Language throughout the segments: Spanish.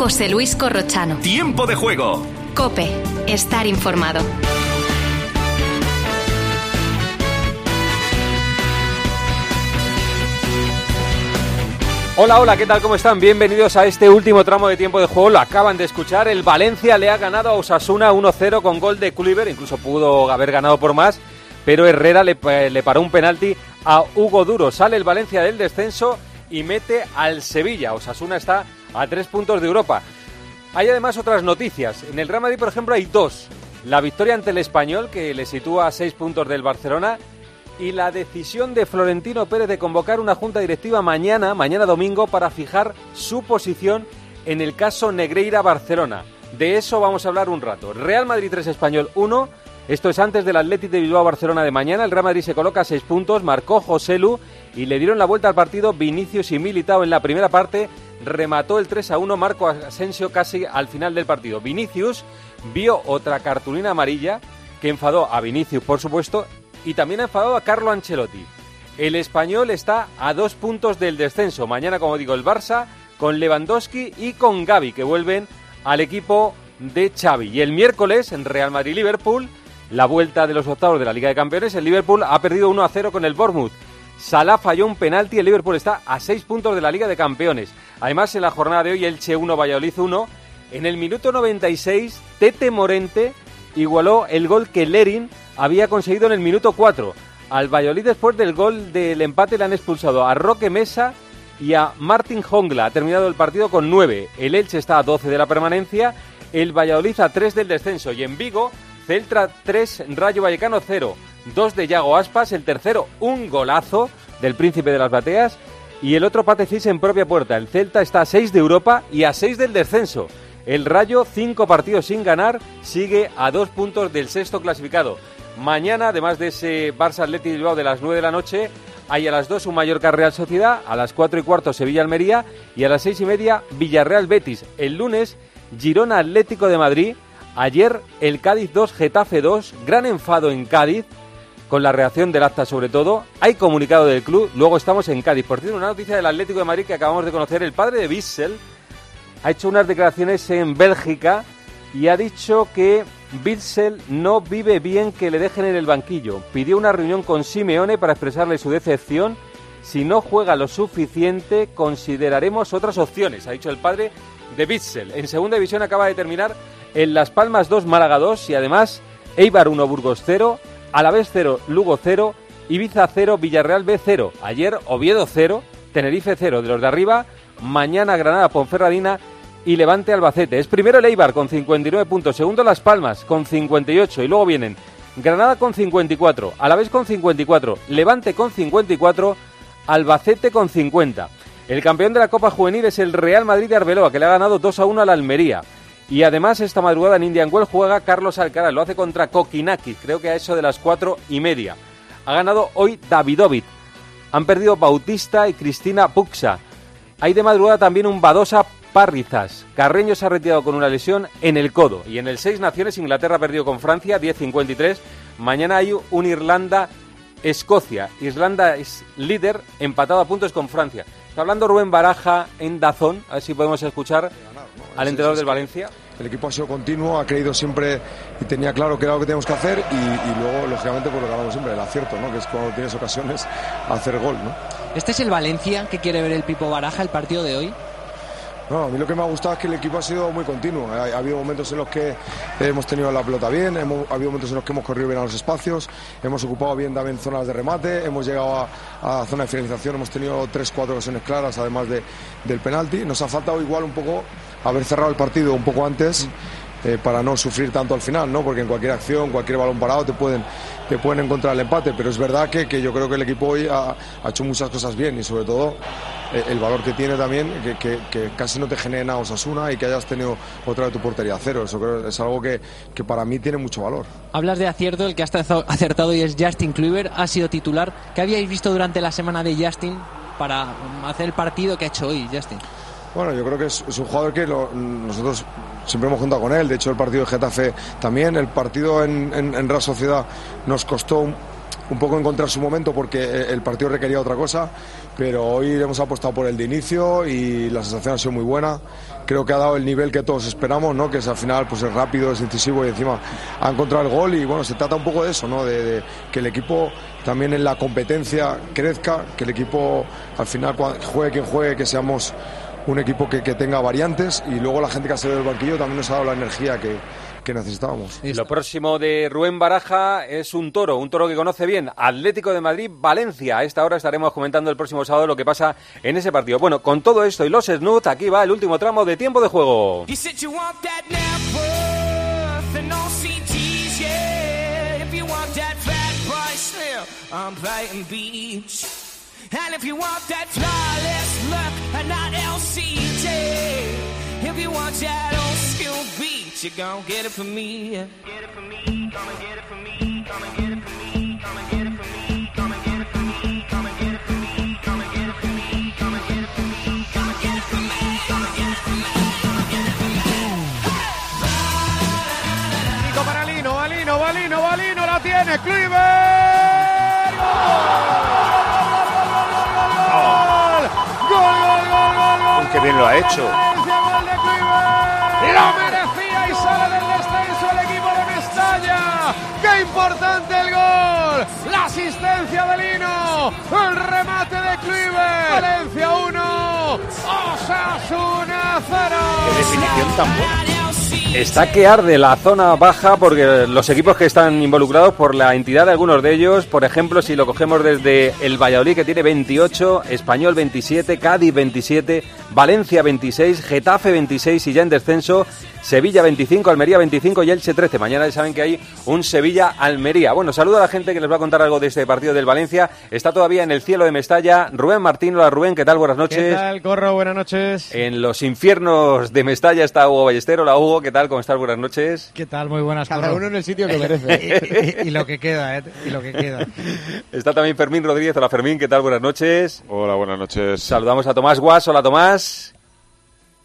José Luis Corrochano. Tiempo de juego. Cope, estar informado. Hola, hola, ¿qué tal? ¿Cómo están? Bienvenidos a este último tramo de tiempo de juego. Lo acaban de escuchar. El Valencia le ha ganado a Osasuna 1-0 con gol de Kluivert. Incluso pudo haber ganado por más, pero Herrera le, le paró un penalti a Hugo Duro. Sale el Valencia del descenso y mete al Sevilla. Osasuna está a tres puntos de Europa. Hay además otras noticias. En el Real Madrid, por ejemplo, hay dos. La victoria ante el Español, que le sitúa a seis puntos del Barcelona, y la decisión de Florentino Pérez de convocar una junta directiva mañana, mañana domingo, para fijar su posición en el caso Negreira-Barcelona. De eso vamos a hablar un rato. Real Madrid 3 Español 1. Esto es antes del Atlético de Bilbao-Barcelona de mañana. El Real Madrid se coloca a 6 puntos, marcó Joselu y le dieron la vuelta al partido Vinicius y Militao en la primera parte. Remató el 3 a 1 Marco Asensio casi al final del partido. Vinicius vio otra cartulina amarilla que enfadó a Vinicius, por supuesto, y también ha enfadado a Carlo Ancelotti. El español está a dos puntos del descenso. Mañana, como digo, el Barça con Lewandowski y con Gaby, que vuelven al equipo de Xavi. Y el miércoles, en Real Madrid-Liverpool, la vuelta de los octavos de la Liga de Campeones, el Liverpool ha perdido 1 a 0 con el Bournemouth. Salah falló un penalti, el Liverpool está a seis puntos de la Liga de Campeones. Además, en la jornada de hoy, el Che 1, Valladolid 1. En el minuto 96, Tete Morente igualó el gol que Lerin había conseguido en el minuto 4. Al Valladolid después del gol del empate le han expulsado a Roque Mesa y a Martin Hongla. Ha terminado el partido con 9. El Elche está a 12 de la permanencia, el Valladolid a 3 del descenso y en Vigo Celtra 3, Rayo Vallecano 0. 2 de Yago Aspas, el tercero un golazo del Príncipe de las Bateas y el otro Patecís en propia puerta. El Celta está a 6 de Europa y a 6 del descenso. El Rayo, 5 partidos sin ganar, sigue a 2 puntos del sexto clasificado. Mañana, además de ese Barça Atlético Bilbao de las 9 de la noche, hay a las 2 un Mallorca Real Sociedad, a las 4 y cuarto Sevilla Almería y a las 6 y media Villarreal Betis. El lunes, Girona Atlético de Madrid. Ayer el Cádiz 2, Getafe 2, gran enfado en Cádiz, con la reacción del acta sobre todo. Hay comunicado del club, luego estamos en Cádiz. Por cierto, una noticia del Atlético de Madrid que acabamos de conocer, el padre de Bissell ha hecho unas declaraciones en Bélgica y ha dicho que Bissell no vive bien que le dejen en el banquillo. Pidió una reunión con Simeone para expresarle su decepción. Si no juega lo suficiente, consideraremos otras opciones, ha dicho el padre de Bissell. En segunda división acaba de terminar en Las Palmas 2, Málaga 2 y además Eibar 1, Burgos 0, Alavés 0, Lugo 0, Ibiza 0, Villarreal B 0. Ayer Oviedo 0, Tenerife 0 de los de arriba, mañana Granada Ponferradina y Levante Albacete. Es primero el Eibar con 59 puntos, segundo Las Palmas con 58 y luego vienen Granada con 54, Alavés con 54, Levante con 54, Albacete con 50. El campeón de la Copa Juvenil es el Real Madrid de Arbeloa, que le ha ganado 2 a 1 a la Almería. Y además esta madrugada en Indian Well juega Carlos Alcaraz, lo hace contra Kokinaki, creo que a eso de las cuatro y media. Ha ganado hoy Davidovit. Han perdido Bautista y Cristina Puxa. Hay de madrugada también un Badosa Parrizas. Carreño se ha retirado con una lesión en el codo. Y en el Seis Naciones, Inglaterra ha perdido con Francia 10-53. Mañana hay un Irlanda-Escocia. Irlanda es líder, empatado a puntos con Francia. Está hablando Rubén Baraja en Dazón. A ver si podemos escuchar al entrenador del Valencia. El equipo ha sido continuo, ha creído siempre y tenía claro que era lo que teníamos que hacer y, y luego, lógicamente, pues lo que hablamos siempre, el acierto, ¿no? que es cuando tienes ocasiones hacer gol. ¿no? ¿Este es el Valencia que quiere ver el Pipo Baraja el partido de hoy? No, a mí lo que me ha gustado es que el equipo ha sido muy continuo. Ha, ha habido momentos en los que hemos tenido la pelota bien, hemos, ha habido momentos en los que hemos corrido bien a los espacios, hemos ocupado bien también zonas de remate, hemos llegado a, a zona de finalización, hemos tenido tres, cuatro ocasiones claras, además de, del penalti. Nos ha faltado igual un poco haber cerrado el partido un poco antes. Eh, para no sufrir tanto al final, ¿no? Porque en cualquier acción, cualquier balón parado te pueden, te pueden encontrar el empate, pero es verdad que, que yo creo que el equipo hoy ha, ha, hecho muchas cosas bien y sobre todo eh, el valor que tiene también que, que, que, casi no te genera Osasuna y que hayas tenido otra de tu portería a cero. Eso creo, es algo que, que, para mí tiene mucho valor. Hablas de acierto, el que ha acertado hoy es Justin Kluivert, ha sido titular. ¿Qué habíais visto durante la semana de Justin para hacer el partido que ha hecho hoy, Justin? Bueno, yo creo que es, un jugador que lo, nosotros siempre hemos juntado con él. De hecho, el partido de Getafe también. El partido en, Real Sociedad nos costó un poco encontrar su momento porque el partido requería otra cosa, pero hoy hemos apostado por el de inicio y la sensación ha sido muy buena. Creo que ha dado el nivel que todos esperamos, ¿no? que es al final pues es rápido, es incisivo y encima ha encontrado el gol y bueno, se trata un poco de eso, ¿no? de, que el equipo también en la competencia crezca, que el equipo al final juegue quien juegue, que seamos un equipo que, que tenga variantes y luego la gente que ha salido del banquillo también nos ha dado la energía que, que necesitábamos. Lo próximo de Rubén Baraja es un toro, un toro que conoce bien, Atlético de Madrid, Valencia. A esta hora estaremos comentando el próximo sábado lo que pasa en ese partido. Bueno, con todo esto y los snuts, aquí va el último tramo de tiempo de juego. You gon' get it from me. Get it from me, come and get it from me, come and get it from me, come and get it from me, come and get it from me, come and get it from me, come and get it from me, come and get it from me, come and get it from me, come and get it from me, come and get it from me. Para Lino, Valino, Valino, Valino, la tiene. ¡Gol! ¡Gol, ¡Qué bien lo ha hecho! ¡Lo merecía y sale del descenso el equipo de Mestalla! ¡Qué importante el gol! La asistencia de Lino, el remate de Kluivert, Valencia 1, Osasuna 0. ¡Qué definición tan buena! Está que arde la zona baja porque los equipos que están involucrados por la entidad de algunos de ellos, por ejemplo, si lo cogemos desde el Valladolid que tiene 28, Español 27, Cádiz 27, Valencia 26, Getafe 26 y ya en descenso Sevilla 25, Almería 25 y Elche 13. Mañana ya saben que hay un Sevilla-Almería. Bueno, saludo a la gente que les va a contar algo de este partido del Valencia. Está todavía en el cielo de Mestalla. Rubén Martín, hola Rubén, ¿qué tal? Buenas noches. ¿Qué tal, Corro? Buenas noches. En los infiernos de Mestalla está Hugo Ballestero. Hola Hugo, ¿qué tal? ¿Cómo estás? Buenas noches. ¿Qué tal? Muy buenas, Cada uno en el sitio que merece. y, lo que queda, ¿eh? Y lo que queda. Está también Fermín Rodríguez. Hola Fermín, ¿qué tal? Buenas noches. Hola, buenas noches. Saludamos a Tomás Guas. Hola Tomás.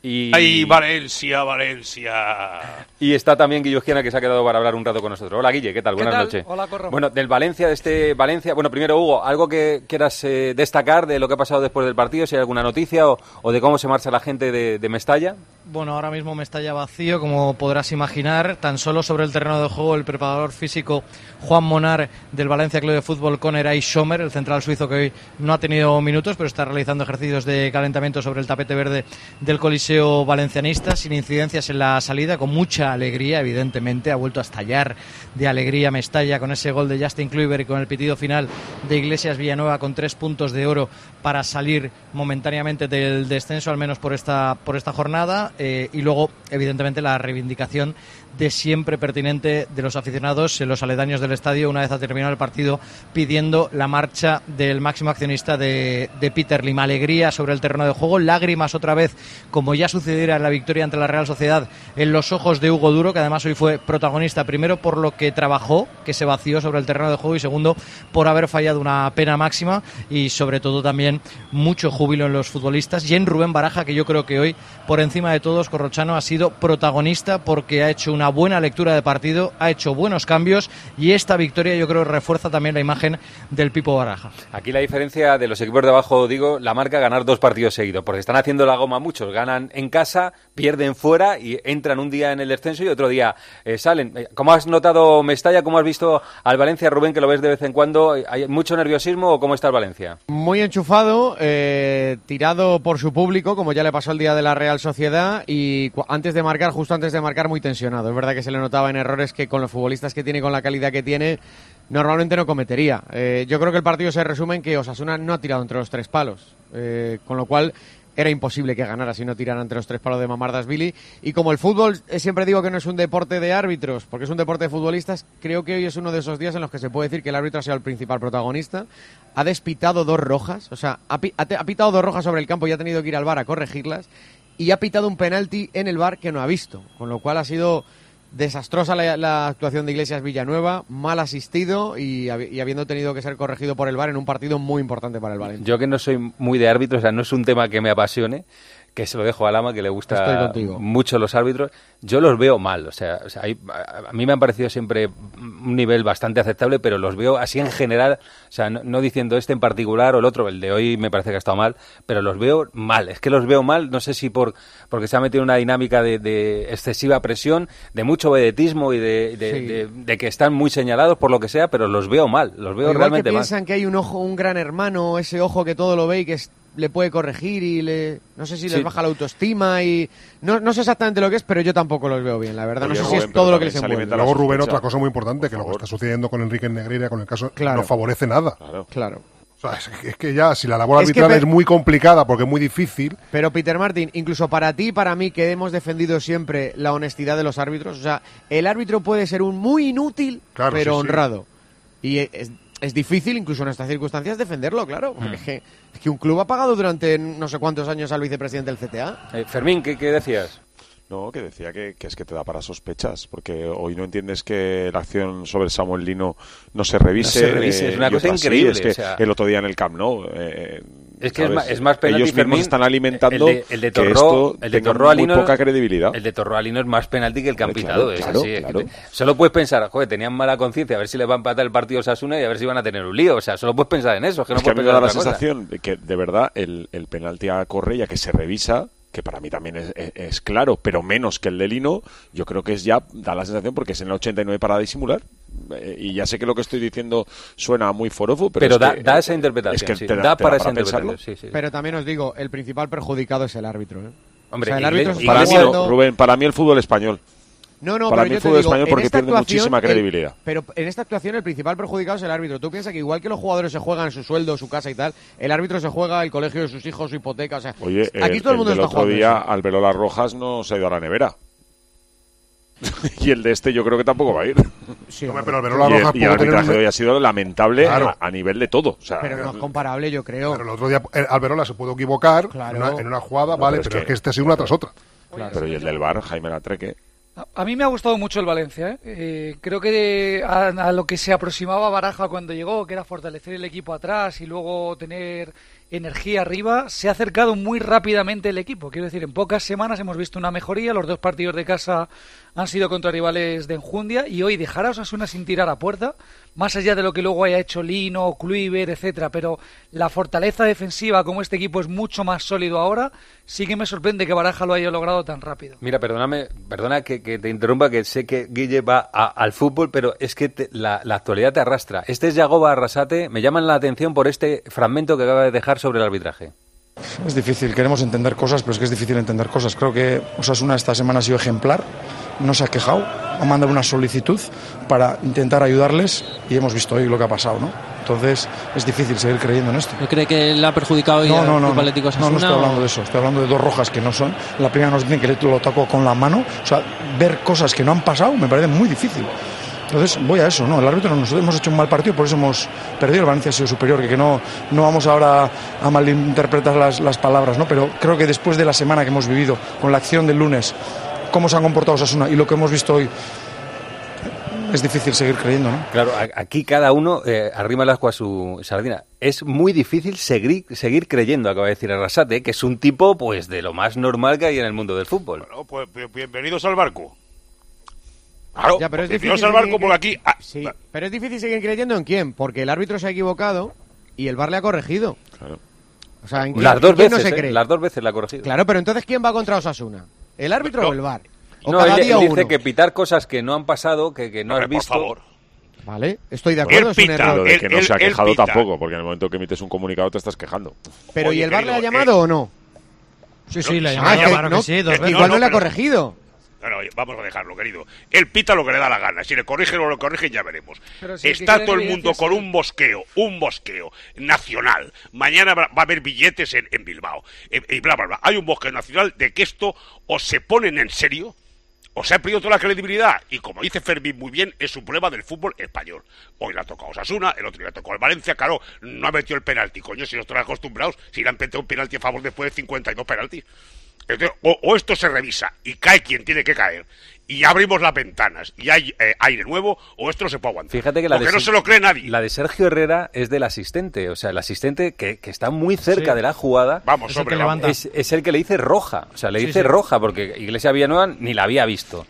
Y... ¡Ay, Valencia, Valencia! Y está también Guillo que se ha quedado para hablar un rato con nosotros. Hola, Guille, ¿qué tal? Buenas noches. Hola, Corro. Bueno, del Valencia, de este Valencia... Bueno, primero, Hugo, ¿algo que quieras eh, destacar de lo que ha pasado después del partido? Si hay alguna noticia o, de cómo se marcha la gente de, de Mestalla. Bueno, ahora mismo Mestalla vacío, como podrás imaginar. Tan solo sobre el terreno de juego, el preparador físico Juan Monar del Valencia Club de Fútbol con Eray Schomer, el central suizo que hoy no ha tenido minutos, pero está realizando ejercicios de calentamiento sobre el tapete verde del Coliseo Valencianista, sin incidencias en la salida, con mucha alegría, evidentemente. Ha vuelto a estallar de alegría Mestalla con ese gol de Justin Kluivert y con el pitido final de Iglesias Villanueva con tres puntos de oro para salir momentáneamente del descenso, al menos por esta, por esta jornada. Eh, y luego, evidentemente, la reivindicación de siempre pertinente de los aficionados en los aledaños del estadio una vez ha terminado el partido pidiendo la marcha del máximo accionista de, Peter Lim. Alegría sobre el terreno de juego, lágrimas otra vez, como ya sucediera en la victoria ante la Real Sociedad, en los ojos de Hugo Duro, que además hoy fue protagonista, primero por lo que trabajó, que se vació sobre el terreno de juego, y segundo por haber fallado una pena máxima y sobre todo también mucho júbilo en los futbolistas. Y en Rubén Baraja, que yo creo que hoy, por encima de todos, Corrochano ha sido protagonista porque ha hecho una buena lectura de partido, ha hecho buenos cambios y esta victoria yo creo refuerza también la imagen del Pipo Baraja. Aquí la diferencia de los equipos de abajo, digo, la marca ganar dos partidos seguidos, porque están haciendo la goma muchos, ganan en casa, pierden fuera y entran un día en el descenso y otro día eh, salen. Eh, ¿Cómo has notado Mestalla? ¿Cómo has visto al Valencia, Rubén, que lo ves de vez en cuando? ¿Hay mucho nerviosismo o cómo está el Valencia? Muy enchufado, eh, tirado por su público, como ya le pasó el día de la Real Sociedad y antes de marcar, justo antes de marcar, muy tensionado verdad que se le notaba en errores que con los futbolistas que tiene, con la calidad que tiene, normalmente no cometería. Eh, yo creo que el partido se resume en que Osasuna no ha tirado entre los tres palos, eh, con lo cual era imposible que ganara si no tirara entre los tres palos de Mamardas Billy. Y como el fútbol, eh, siempre digo que no es un deporte de árbitros, porque es un deporte de futbolistas, creo que hoy es uno de esos días en los que se puede decir que el árbitro ha sido el principal protagonista. Ha despitado dos rojas, o sea, ha, pitado dos rojas sobre el campo y ha tenido que ir al bar a corregirlas. Y ha pitado un penalti en el bar que no ha visto, con lo cual ha sido Desastrosa la, actuación de Iglesias Villanueva, mal asistido y, habiendo tenido que ser corregido por el VAR en un partido muy importante para el Valencia. Yo que no soy muy de árbitro, o sea, no es un tema que me apasione, que se lo dejo a Lama, que le gusta mucho los árbitros, yo los veo mal. O sea, o sea a mí me han parecido siempre un nivel bastante aceptable, pero los veo así en general, o sea, no, diciendo este en particular o el otro, el de hoy me parece que ha estado mal, pero los veo mal. Es que los veo mal, no sé si por porque se ha metido una dinámica de, excesiva presión, de mucho vedetismo y de, que están muy señalados por lo que sea, pero los veo mal, los veo realmente que piensan que hay un ojo, un gran hermano, ese ojo que todo lo ve y que es le puede corregir y le no sé si les baja la autoestima y no, no sé exactamente lo que es, pero yo tampoco los veo bien, la verdad. no sé si es todo lo que les envuelve. Luego Rubén, otra cosa muy importante, que lo que está sucediendo con Enrique Negreira, con el caso, no favorece nada. Claro. O sea, es, que ya, si la labor arbitral es muy complicada porque es muy difícil. Pero Peter Martin, incluso para ti y para mí, que hemos defendido siempre la honestidad de los árbitros, o sea, el árbitro puede ser un muy inútil, pero honrado. Y es, es difícil, incluso en estas circunstancias, defenderlo, claro. Mm. Es, que, es, que, un club ha pagado durante no sé cuántos años al vicepresidente del CTA. Eh, Fermín, ¿qué, ¿qué, decías? No, que decía que, es que te da para sospechas, porque hoy no entiendes que la acción sobre Samuel Lino no se revise. es eh, una cosa increíble. es que el otro día en el Camp Nou. Eh, es que es más, es más penalti, Ellos mismos están alimentando el de, el de Torró, el de Torró muy poca credibilidad. El de Torró Alino es más penalti que el que han pitado. es así, solo puedes pensar, joder, tenían mala conciencia, a ver si le va a empatar el partido Sasuna y a ver si van a tener un lío. O sea, solo puedes pensar en eso. Es que, no que a mí me da la sensación de que, de verdad, el, el penalti a Correa que se revisa que para mí también es, claro, pero menos que el de Lino, yo creo que es ya, da la sensación porque es en el 89 para disimular. Eh, y ya sé que lo que estoy diciendo suena muy forofo, pero, da, da, esa interpretación, sí, da, para esa interpretación. Sí, pero también os digo, el principal perjudicado es el árbitro. ¿eh? Hombre, el árbitro para mí, Rubén, para mí el fútbol español. No, no, para pero mí el fútbol español porque pierde muchísima credibilidad. pero en esta actuación el principal perjudicado es el árbitro. Tú piensas que igual que los jugadores se juegan su sueldo, su casa y tal, el árbitro se juega el colegio de sus hijos, su hipoteca. O sea, Oye, aquí todo el mundo está otro día al las Rojas no se ha ido a la nevera. y el de este yo creo que tampoco va a ir. Sí, pero el Rojas y el, arbitraje de hoy ha sido lamentable a, nivel de todo. pero no es comparable, yo creo. Pero el otro día Alberola se pudo equivocar en, una, jugada, vale, pero, es, que, este ha sido una tras otra. Pero y el del bar, Jaime Latreque. A mí me ha gustado mucho el Valencia. ¿eh? Eh, creo que a, lo que se aproximaba Baraja cuando llegó, que era fortalecer el equipo atrás y luego tener energía arriba, se ha acercado muy rápidamente el equipo. Quiero decir, en pocas semanas hemos visto una mejoría. Los dos partidos de casa han sido contra rivales de enjundia y hoy dejar a Osasuna sin tirar a puerta, más allá de lo que luego haya hecho Lino, Kluivert, etcétera, pero la fortaleza defensiva como este equipo es mucho más sólido ahora, sí que me sorprende que Baraja lo haya logrado tan rápido. Mira, perdóname, perdona que, te interrumpa, que sé que Guille va al fútbol, pero es que la, actualidad te arrastra. Este es Yagoba Arrasate, me llaman la atención por este fragmento que acaba de dejar sobre el arbitraje. Es difícil, queremos entender cosas, pero es que es difícil entender cosas. Creo que Osasuna esta semana ha sido ejemplar no se ha quejado, ha mandado una solicitud para intentar ayudarles y hemos visto hoy lo que ha pasado, ¿no? Entonces es difícil seguir creyendo en esto. ¿No cree que le ha perjudicado hoy no, no, no, no, no, no estoy hablando de eso, estoy hablando de dos rojas que no son. La primera nos dicen que lo tocó con la mano, o sea, ver cosas que no han pasado me parece muy difícil. Entonces voy a eso, ¿no? El árbitro nosotros hemos hecho un mal partido, por eso hemos perdido. El Valencia ha sido superior, que, que no, no vamos ahora a malinterpretar las, las palabras, ¿no? Pero creo que después de la semana que hemos vivido, con la acción del lunes, cómo se han comportado Osasuna y lo que hemos visto hoy, es difícil seguir creyendo, ¿no? Claro, aquí cada uno eh, arrima el asco a su sardina. Es muy difícil seguir, seguir creyendo, acaba de decir Arrasate, que es un tipo pues de lo más normal que hay en el mundo del fútbol. Bueno, pues bienvenidos al barco. Claro, ya, pero es bienvenidos al barco por aquí. Ah, sí, pero es difícil seguir creyendo en quién, porque el árbitro se ha equivocado y el VAR le ha corregido. Claro. O sea, ¿en las, dos veces, eh, las dos veces la ha corregido. Claro, pero entonces ¿quién va contra Osasuna? ¿El árbitro o el bar? no, cada él, dice que pitar cosas que no han pasado, que, que no has visto. Por favor. Vale, estoy de acuerdo. Es un error. de que no se ha quejado tampoco, porque en el momento que emites un comunicado te estás quejando. Pero ¿y el bar le ha llamado eh, o no? Sí, sí, le ha llamado. Igual no le ha corregido vamos a dejarlo, querido. Él pita lo que le da la gana. Si le corrigen o lo corrigen, ya veremos. Está todo el mundo con un bosqueo, un bosqueo nacional. Mañana va a haber billetes en, Bilbao. Eh, y, bla, bla, bla. Hay un bosqueo nacional de que esto o se ponen en serio o se ha perdido toda la credibilidad. Y como dice Fermín muy bien, es un problema del fútbol español. Hoy le ha tocado Osasuna, el otro día le ha tocado al Valencia. Claro, no ha metido el penalti, coño, si no están acostumbrados, si le han metido un penalti a favor después de 52 penaltis. O, esto se revisa y cae quien tiene que caer y abrimos las ventanas y hay eh, aire nuevo o esto no se puede aguantar. Fíjate que la Porque no se lo cree nadie. La de Sergio Herrera es del asistente, o sea, el asistente que, está muy cerca de la jugada vamos, es, el que es, el que le dice roja, o sea, le dice roja porque Iglesia Villanueva ni la había visto.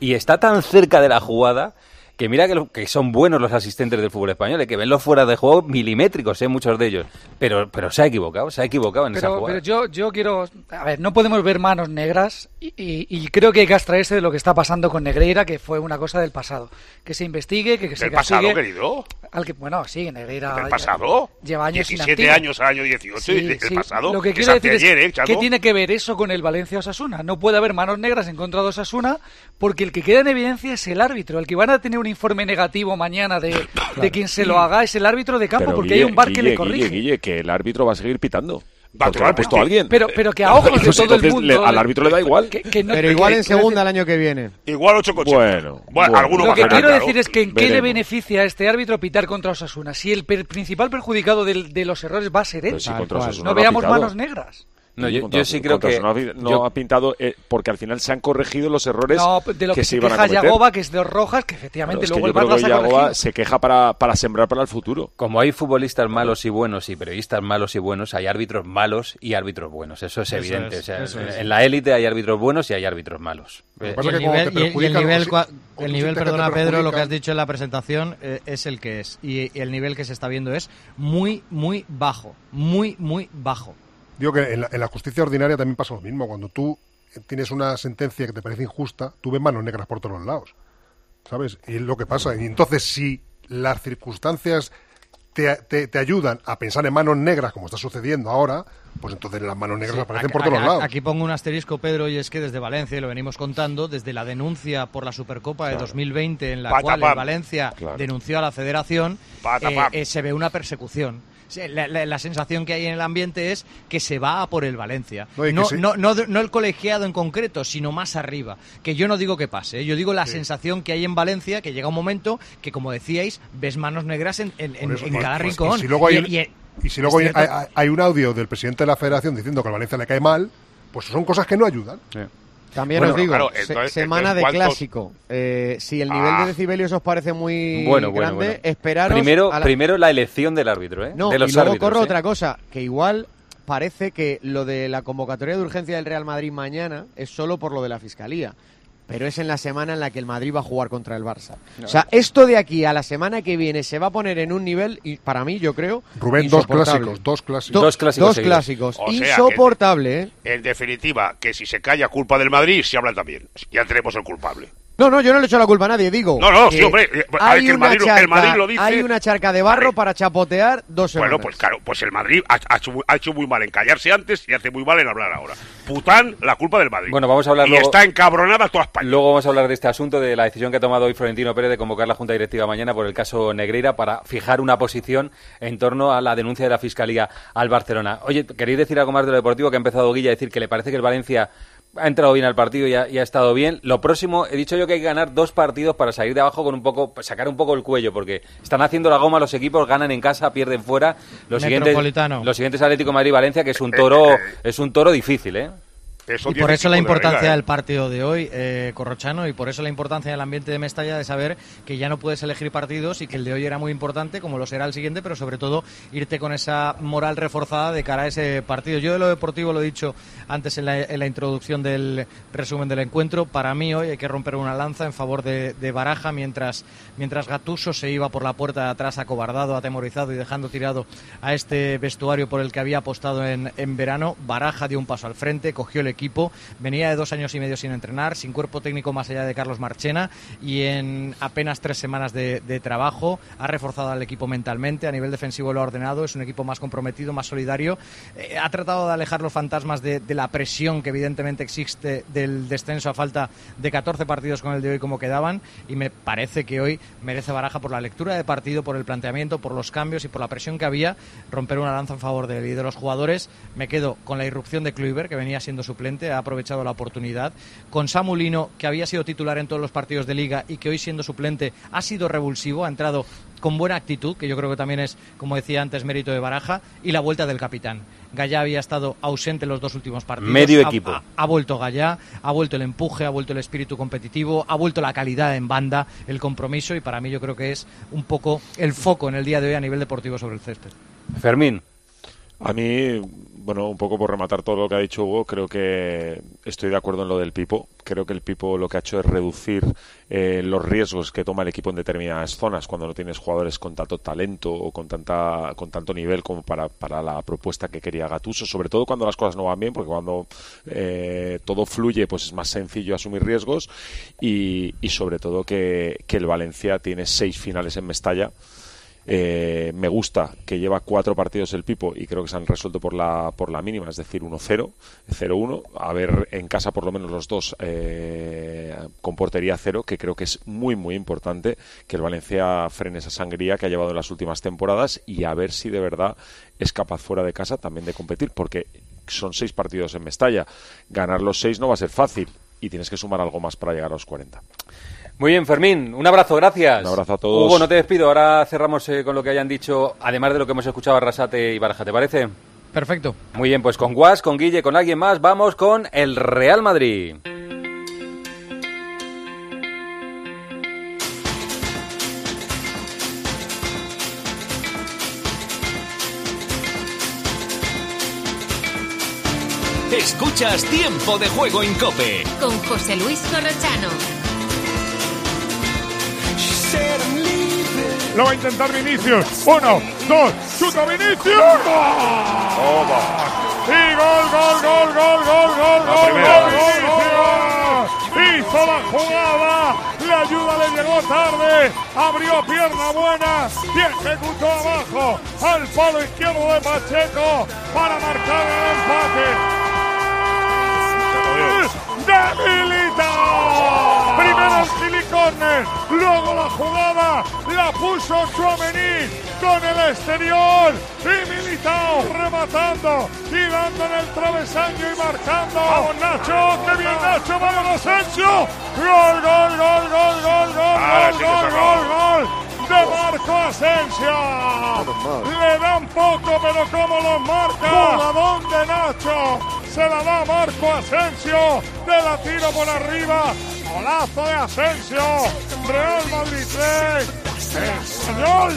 Y está tan cerca de la jugada que mira que, son buenos los asistentes del fútbol español, que ven los fuera de juego milimétricos, ¿eh? muchos de ellos. Pero, pero se ha equivocado, se ha equivocado en esa jugada. Pero yo, yo quiero. A ver, no podemos ver manos negras y, creo que hay que abstraerse de lo que está pasando con Negreira, que fue una cosa del pasado. Que se investigue, que, que se pasado, querido? Al que, bueno, sí, Negreira. ¿Del pasado? Lleva años 17 años al año 18 sí, del pasado. Lo que quiero decir es, ¿eh, ¿qué tiene que ver eso con el Valencia Osasuna? No puede haber manos negras en contra de Osasuna porque el que queda en evidencia es el árbitro. El que van a tener un informe negativo mañana de, de quien se lo haga es el árbitro de campo, porque hay un bar que le corrige. Guille, que el árbitro va a seguir pitando. Porque ha puesto a alguien. Pero, pero que a ojos de todo el mundo. al árbitro le da igual. pero igual en segunda el año que viene. Igual 8 coches. Bueno, Lo que quiero decir es que en qué le beneficia a este árbitro pitar contra Osasuna. Si el principal perjudicado de, los errores va a ser él. no veamos manos negras. No, yo, sí creo que no, ha, pintado eh, porque al final se han corregido los errores de lo que, se, iban a cometer. Yagoba, que es de rojas, que efectivamente luego el que Yagoba se queja para, para sembrar para el futuro. Como hay futbolistas malos y buenos y periodistas malos y buenos, hay árbitros malos y árbitros buenos. Eso es evidente. en la élite hay árbitros buenos y hay árbitros malos. Eh, y el nivel, el nivel, perdona Pedro, lo que has dicho en la presentación eh, es el que es. y el nivel que se está viendo es muy, muy bajo. Muy, muy bajo. Digo que en la, justicia ordinaria también pasa lo mismo. Cuando tú tienes una sentencia que te parece injusta, tú ves manos negras por todos lados. ¿Sabes? Y es lo que pasa. Y entonces, si las circunstancias te, te, ayudan a pensar en manos negras, como está sucediendo ahora, pues entonces las manos negras aparecen por todos lados. Aquí pongo un asterisco, Pedro, y es que desde Valencia, y lo venimos contando, desde la denuncia por la Supercopa de 2020, en la cual Valencia denunció a la federación, eh, eh, se ve una persecución la, sensación que hay en el ambiente es que se va a por el Valencia. No, no, el colegiado en concreto, sino más arriba. Que yo no digo que pase, ¿eh? yo digo la sensación que hay en Valencia, que llega un momento que, como decíais, ves manos negras en, cada pues, rincón. Y si luego, hay, y, si luego hay, un audio del presidente de la federación diciendo que al Valencia le cae mal, pues son cosas que no ayudan. También os digo, semana de clásico. Eh, si el nivel de ah. decibelios os parece muy grande, esperaros. Primero, primero la elección del árbitro, ¿eh? No, de los y luego corro ¿eh? otra cosa, que igual parece que lo de la convocatoria de urgencia del Real Madrid mañana es solo por lo de la fiscalía pero es en la semana en la que el Madrid va a jugar contra el Barça. O sea, esto de aquí a la semana que viene se va a poner en un nivel, y para mí yo creo, Rubén, dos clásicos, dos clásicos. dos clásicos. Dos clásicos. insoportable, ¿eh? En definitiva, que si se calla culpa del Madrid, se habla también. Ya tenemos el culpable. No, no, yo no le echo la culpa a nadie, digo. No, no, sí, hombre. Hay, una charca, lo dice. hay una charca de barro para chapotear dos semanas. Bueno, pues claro, pues el Madrid ha, hecho, muy mal en callarse antes y hace muy mal en hablar ahora. Pután, la culpa del Madrid. Bueno, vamos a hablar Y está encabronada toda España. Luego vamos a hablar de este asunto, de la decisión que ha tomado hoy Florentino Pérez de convocar la Junta Directiva mañana por el caso Negreira para fijar una posición en torno a la denuncia de la Fiscalía al Barcelona. Oye, ¿queréis decir algo más de lo deportivo que ha empezado Guilla a decir que le parece que el Valencia ha entrado bien al partido y ha, ha, estado bien. Lo próximo, he dicho yo que hay que ganar dos partidos para salir de abajo con un poco, sacar un poco el cuello, porque están haciendo la goma los equipos, ganan en casa, pierden fuera. Los siguientes, los siguientes Atlético Madrid Valencia, que es un toro, es un toro difícil, ¿eh? Y por eso la importancia del partido de hoy, eh, Corrochano, y por eso la importancia del ambiente de Mestalla de saber que ya no puedes elegir partidos y que el de hoy era muy importante, como lo será el siguiente, pero sobre todo irte con esa moral reforzada de cara a ese partido. Yo de lo deportivo lo he dicho antes en la, introducción del resumen del encuentro. Para mí hoy hay que romper una lanza en favor de, Baraja mientras, mientras Gatuso se iba por la puerta de atrás acobardado, atemorizado y dejando tirado a este vestuario por el que había apostado en, en verano. Baraja dio un paso al frente, cogió el equipo. Venía de dos años y medio sin entrenar, sin cuerpo técnico más allá de Carlos Marchena y en apenas tres semanas de, trabajo ha reforzado al equipo mentalmente. A nivel defensivo lo ha ordenado. Es un equipo más comprometido, más solidario. Eh, ha tratado de alejar los fantasmas de, la presión que evidentemente existe del descenso a falta de 14 partidos con el de hoy como quedaban. Y me parece que hoy merece baraja por la lectura de partido, por el planteamiento, por los cambios y por la presión que había. Romper una lanza en favor de, de los jugadores. Me quedo con la irrupción de Kluivert, que venía siendo suplente suplente, ha aprovechado la oportunidad. Con Samulino, que había sido titular en todos los partidos de liga y que hoy siendo suplente ha sido revulsivo, ha entrado con buena actitud, que yo creo que también es, como decía antes, mérito de Baraja, y la vuelta del capitán. Gallá había estado ausente en los dos últimos partidos. Medio equipo. Ha, vuelto Gallá, ha vuelto el empuje, ha vuelto el espíritu competitivo, ha vuelto la calidad en banda, el compromiso, y para mí yo creo que es un poco el foco en el día de hoy a nivel deportivo sobre el césped. Fermín. A mí, bueno, un poco por rematar todo lo que ha dicho Hugo, creo que estoy de acuerdo en lo del Pipo. Creo que el Pipo lo que ha hecho es reducir eh, los riesgos que toma el equipo en determinadas zonas cuando no tienes jugadores con tanto talento o con tanta con tanto nivel como para, para la propuesta que quería Gatuso, sobre todo cuando las cosas no van bien, porque cuando eh, todo fluye, pues es más sencillo asumir riesgos y, y sobre todo que, que el Valencia tiene seis finales en Mestalla eh, me gusta que lleva cuatro partidos el Pipo y creo que se han resuelto por la, por la mínima, es decir, 1-0, 0-1. A ver en casa por lo menos los dos eh, con portería cero, que creo que es muy, muy importante que el Valencia frene esa sangría que ha llevado en las últimas temporadas y a ver si de verdad es capaz fuera de casa también de competir, porque son seis partidos en Mestalla. Ganar los seis no va a ser fácil y tienes que sumar algo más para llegar a los 40. Muy bien, Fermín, un abrazo, gracias. Un abrazo a todos. Hugo, no te despido, ahora cerramos eh, con lo que hayan dicho, además de lo que hemos escuchado a Rasate y Baraja, ¿te parece? Perfecto. Muy bien, pues con Guas, con Guille, con alguien más, vamos con el Real Madrid. Escuchas Tiempo de Juego en Cope. Con José Luis Corrochano. Lo va a intentar Vinicius. Uno, dos, chuta Vinicius. Y gol, gol, gol, gol, gol, gol, gol, gol, gol, gol. Hizo la jugada. La ayuda le llegó tarde. Abrió pierna buena y ejecutó abajo al palo izquierdo de Pacheco para marcar el empate de Militao. Primero el silicone, luego la jugada, la puso Chouameni con el exterior y Militao rematando y dándole el travesaño y marcando. ¡Vamos Nacho! ¡Qué bien ah. Nacho! ¡Vamos Asensio! ¡Gol, gol, gol, gol, gol, gol, gol, gol, gol, gol! De Marco Asensio. Le dan poco, pero como lo marca. ¡Voladón de Nacho! Se la da Marco Asensio. De la tiro por arriba. Golazo de Asensio. Real Madrid 3. Español.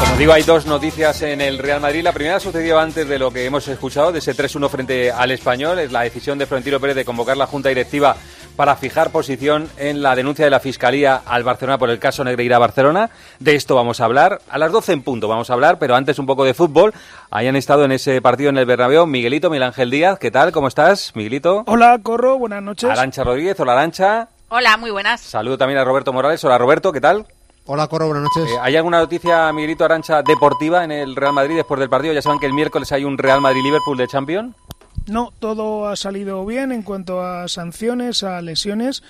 Como digo, hay dos noticias en el Real Madrid. La primera sucedió antes de lo que hemos escuchado, de ese 3-1 frente al Español. Es la decisión de Florentino Pérez de convocar la Junta Directiva para fijar posición en la denuncia de la Fiscalía al Barcelona por el caso Negreira Barcelona. De esto vamos a hablar. A las 12 en punto vamos a hablar, pero antes un poco de fútbol. Hayan estado en ese partido en el Bernabéu Miguelito, Miguel Ángel Díaz. ¿Qué tal? ¿Cómo estás, Miguelito? Hola, Corro. Buenas noches. Arancha Rodríguez. Hola, Arancha. Hola, muy buenas. Saludo también a Roberto Morales. Hola, Roberto. ¿Qué tal? Hola, Corro, buenas noches. Eh, ¿Hay alguna noticia, Miguelito Arancha, deportiva en el Real Madrid después del partido? Ya saben que el miércoles hay un Real Madrid-Liverpool de Champions. No, todo ha salido bien en cuanto a sanciones, a lesiones.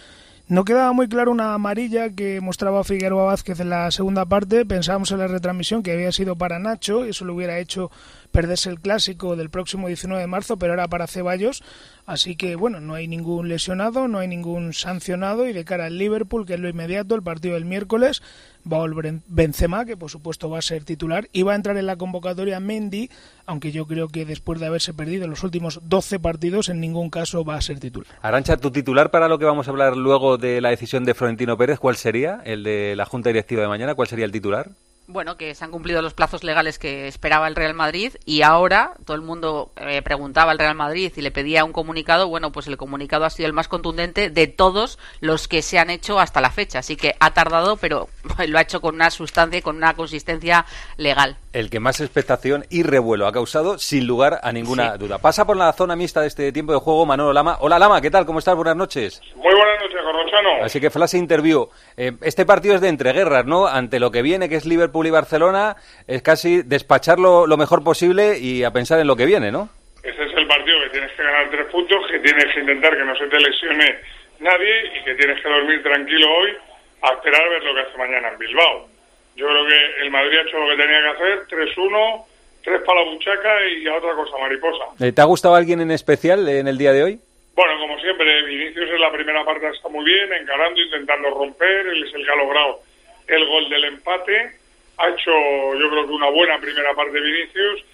No quedaba muy claro una amarilla que mostraba Figueroa Vázquez en la segunda parte. Pensábamos en la retransmisión que había sido para Nacho, y eso le hubiera hecho perderse el clásico del próximo 19 de marzo, pero era para Ceballos. Así que bueno, no hay ningún lesionado, no hay ningún sancionado y de cara al Liverpool, que es lo inmediato, el partido del miércoles, volver Benzema, que por supuesto va a ser titular, y va a entrar en la convocatoria Mendy, aunque yo creo que después de haberse perdido los últimos 12 partidos, en ningún caso va a ser titular. Arancha, tu titular para lo que vamos a hablar luego de la decisión de Florentino Pérez, ¿cuál sería? ¿El de la Junta Directiva de mañana? ¿Cuál sería el titular? Bueno, que se han cumplido los plazos legales que esperaba el Real Madrid y ahora todo el mundo eh, preguntaba al Real Madrid y le pedía un comunicado. Bueno, pues el comunicado ha sido el más contundente de todos los que se han hecho hasta la fecha. Así que ha tardado, pero lo ha hecho con una sustancia y con una consistencia legal. El que más expectación y revuelo ha causado, sin lugar a ninguna duda. Pasa por la zona mixta de este tiempo de juego Manolo Lama. Hola Lama, ¿qué tal? ¿Cómo estás? Buenas noches. Muy buenas noches, Corrochano. Así que flash interview. Eh, este partido es de entreguerras, ¿no? Ante lo que viene, que es Liverpool y Barcelona, es casi despacharlo lo mejor posible y a pensar en lo que viene, ¿no? Ese es el partido que tienes que ganar tres puntos, que tienes que intentar que no se te lesione nadie y que tienes que dormir tranquilo hoy a esperar a ver lo que hace mañana en Bilbao. Yo creo que el Madrid ha hecho lo que tenía que hacer, 3-1, tres para la buchaca y a otra cosa mariposa. Eh, ¿Te ha gustado alguien en especial en el día de hoy? Bueno, como siempre, Vinicius en la primera parte está muy bien, encarando, intentando romper, él es el que ha logrado el gol del empate, ha hecho yo creo que una buena primera parte Vinicius,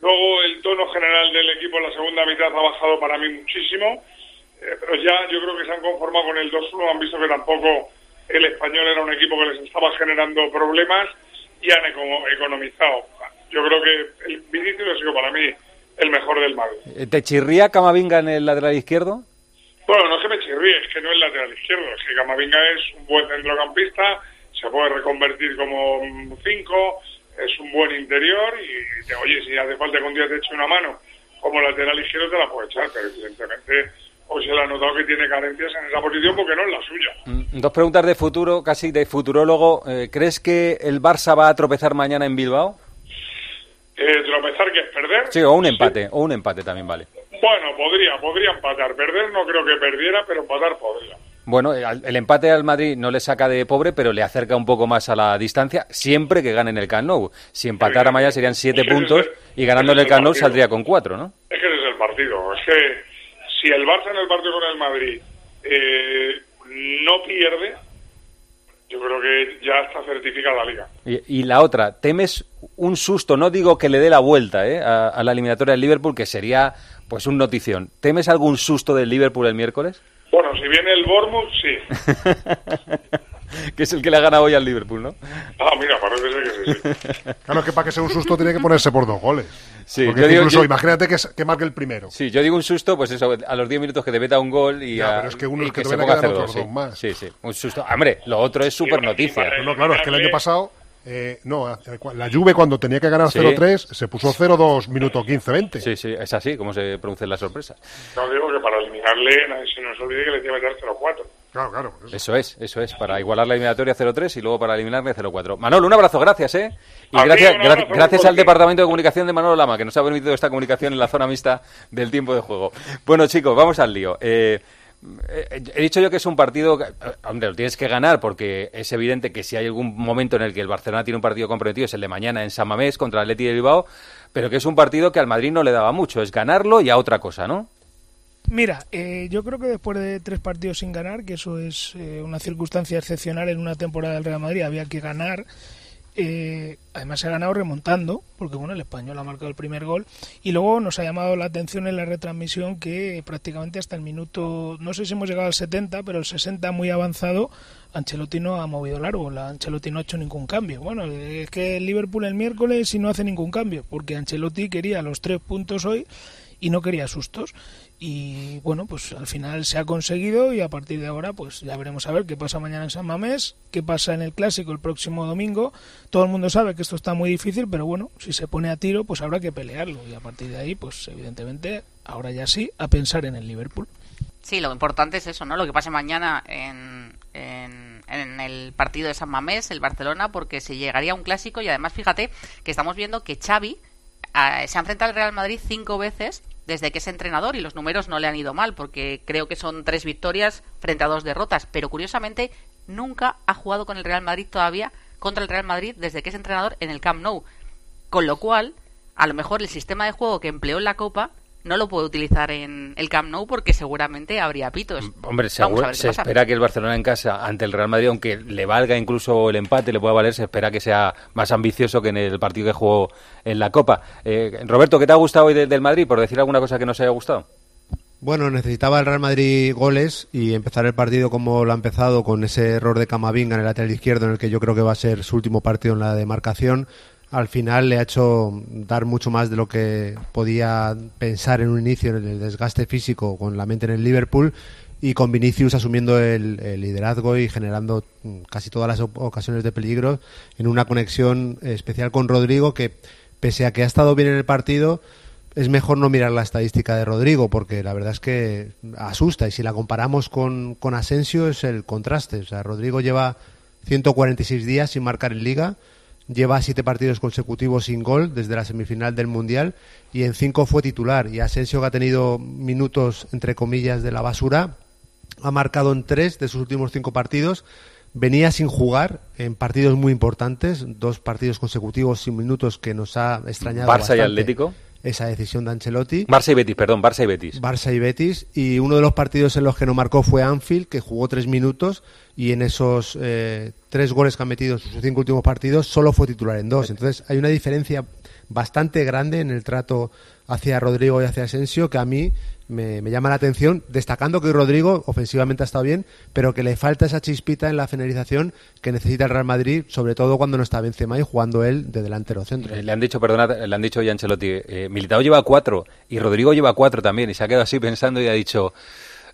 luego el tono general del equipo en la segunda mitad ha bajado para mí muchísimo, eh, pero ya yo creo que se han conformado con el 2-1, han visto que tampoco el español era un equipo que les estaba generando problemas y han economizado. Yo creo que el Vinicius ha sido para mí el mejor del Madrid. Eh, ¿Te chirría Camavinga en el lateral izquierdo? Bueno, no es que me chirríe, es que no es lateral izquierdo, es que Camavinga es un buen centrocampista, se puede reconvertir como cinco, es un buen interior y, oye, si hace falta que un día te eche una mano como lateral izquierdo te la puede echar, pero evidentemente hoy se le ha notado que tiene carencias en esa posición porque no es la suya. Mm, dos preguntas de futuro, casi de futurólogo. Eh, ¿Crees que el Barça va a tropezar mañana en Bilbao? Eh, tropezar que es perder. Sí, o un empate, o un empate también vale. Bueno, podría, podría empatar. Perder no creo que perdiera, pero empatar podría. Bueno, el empate al Madrid no le saca de pobre, pero le acerca un poco más a la distancia, siempre que gane en el Camp Nou. Si empatara mañana serían siete puntos y ganando en el Camp Nou saldría con cuatro, ¿no? Es que ese es el partido. Es que si el Barça en el partido con el Madrid eh, no pierde, yo creo que ya está certificada la liga. Y, la otra, ¿temes un susto? No digo que le dé la vuelta ¿eh? a, la eliminatoria del Liverpool, que sería pues un notición. ¿Temes algún susto del Liverpool el miércoles? Bueno, si viene el Bournemouth, sí. que es el que le ha ganado hoy al Liverpool, ¿no? Ah, mira, parece ser que sí. claro, que para que sea un susto tiene que ponerse por dos goles. Sí, Porque incluso, imagínate que, que, marque el primero. Sí, yo digo un susto, pues eso, a los 10 minutos que te meta un gol y, ya, pero es que, uno y que, se ponga a hacer dos. Sí. Más. sí, sí, un susto. Hombre, lo otro es súper noticia. No, claro, es que el año pasado eh, no, la Juve cuando tenía que ganar 0-3 se puso 0-2 minuto 15-20. Sí, sí, es así como se producen las sorpresas. No digo que para eliminarle se nos olvide que le tiene que meter 0-4. Claro, claro. Eso. es, eso es, para igualar la eliminatoria 0-3 y luego para eliminarle 0-4. Manolo, un abrazo, gracias, ¿eh? Y gracias, gracias al Departamento de Comunicación de Manolo Lama, que nos ha permitido esta comunicación en la zona mixta del tiempo de juego. Bueno, chicos, vamos al lío. Eh, eh, he dicho yo que es un partido, donde lo tienes que ganar porque es evidente que si hay algún momento en el que el Barcelona tiene un partido comprometido es el de mañana en San Mamés contra el Atleti de Bilbao, pero que es un partido que al Madrid no le daba mucho, es ganarlo y a otra cosa, ¿no? Mira, eh, yo creo que después de tres partidos sin ganar, que eso es eh, una circunstancia excepcional en una temporada del Real Madrid, había que ganar eh, además se ha ganado remontando, porque bueno, el español ha marcado el primer gol. Y luego nos ha llamado la atención en la retransmisión que prácticamente hasta el minuto, no sé si hemos llegado al 70, pero el 60 muy avanzado, Ancelotti no ha movido largo, la Ancelotti no ha hecho ningún cambio. Bueno, es que el Liverpool el miércoles y no hace ningún cambio, porque Ancelotti quería los tres puntos hoy y no quería sustos y bueno pues al final se ha conseguido y a partir de ahora pues ya veremos a ver qué pasa mañana en San Mamés qué pasa en el clásico el próximo domingo. Todo el mundo sabe que esto está muy difícil pero bueno si se pone a tiro pues habrá que pelearlo. Y a partir de ahí pues evidentemente ahora ya sí a pensar en el Liverpool. Sí lo importante es eso no lo que pase mañana en, en, el partido de San Mamés el Barcelona porque se llegaría a un clásico y además fíjate que estamos viendo que Xavi ah, se ha enfrentado al Real Madrid cinco veces desde que es entrenador y los números no le han ido mal porque creo que son tres victorias frente a dos derrotas, pero curiosamente nunca ha jugado con el Real Madrid todavía contra el Real Madrid desde que es entrenador en el Camp Nou, con lo cual a lo mejor el sistema de juego que empleó en la Copa no lo puede utilizar en el Camp Nou porque seguramente habría pitos. Mm, hombre, se espera que el Barcelona en casa ante el Real Madrid, aunque le valga incluso el empate, le pueda valer, se espera que sea más ambicioso que en el partido que jugó en la Copa. Eh, Roberto, ¿qué te ha gustado hoy del Madrid? Por decir alguna cosa que no se haya gustado. Bueno, necesitaba el Real Madrid goles y empezar el partido como lo ha empezado con ese error de Camavinga en el lateral izquierdo en el que yo creo que va a ser su último partido en la demarcación al final le ha hecho dar mucho más de lo que podía pensar en un inicio en el desgaste físico con la mente en el Liverpool y con Vinicius asumiendo el, liderazgo y generando casi todas las ocasiones de peligro en una conexión especial con Rodrigo que pese a que ha estado bien en el partido es mejor no mirar la estadística de Rodrigo porque la verdad es que asusta y si la comparamos con, con Asensio es el contraste. O sea, Rodrigo lleva 146 días sin marcar en liga lleva siete partidos consecutivos sin gol desde la semifinal del Mundial y en cinco fue titular. Y Asensio, que ha tenido minutos, entre comillas, de la basura, ha marcado en tres de sus últimos cinco partidos. venía sin jugar en partidos muy importantes, dos partidos consecutivos sin minutos que nos ha extrañado. Barça y Atlético. Esa decisión de Ancelotti. Barça y Betis, perdón, Barça y Betis. Barça y Betis. Y uno de los partidos en los que no marcó fue Anfield, que jugó tres minutos y en esos eh, tres goles que ha metido en sus cinco últimos partidos solo fue titular en dos. Entonces hay una diferencia bastante grande en el trato hacia Rodrigo y hacia Asensio que a mí me, llama la atención, destacando que Rodrigo ofensivamente ha estado bien, pero que le falta esa chispita en la finalización que necesita el Real Madrid, sobre todo cuando no está Benzema y jugando él de delantero centro. Eh, le han dicho, perdona, le han dicho hoy Ancelotti, eh, Militao lleva cuatro y Rodrigo lleva cuatro también y se ha quedado así pensando y ha dicho...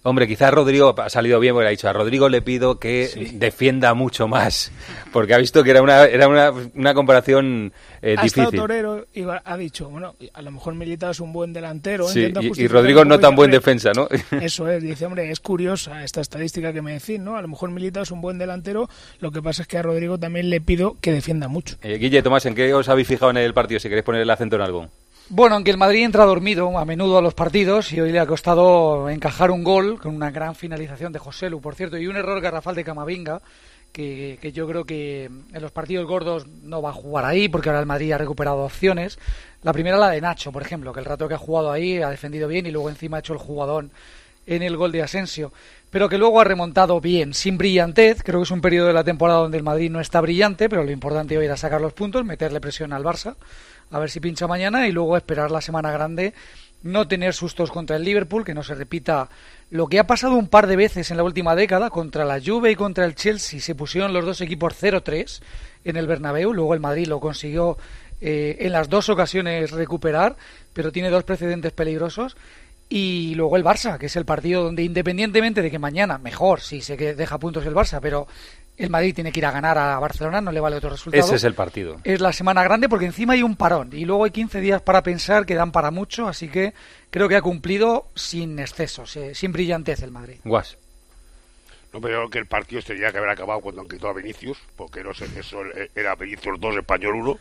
Hombre, quizás Rodrigo ha salido bien porque ha dicho a Rodrigo le pido que defienda mucho más, porque ha visto que era una, era una, comparación eh, ha Estado torero y ha dicho, bueno, a lo mejor Militao es un buen delantero. Sí, y, Rodrigo no tan buen defensa, ¿no? Eso es, dice, hombre, es curiosa esta estadística que me decís, ¿no? A lo mejor Militao es un buen delantero, lo que pasa es que a Rodrigo también le pido que defienda mucho. Eh, Guille, Tomás, ¿en qué os habéis fijado en el partido? Si queréis poner el acento en algo. Bueno, aunque el Madrid entra dormido a menudo a los partidos y hoy le ha costado encajar un gol con una gran finalización de José Lu, por cierto, y un error garrafal de Camavinga, que, yo creo que en los partidos gordos no va a jugar ahí porque ahora el Madrid ha recuperado opciones. La primera la de Nacho, por ejemplo, que el rato que ha jugado ahí ha defendido bien y luego encima ha hecho el jugador en el gol de Asensio, pero que luego ha remontado bien, sin brillantez. Creo que es un periodo de la temporada donde el Madrid no está brillante, pero lo importante hoy era sacar los puntos, meterle presión al Barça a ver si pincha mañana y luego esperar la semana grande, no tener sustos contra el Liverpool, que no se repita lo que ha pasado un par de veces en la última década contra la Juve y contra el Chelsea, se pusieron los dos equipos 0-3 en el Bernabéu, luego el Madrid lo consiguió eh, en las dos ocasiones recuperar, pero tiene dos precedentes peligrosos. Y luego el Barça, que es el partido donde independientemente de que mañana, mejor si se deja puntos el Barça, pero el Madrid tiene que ir a ganar a Barcelona, no le vale otro resultado. Ese es el partido. Es la semana grande porque encima hay un parón y luego hay 15 días para pensar que dan para mucho, así que creo que ha cumplido sin excesos, eh, sin brillantez el Madrid. Guas. No veo que el partido tenía que haber acabado cuando han quitado a Vinicius, porque no sé, eso era Vinicius 2, Español 1.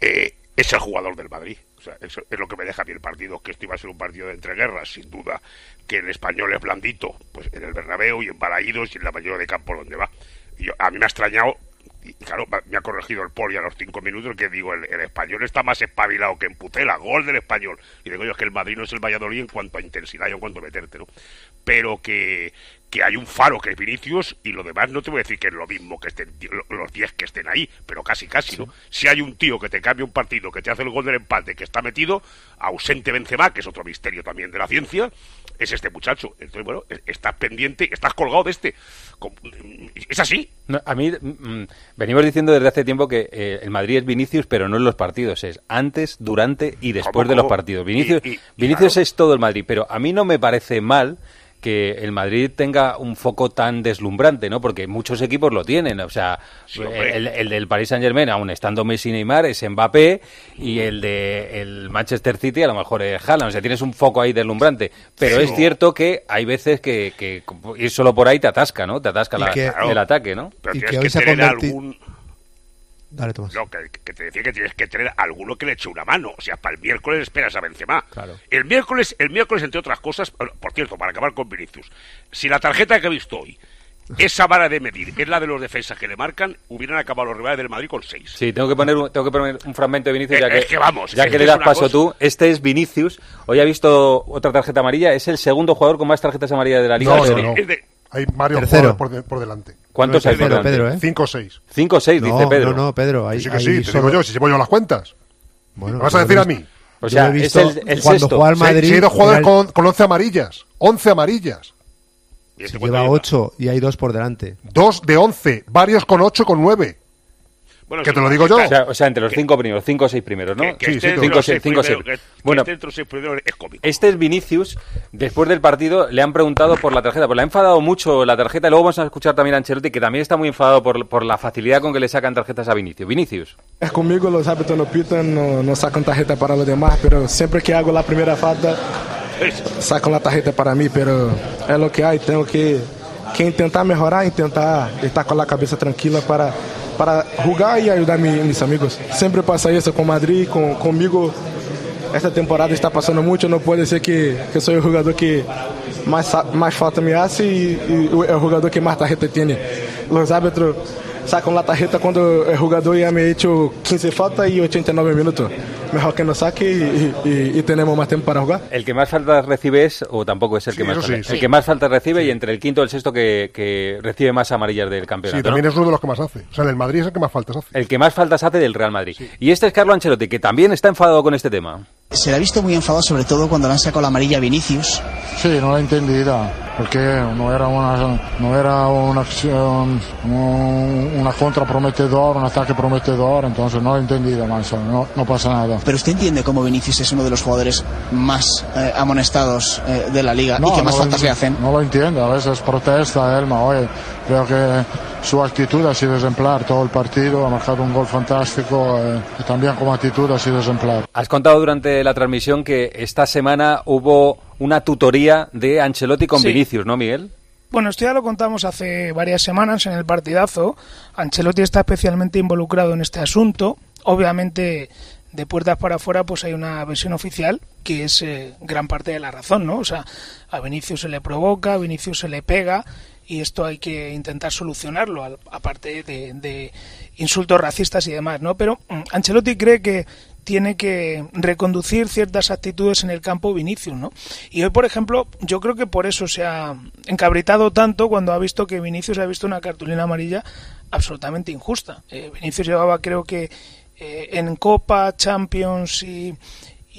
Eh, es el jugador del Madrid. O sea, eso es lo que me deja a mí el partido, que esto iba a ser un partido de entreguerras, sin duda. Que el español es blandito, pues en el Bernabéu y en Balaídos y en la mayoría de campos donde va. Y a mí me ha extrañado, y claro, me ha corregido el poli a los cinco minutos, que digo, el, español está más espabilado que en Putela, gol del español. Y digo yo, es que el Madrid no es el Valladolid en cuanto a intensidad y en cuanto a meterte, ¿no? Pero que, que hay un faro que es Vinicius y lo demás no te voy a decir que es lo mismo que estén los 10 que estén ahí, pero casi casi, ¿no? Si hay un tío que te cambia un partido, que te hace el gol del empate, que está metido, ausente Benzema, que es otro misterio también de la ciencia, es este muchacho. Entonces, bueno, e-, estás pendiente, estás colgado de este. Es así. a mí, mm, mm, venimos diciendo desde hace tiempo que eh, el Madrid es Vinicius, pero no en los partidos, es antes, durante y después de los partidos. Vinicius, Vinicius es todo el Madrid, pero a mí no me parece mal que el Madrid tenga un foco tan deslumbrante, ¿no? Porque muchos equipos lo tienen, o sea, el, del Paris Saint Germain, aún estando Messi y Neymar, es Mbappé, y el de el Manchester City a lo mejor es Haaland, o sea, tienes un foco ahí deslumbrante, pero es cierto que hay veces que, que, ir solo por ahí te atasca, ¿no? Te atasca el ataque, ¿no? Pero tienes que tener algún no, que, te decía que tienes que tener alguno que le eche una mano. O sea, para el miércoles esperas a Benzema. El miércoles, el miércoles, entre otras cosas, por cierto, para acabar con Vinicius, si la tarjeta que he visto hoy esa vara de medir es la de los defensas que le marcan, hubieran acabado los rivales del Madrid con seis. Sí, tengo que poner un, tengo que poner un fragmento de Vinicius. ya que, es que vamos. Ya que le das paso tú, este es Vinicius. Hoy ha visto otra tarjeta amarilla. Es el segundo jugador con más tarjetas amarillas de la liga. Hay varios jugadores por, por delante. ¿Cuántos hay Pedro, Pedro, eh? Cinco o seis. Cinco o seis, dice Pedro. No, no, Pedro. sí que sí, te digo yo, si llevo yo las cuentas. Bueno, ¿Me vas a decir a mí? O sea, he visto es el, el cuando juega al Madrid... Ido jugadores con, con 11 amarillas. 11 amarillas. Se lleva 8 y hay dos por delante. Dos de 11, varios con 8 con 9 que te lo digo yo. O sea, entre los cinco primeros, cinco o seis primeros, ¿no? sí, sí, cinco, seis, cinco, seis. Bueno, es cómico. Este es Vinicius. Después del partido le han preguntado por la tarjeta, pues le ha enfadado mucho la tarjeta. Y luego vamos a escuchar también a Ancelotti, que también está muy enfadado por, por la facilidad con que le sacan tarjetas a Vinicius. Vinicius. Es conmigo, los árbitros no pitan, no, no sacan tarjeta para los demás, pero siempre que hago la primera falta, sacan la tarjeta para mí, pero es lo que hay. Tengo que, que intentar mejorar, intentar estar con la cabeza tranquila para para jugar y ayudar a mis amigos. Siempre pasa eso con Madrid, con, conmigo. Esta temporada está pasando mucho, no puede ser que, que soy el jugador que más, más falta me hace y, y, el que más tarjeta tiene. los árbitros sacan la tarjeta cuando el jugador ya me ha hecho 15 faltas y 89 minutos. Mejor que nos saque y, tenemos más tiempo para jugar. El que más faltas recibe es, o tampoco es el que más faltas. El que más faltas recibe y entre el quinto y el sexto que, recibe más amarillas del campeonato. Sí, también es uno de los que más hace. O sea, en el Madrid es el que más faltas hace. El que más faltas hace del Real Madrid. Y este es Carlo Ancelotti, que también está enfadado con este tema. Se le ha visto muy enfadado, sobre todo cuando le han sacado la amarilla a Vinicius. Sí, no lo he entendido porque no era una, no era una acción, una contra prometedora, un ataque prometedor, entonces no lo he entendido, no, no pasa nada. Pero usted entiende cómo Vinicius es uno de los jugadores más eh, amonestados eh, de la liga y que más faltas le hacen. No lo entiendo, a veces protesta Elma, oye, creo que su actitud ha sido ejemplar todo el partido, ha marcado un gol fantástico eh, y también como actitud ha sido ejemplar. Has contado durante la transmisión que esta semana hubo una tutoría de Ancelotti con Vinicius, ¿no, Miguel? Bueno, esto ya lo contamos hace varias semanas en el partidazo. Ancelotti está especialmente involucrado en este asunto. Obviamente, de puertas para afuera, pues hay una versión oficial que es eh, gran parte de la razón, ¿no? O sea, a Vinicius se le provoca, a Vinicius se le pega y esto hay que intentar solucionarlo, aparte de, de insultos racistas y demás, ¿no? Pero mm, Ancelotti cree que tiene que reconducir ciertas actitudes en el campo Vinicius, ¿no? Y hoy, por ejemplo, yo creo que por eso se ha encabritado tanto cuando ha visto que Vinicius ha visto una cartulina amarilla absolutamente injusta. Eh, Vinicius llevaba, creo que, eh, en Copa, Champions y,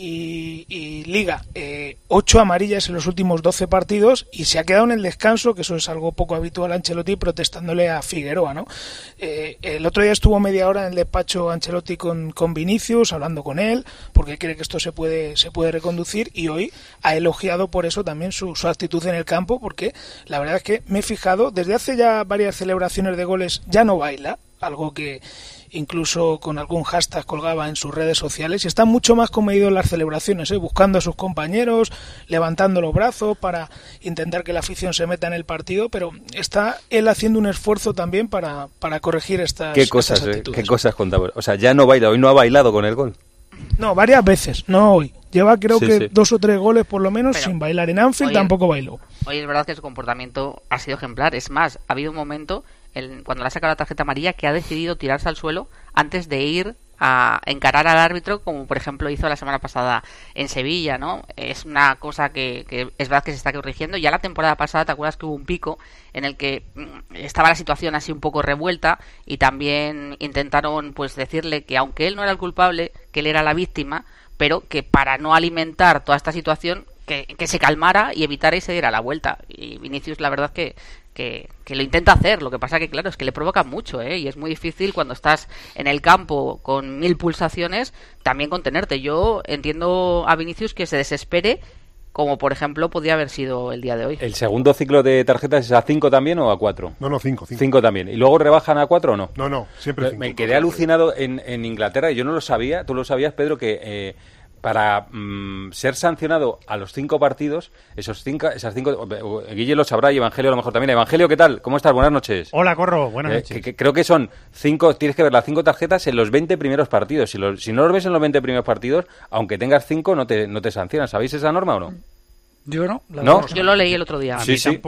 y, Liga eh, ocho amarillas en los últimos 12 partidos y se ha quedado en el descanso, que eso es algo poco habitual a Ancelotti, protestándole a Figueroa. ¿no? Eh, el otro día estuvo media hora en el despacho Ancelotti con, con Vinicius, hablando con él, porque cree que esto se puede, se puede reconducir y hoy ha elogiado por eso también su, su actitud en el campo, porque la verdad es que me he fijado, desde hace ya varias celebraciones de goles ya no baila, algo que incluso con algún hashtag colgaba en sus redes sociales y está mucho más comedido en las celebraciones, ¿eh? buscando a sus compañeros, levantando los brazos para intentar que la afición se meta en el partido, pero está él haciendo un esfuerzo también para, para corregir estas, ¿Qué cosas, eh? ¿Qué cosas contaba? O sea, ya no baila, hoy no ha bailado con el gol. No, varias veces, no hoy. Lleva creo que dos o tres goles por lo menos sin bailar. En Anfield tampoco bailó. Hoy es verdad que su comportamiento ha sido ejemplar. Es más, ha habido un momento cuando le ha sacado la tarjeta amarilla, que ha decidido tirarse al suelo antes de ir a encarar al árbitro, como por ejemplo hizo la semana pasada en Sevilla, ¿no? Es una cosa que, es verdad que se está corrigiendo. Ya la temporada pasada, ¿te acuerdas que hubo un pico en el que mm, estaba la situación así un poco revuelta y también intentaron pues decirle que aunque él no era el culpable, que él era la víctima, pero que para no alimentar toda esta situación que, que, se calmara y evitara y se diera la vuelta. Y Vinicius, la verdad que que, lo intenta hacer. Lo que pasa que, claro, es que le provoca mucho, ¿eh? Y es muy difícil cuando estás en el campo con mil pulsaciones también contenerte. Yo entiendo a Vinicius que se desespere como por ejemplo podía haber sido el día de hoy. ¿El segundo ciclo de tarjetas es a 5 también o a 4? No, no, 5. 5 también. ¿Y luego rebajan a 4 o no? No, no, siempre 5. Me quedé alucinado en, en Inglaterra, y yo no lo sabía, tú lo sabías, Pedro, que eh, para mm, ser sancionado a los cinco partidos, esos cinco, esas cinco, Guille lo sabrá y Evangelio a lo mejor también. Evangelio, ¿qué tal? ¿Cómo estás? Buenas noches. Hola, Corro, buenas eh, noches. creo que son cinco, tienes que ver las cinco tarjetas en los 20 primeros partidos. Si, si no los ves en los 20 primeros partidos, aunque tengas cinco, no te, no te sancionan. ¿Sabéis esa norma o no? Yo no. Yo lo leí el otro día. Sí, sí,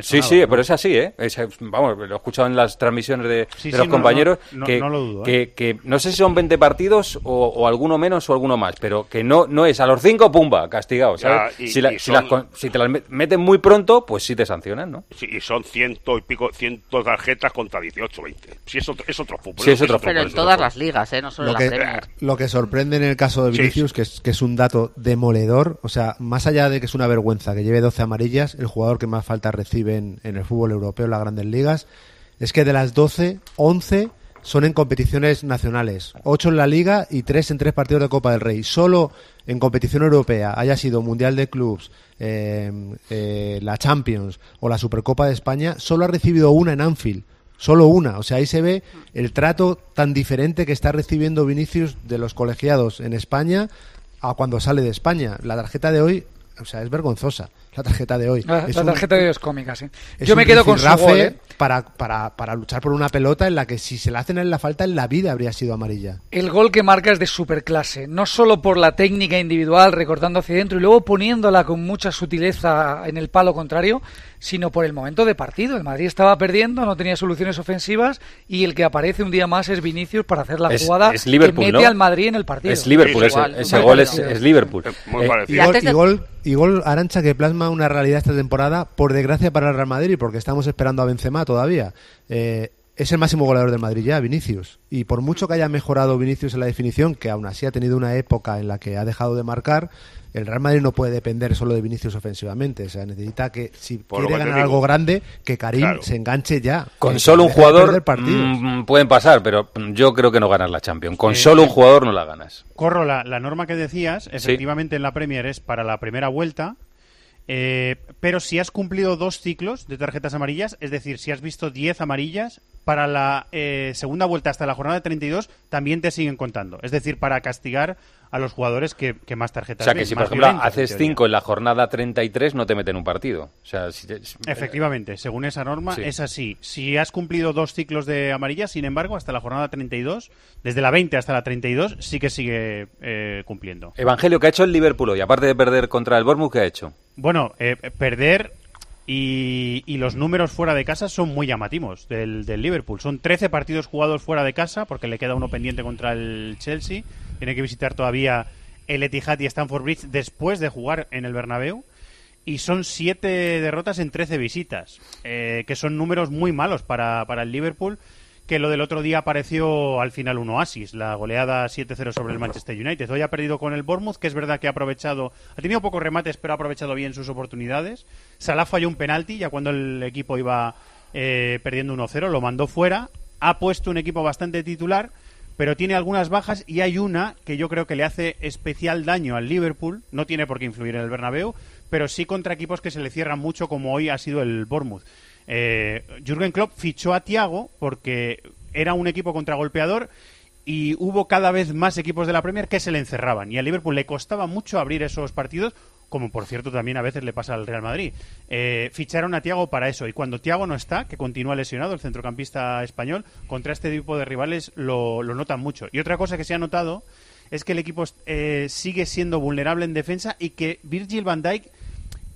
sí, sí, pero es así, ¿eh? vamos, lo he escuchado en las transmisiones de, los compañeros. que, no ¿eh? que, no sé si son 20 partidos o, alguno menos o alguno más, pero que no no es a los 5, pumba, castigado. ¿sabes? si, te las meten muy pronto, pues sí te sancionan, ¿no? Sí, y son ciento y pico, ciento tarjetas contra 18, 20. Sí, es otro, es otro fútbol. Sí, es otro pero en todas las ligas, ¿eh? No solo lo en las que, Lo que sorprende en el caso de Vinicius, que, es, que es un dato demoledor, o sea, más allá de que es una vergüenza que lleve 12 amarillas, el jugador que más falta recibe en, el fútbol europeo, en las grandes ligas, es que de las 12, 11 son en competiciones nacionales, 8 en la liga y 3 en 3 partidos de Copa del Rey. Solo en competición europea, haya sido Mundial de Clubs, eh, eh, la Champions o la Supercopa de España, solo ha recibido una en Anfield. Solo una. O sea, ahí se ve el trato tan diferente que está recibiendo Vinicius de los colegiados en España a cuando sale de España. La tarjeta de hoy o sea, es vergonzosa. la tarjeta de hoy. La, Es la un- tarjeta de hoy es cómica, sí. es Yo me quedo con su gol, ¿eh? para, para, para luchar por una pelota en la que si se le hacen en la falta en la vida habría sido amarilla. El gol que marca es de superclase, no solo por la técnica individual recortando hacia adentro y luego poniéndola con mucha sutileza en el palo contrario, sino por el momento de partido. El Madrid estaba perdiendo, no tenía soluciones ofensivas y el que aparece un día más es Vinicius para hacer la Es- jugada es Liverpool, que mete ¿no? al Madrid en el partido. Es Liverpool, ese, Igual, ese muy gol es, es Liverpool. Muy Eh, parecido. Y gol, y, gol, y gol, Arancha, que plasma una realidad esta temporada, por desgracia para el Real Madrid, porque estamos esperando a Benzema todavía. Eh, es el máximo goleador del Madrid ya, Vinicius. Y por mucho que haya mejorado Vinicius en la definición, que aún así ha tenido una época en la que ha dejado de marcar, el Real Madrid no puede depender solo de Vinicius ofensivamente. O sea, necesita que, si Por quiere ganar algo grande, que Karim Claro. se enganche ya. Con Que solo un jugador mm, pueden pasar, pero yo creo que no ganas la Champions. Con Eh, solo un jugador no la ganas. Corro, la, la norma que decías, efectivamente en la Premier es para la primera vuelta, eh, pero si has cumplido dos ciclos de tarjetas amarillas, es decir, si has visto 10 amarillas, para la eh, segunda vuelta hasta la jornada 32 también te siguen contando. Es decir, para castigar a los jugadores que, que más O tarjetas sea, que ven, si, por ejemplo, haces teoría. 5 en la jornada 33, no te meten un partido. O sea, si te- Efectivamente, según esa norma Sí. es así. Si has cumplido dos ciclos de amarillas, sin embargo, hasta la jornada 32, desde la 20 hasta la 32, sí que sigue eh, cumpliendo. Evangelio, ¿qué ha hecho el Liverpool hoy? Aparte de perder contra el Bournemouth, ¿qué ha hecho? Bueno, eh, perder y, los números fuera de casa son muy llamativos del, del Liverpool. Son 13 partidos jugados fuera de casa porque le queda uno pendiente contra el Chelsea. Tiene que visitar todavía el Etihad y Stamford Bridge después de jugar en el Bernabéu. Y son 7 derrotas en 13 visitas, eh, que son números muy malos para, para el Liverpool que lo del otro día apareció al final un oasis, la goleada 7-0 sobre el Manchester United. Hoy ha perdido con el Bournemouth, que es verdad que ha aprovechado, ha tenido pocos remates, pero ha aprovechado bien sus oportunidades. Salah falló un penalti ya cuando el equipo iba eh, perdiendo 1-0, lo mandó fuera. Ha puesto un equipo bastante titular, pero tiene algunas bajas y hay una que yo creo que le hace especial daño al Liverpool. No tiene por qué influir en el Bernabéu, pero sí contra equipos que se le cierran mucho, como hoy ha sido el Bournemouth. Eh, Jürgen Klopp fichó a Thiago porque era un equipo contragolpeador y hubo cada vez más equipos de la Premier que se le encerraban y al Liverpool le costaba mucho abrir esos partidos como por cierto también a veces le pasa al Real Madrid. Eh, ficharon a Thiago para eso y cuando Thiago no está, que continúa lesionado, el centrocampista español, contra este tipo de rivales lo, lo notan mucho. Y otra cosa que se ha notado es que el equipo eh, sigue siendo vulnerable en defensa y que Virgil van Dijk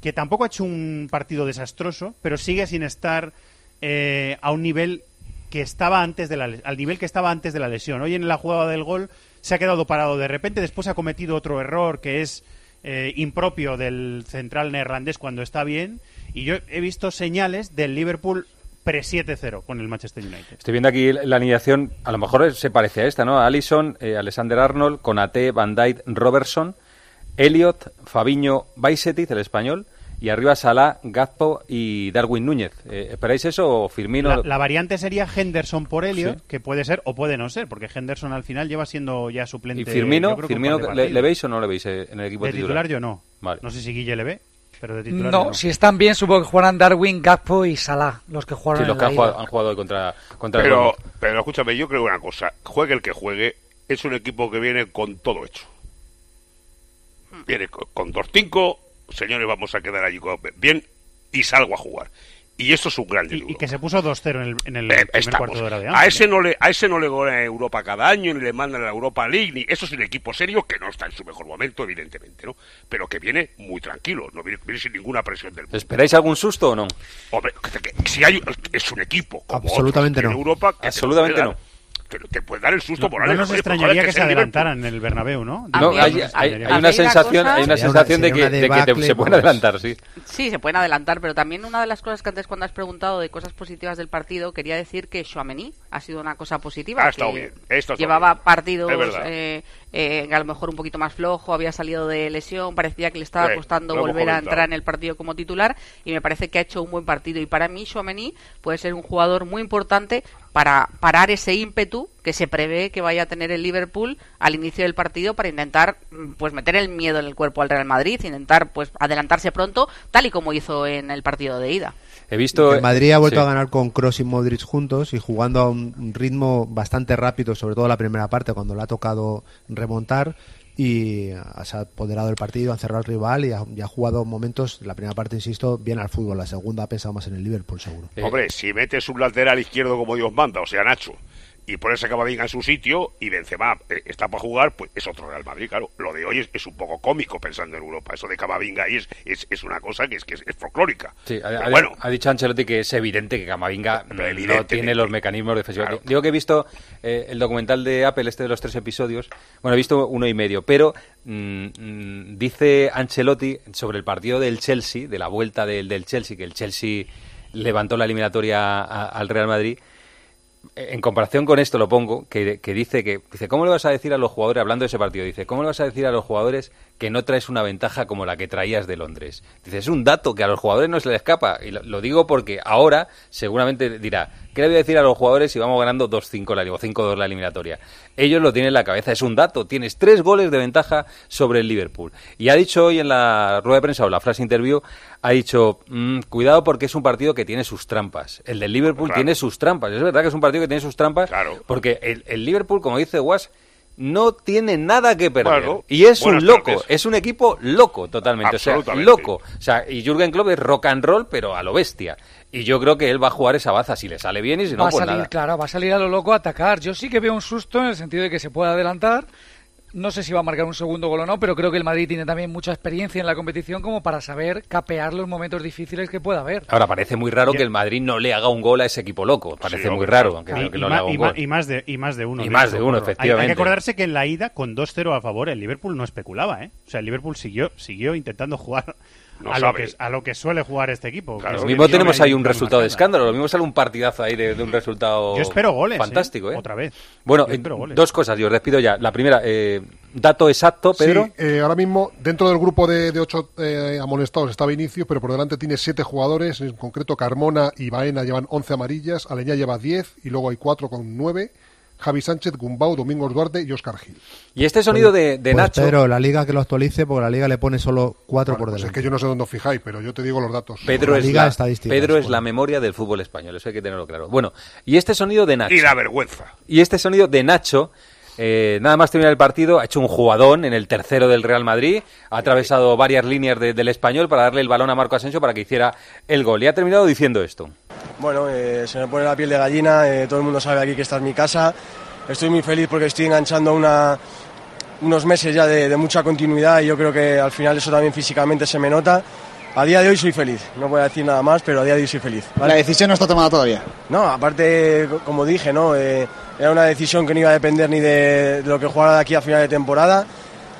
que tampoco ha hecho un partido desastroso, pero sigue sin estar eh, a un nivel que estaba antes de la al nivel que estaba antes de la lesión. Hoy en la jugada del gol se ha quedado parado de repente, después ha cometido otro error que es eh, impropio del central neerlandés cuando está bien y yo he visto señales del Liverpool pre 7-0 con el Manchester United. Estoy viendo aquí la alineación, a lo mejor se parece a esta, ¿no? Allison, eh, Alexander Arnold, Conate, Van Dijk, Robertson, Elliot, Fabiño, Baisetic, el español, y arriba Salah, Gazpo y Darwin Núñez. Eh, ¿Esperáis eso o Firmino? La, la variante sería Henderson por Elliot, Sí. que puede ser o puede no ser, porque Henderson al final lleva siendo ya suplente. ¿Y Firmino? ¿Firmino le, veis o no le veis eh, en el equipo De titular yo no. Vale. No sé si Guille le ve, pero de titular No, yo no. si están bien, supongo que jugarán Darwin, Gakpo y Salah, los que jugaron Sí, los en que la han jugado, han jugado hoy contra, contra el Pero, pero escúchame, yo creo una cosa. Juegue el que juegue, es un equipo que viene con todo hecho. Viene con, con 2-5, señores, vamos a quedar allí bien y salgo a jugar. Y esto es un gran Y, y que se puso 2-0 en el, en el Eh, primer estamos. cuarto de hora de A ese no le a ese no le gana Europa cada año ni le mandan a la Europa League ni eso es un equipo serio que no está en su mejor momento evidentemente, ¿no? Pero que viene muy tranquilo, no viene, viene sin ninguna presión del mundo. ¿Esperáis algún susto o no? Hombre, que- que si hay es un equipo como Absolutamente otros no. en Europa que te Absolutamente no. Te, te puede dar el susto No, por no nos Oye, pues, extrañaría joder, que se adelantaran en el Bernabéu, ¿no? Hay, una sensación, cosa- hay una sensación de que, una de que te- se pueden adelantar, sí. Sí, se pueden adelantar, pero también una de las cosas que antes cuando has preguntado de cosas positivas del partido, quería decir que Chouameni ha sido una cosa positiva. Ha que estado bien, esto ha estado llevaba bien. partidos eh, eh, a lo mejor un poquito más flojo, había salido de lesión, parecía que le estaba costando volver a entrar en el partido como titular y me parece que ha hecho un buen partido. Y para mí Chouameni puede ser un jugador muy importante para parar ese ímpetu que se prevé que vaya a tener el Liverpool al inicio del partido para intentar mm, pues meter el miedo en el cuerpo al Real Madrid, intentar pues adelantarse pronto, tal y como hizo en el partido de ida. He visto... El Madrid ha vuelto sí. a ganar con Cross y Modric juntos y jugando a un ritmo bastante rápido, sobre todo la primera parte, cuando le ha tocado remontar. Y se ha apoderado del partido, ha cerrado al rival y ha, jugado momentos, la primera parte, insisto, bien al fútbol, la segunda ha pesado más en el Liverpool, seguro. Hombre, si metes un lateral izquierdo como Dios manda, o sea, Nacho, y ponerse Camavinga en su sitio y Benzema eh, está para jugar, pues es otro Real Madrid, claro. Lo de hoy es, es un poco cómico pensando en Europa. Eso de Camavinga ahí es, es, es una cosa que es, que es, es folclórica. Sí, ha, bueno, ha dicho Ancelotti que es evidente que Camavinga no tiene los mecanismos defensivos. Claro. Digo que he visto eh, el documental de Apple, este de los tres episodios. Bueno, he visto uno y medio, pero mm, mm, dice Ancelotti sobre el partido del Chelsea, de la vuelta del, del Chelsea, que el Chelsea levantó la eliminatoria a- al Real Madrid. En comparación con esto lo pongo, que, que dice que dice cómo le vas a decir a los jugadores hablando de ese partido dice cómo le vas a decir a los jugadores que no traes una ventaja como la que traías de Londres. Dice es un dato que a los jugadores no se les escapa y lo, digo porque ahora seguramente dirá qué le voy a decir a los jugadores si vamos ganando 2-5 la o 5-2 la eliminatoria ellos lo tienen en la cabeza es un dato. Tienes tres goles de ventaja sobre el Liverpool. Y ha dicho hoy en la rueda de prensa o la frase interview ha dicho "Mm, cuidado porque es un partido que tiene sus trampas. El del Liverpool Claro. tiene sus trampas. Es verdad que es un partido que tiene sus trampas porque el, el Liverpool como dice Was no tiene nada que perder Bueno, y es un loco es. un equipo loco totalmente o sea loco o sea y Jürgen Klopp es rock and roll pero a lo bestia y yo creo que él va a jugar esa baza si le sale bien y si no va a pues salir, nada claro, va a salir a lo loco a atacar. Yo sí que veo un susto en el sentido de que se puede adelantar. No sé si va a marcar un segundo gol o no, pero creo que el Madrid tiene también mucha experiencia en la competición como para saber capear los momentos difíciles que pueda haber. Ahora parece muy raro que el Madrid no le haga un gol a ese equipo loco. Parece Sí, muy raro aunque Y- que y no le ma- haga un y ma- gol. y más de y más de uno. Y más de uno, Hay- Hay, efectivamente. que acordarse que en la ida con 2-0 a favor el Liverpool no especulaba, ¿eh? O sea, el Liverpool siguió siguió intentando jugar No a lo que a lo que suele jugar este equipo. que Lo mismo tenemos ahí un resultado de escándalo, lo mismo sale un partidazo ahí de, de un resultado Yo espero goles, ¿eh? fantástico, ¿eh? Otra vez. Bueno, eh, dos cosas, yo os despido ya. La primera, eh, dato exacto, Pedro. Sí, eh, ahora mismo dentro del grupo de, de ocho eh, amonestados está Vinicius, pero por delante tiene siete jugadores, en concreto Carmona y Baena llevan 11 amarillas, Aleñá lleva 10 y luego hay cuatro con 9, Javi Sánchez, Gumbau, Domingos Duarte y Oscar Gil. Y este sonido de, de Pues, Nacho. Pedro, la liga que lo actualice, porque la liga le pone solo cuatro por Pues es delante. que yo no sé dónde os fijáis, pero yo te digo los datos. Pedro, La es liga la, estadística, Pedro es supongo. la memoria del fútbol español, eso hay que tenerlo claro. Bueno, y este sonido de Nacho. y la vergüenza. Y este sonido de Nacho, eh, nada más terminar el partido, ha hecho un jugadón en el tercero del Real Madrid, ha atravesado varias líneas de- del español para darle el balón a Marco Asensio para que hiciera el gol. Y ha terminado diciendo esto. Bueno, eh, se me pone la piel de gallina, eh, todo el mundo sabe aquí que esta es mi casa. Estoy muy feliz porque estoy enganchando una, unos meses ya de, de mucha continuidad y yo creo que al final eso también físicamente se me nota. A día de hoy soy feliz, no voy a decir nada más, pero a día de hoy soy feliz. La decisión no está tomada todavía. No, aparte, co- como dije, ¿no? Eh, era una decisión que no iba a depender ni de, de lo que jugara de aquí a final de temporada.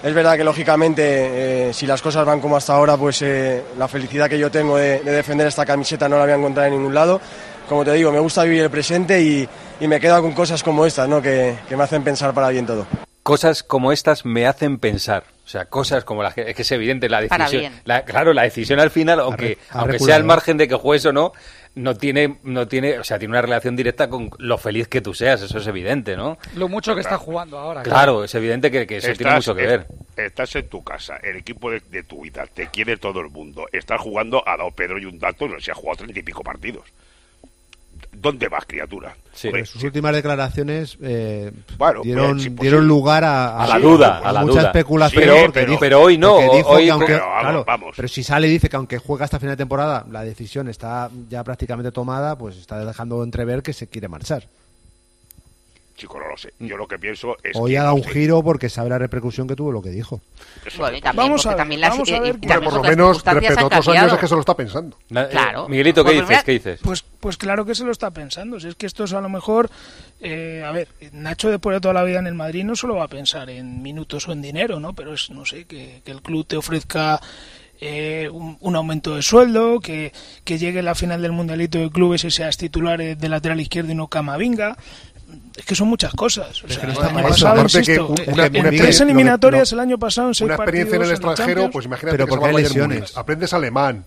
Es verdad que lógicamente, eh, si las cosas van como hasta ahora, pues eh, la felicidad que yo tengo de, de defender esta camiseta no la voy a encontrar en ningún lado. Como te digo, me gusta vivir el presente y, y me quedo con cosas como estas, ¿no? Que, que me hacen pensar para bien todo. Cosas como estas me hacen pensar. O sea, cosas como las que es que es evidente la Para decisión. bien. la- claro, la decisión al final, aunque, ha aunque sea al margen de que juegues o no, no tiene, no tiene, o sea, tiene una relación directa con lo feliz que tú seas. Eso es evidente, ¿no? Lo mucho que está jugando ahora. Claro, es evidente que, que eso tiene Estás- mucho que ver. es- Estás en tu casa, el equipo de, de tu vida, te quiere todo el mundo. Estás jugando, ha dado Pedro y un dato, no se ha jugado treinta y pico partidos. ¿Dónde vas, criatura? Hombre, Sus últimas declaraciones eh, Bueno, dieron, pues, dieron lugar a, A la duda, a la mucha duda. especulación. Sí, porque pero- dijo- pero hoy no, dijo hoy- que aunque- pero vamos, claro, vamos. pero si sale y dice que aunque juega hasta final de temporada, la decisión está ya prácticamente tomada, pues está dejando entrever que se quiere marchar. Chico, no lo sé. Yo lo que pienso es Hoy que, ha dado no un sé, giro porque sabe la repercusión que tuvo lo que dijo. eso Bueno, y también, Vamos porque a ver, también las, vamos a y- y ver también que- Hombre, por lo menos respecto a otros años es que se lo está pensando. Na- Claro. Miguelito, ¿qué dices? ¿Qué dices? Pues, pues claro que se lo está pensando. Si es que esto es a lo mejor. eh, a ver, Nacho, después de toda la vida en el Madrid, no solo va a pensar en minutos o en dinero, ¿no? Pero es, no sé, que, que el club te ofrezca. eh, un, un aumento de sueldo, que, que llegue la final del mundialito de clubes y seas titular eh, de lateral izquierdo y no Camavinga. Es que son muchas cosas. O sea, que no el está año pasado, aparte que insisto, un- en- una- en tres eliminatorias no, el año pasado en seis Una experiencia en el extranjero, Champions. pues imagínate Pero que se va porque hay lesiones. Aprendes alemán.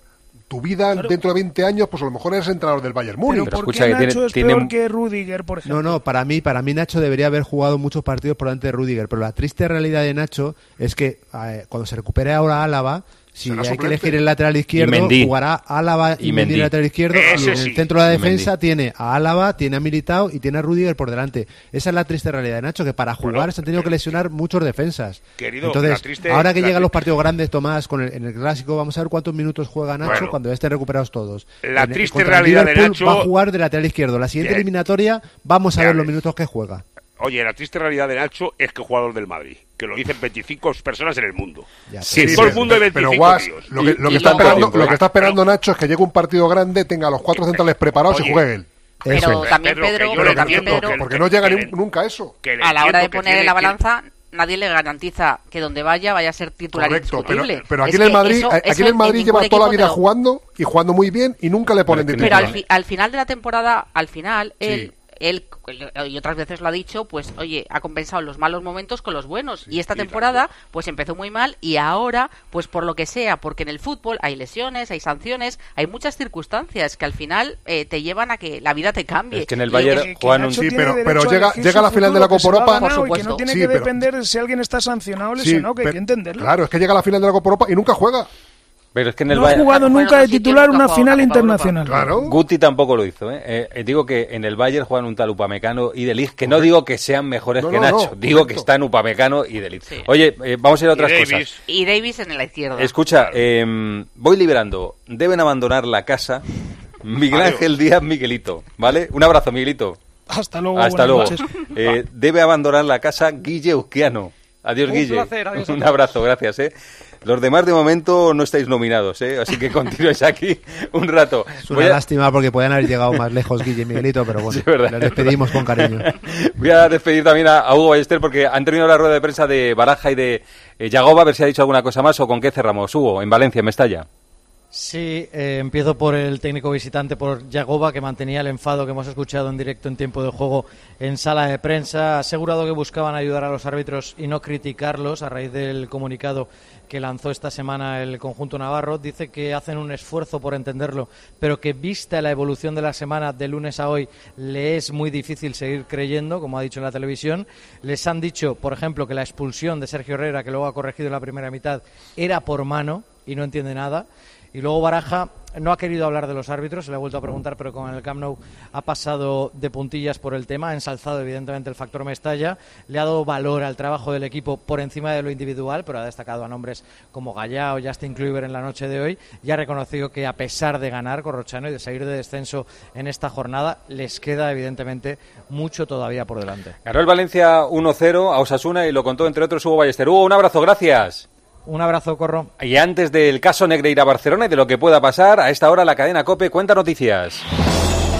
Tu vida dentro de 20 años, pues a lo mejor eres entrenador del Bayern Múnich. Pero, ¿por escucha qué que tiene- Nacho es tiene peor un- que Rudiger, por ejemplo? No, no, para mí, para mí Nacho debería haber jugado muchos partidos por delante de Rudiger, pero la triste realidad de Nacho es que eh, cuando se recupere ahora Álava, si hay que elegir el lateral izquierdo, jugará Álava y, Mendy. el lateral izquierdo. y en el centro de la defensa tiene a Álava, tiene a Militao y tiene a Rudiger por delante. Esa es la triste realidad de Nacho, que para jugar se han tenido que lesionar muchos defensas. Entonces, ahora que llegan los partidos grandes, Tomás, con el, en el clásico, vamos a ver cuántos minutos juega Nacho cuando estén recuperados todos. La triste realidad de Nacho. Va a jugar de lateral izquierdo. La siguiente eliminatoria, vamos a ver los minutos que juega. Oye, la triste realidad de Nacho es que jugador del Madrid, que lo dicen 25 personas en el mundo. sí, todo el mundo de 25 pero, lo, que, está esperando, lo que está esperando Nacho es que llegue un partido grande, tenga los cuatro centrales preparados y juegue él. Pero también Pedro, pero también Pedro, porque no llega nunca eso. A la hora de poner en la balanza, nadie le garantiza que donde vaya vaya a ser titular Correcto, Pero, aquí, en el Madrid, aquí en el Madrid lleva toda la vida jugando y jugando muy bien y nunca le ponen titular. Pero al, final de la temporada, al final, él él y otras veces lo ha dicho, pues oye, ha compensado los malos momentos con los buenos. y esta temporada, pues empezó muy mal y ahora, pues por lo que sea, porque en el fútbol hay lesiones, hay sanciones, hay muchas circunstancias que al final eh, te llevan a que la vida te cambie. Es que en el Bayern Juan un... Sí, pero, pero llega, llega a la final de la Copa Europa. Por supuesto. que no tiene que depender si alguien está sancionado o lesionado, que hay que entenderlo. Claro, es que llega a la final de la Copa Europa y nunca juega. Pero es que en el no ha jugado nunca de titular una final internacional. Claro. Guti tampoco lo hizo. ¿eh? Eh, digo que en el Bayern juegan un tal Upamecano y Deliz, que no digo que sean mejores que Nacho, digo que están Upamecano y Deliz. Oye, eh, vamos a ir a otras cosas. Y Davis en la izquierda. Escucha, em, voy liberando. Deben abandonar la casa Miguel Ángel Díaz Miguelito, ¿vale? Un abrazo, Miguelito. Hasta luego. Hasta luego. debe abandonar la casa Guille Euskiano. Adiós, Guille. un abrazo, gracias. ¿eh? Los demás de momento no estáis nominados, ¿eh? así que continúes aquí un rato. Es una lástima porque podían haber llegado más lejos Guille y Miguelito, pero bueno, les despedimos con cariño. Voy a despedir también a, Hugo Ballester porque han terminado la rueda de prensa de Baraja y de eh, Yagoba, a ver si ha dicho alguna cosa más o con qué cerramos. Hugo, en Valencia, en Mestalla. Sí, eh, empiezo por el técnico visitante, por Yagoba, que mantenía el enfado que hemos escuchado en directo en tiempo de juego en sala de prensa. Ha asegurado que buscaban ayudar a los árbitros y no criticarlos a raíz del comunicado que lanzó esta semana el conjunto navarro. Dice que hacen un esfuerzo por entenderlo, pero que vista la evolución de la semana de lunes a hoy, le es muy difícil seguir creyendo, como ha dicho en la televisión. Les han dicho, por ejemplo, que la expulsión de Sergio Herrera, que luego ha corregido en la primera mitad, era por mano y no entiende nada. Y luego Baraja no ha querido hablar de los árbitros, se le ha vuelto a preguntar, pero con el Camp Nou ha pasado de puntillas por el tema, ha ensalzado evidentemente el factor Mestalla, le ha dado valor al trabajo del equipo por encima de lo individual, pero ha destacado a nombres como Gallá o Justin Kluivert en la noche de hoy y ha reconocido que a pesar de ganar Corrochano y de salir de descenso en esta jornada, les queda evidentemente mucho todavía por delante. Ganó el Valencia 1-0 a Osasuna y lo contó entre otros Hugo Ballester. Hugo, un abrazo, gracias. Un abrazo, Corro. Y antes del caso Negreira Barcelona y de lo que pueda pasar, a esta hora la cadena Cope cuenta noticias.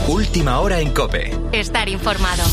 Última hora en Cope. Estar informado.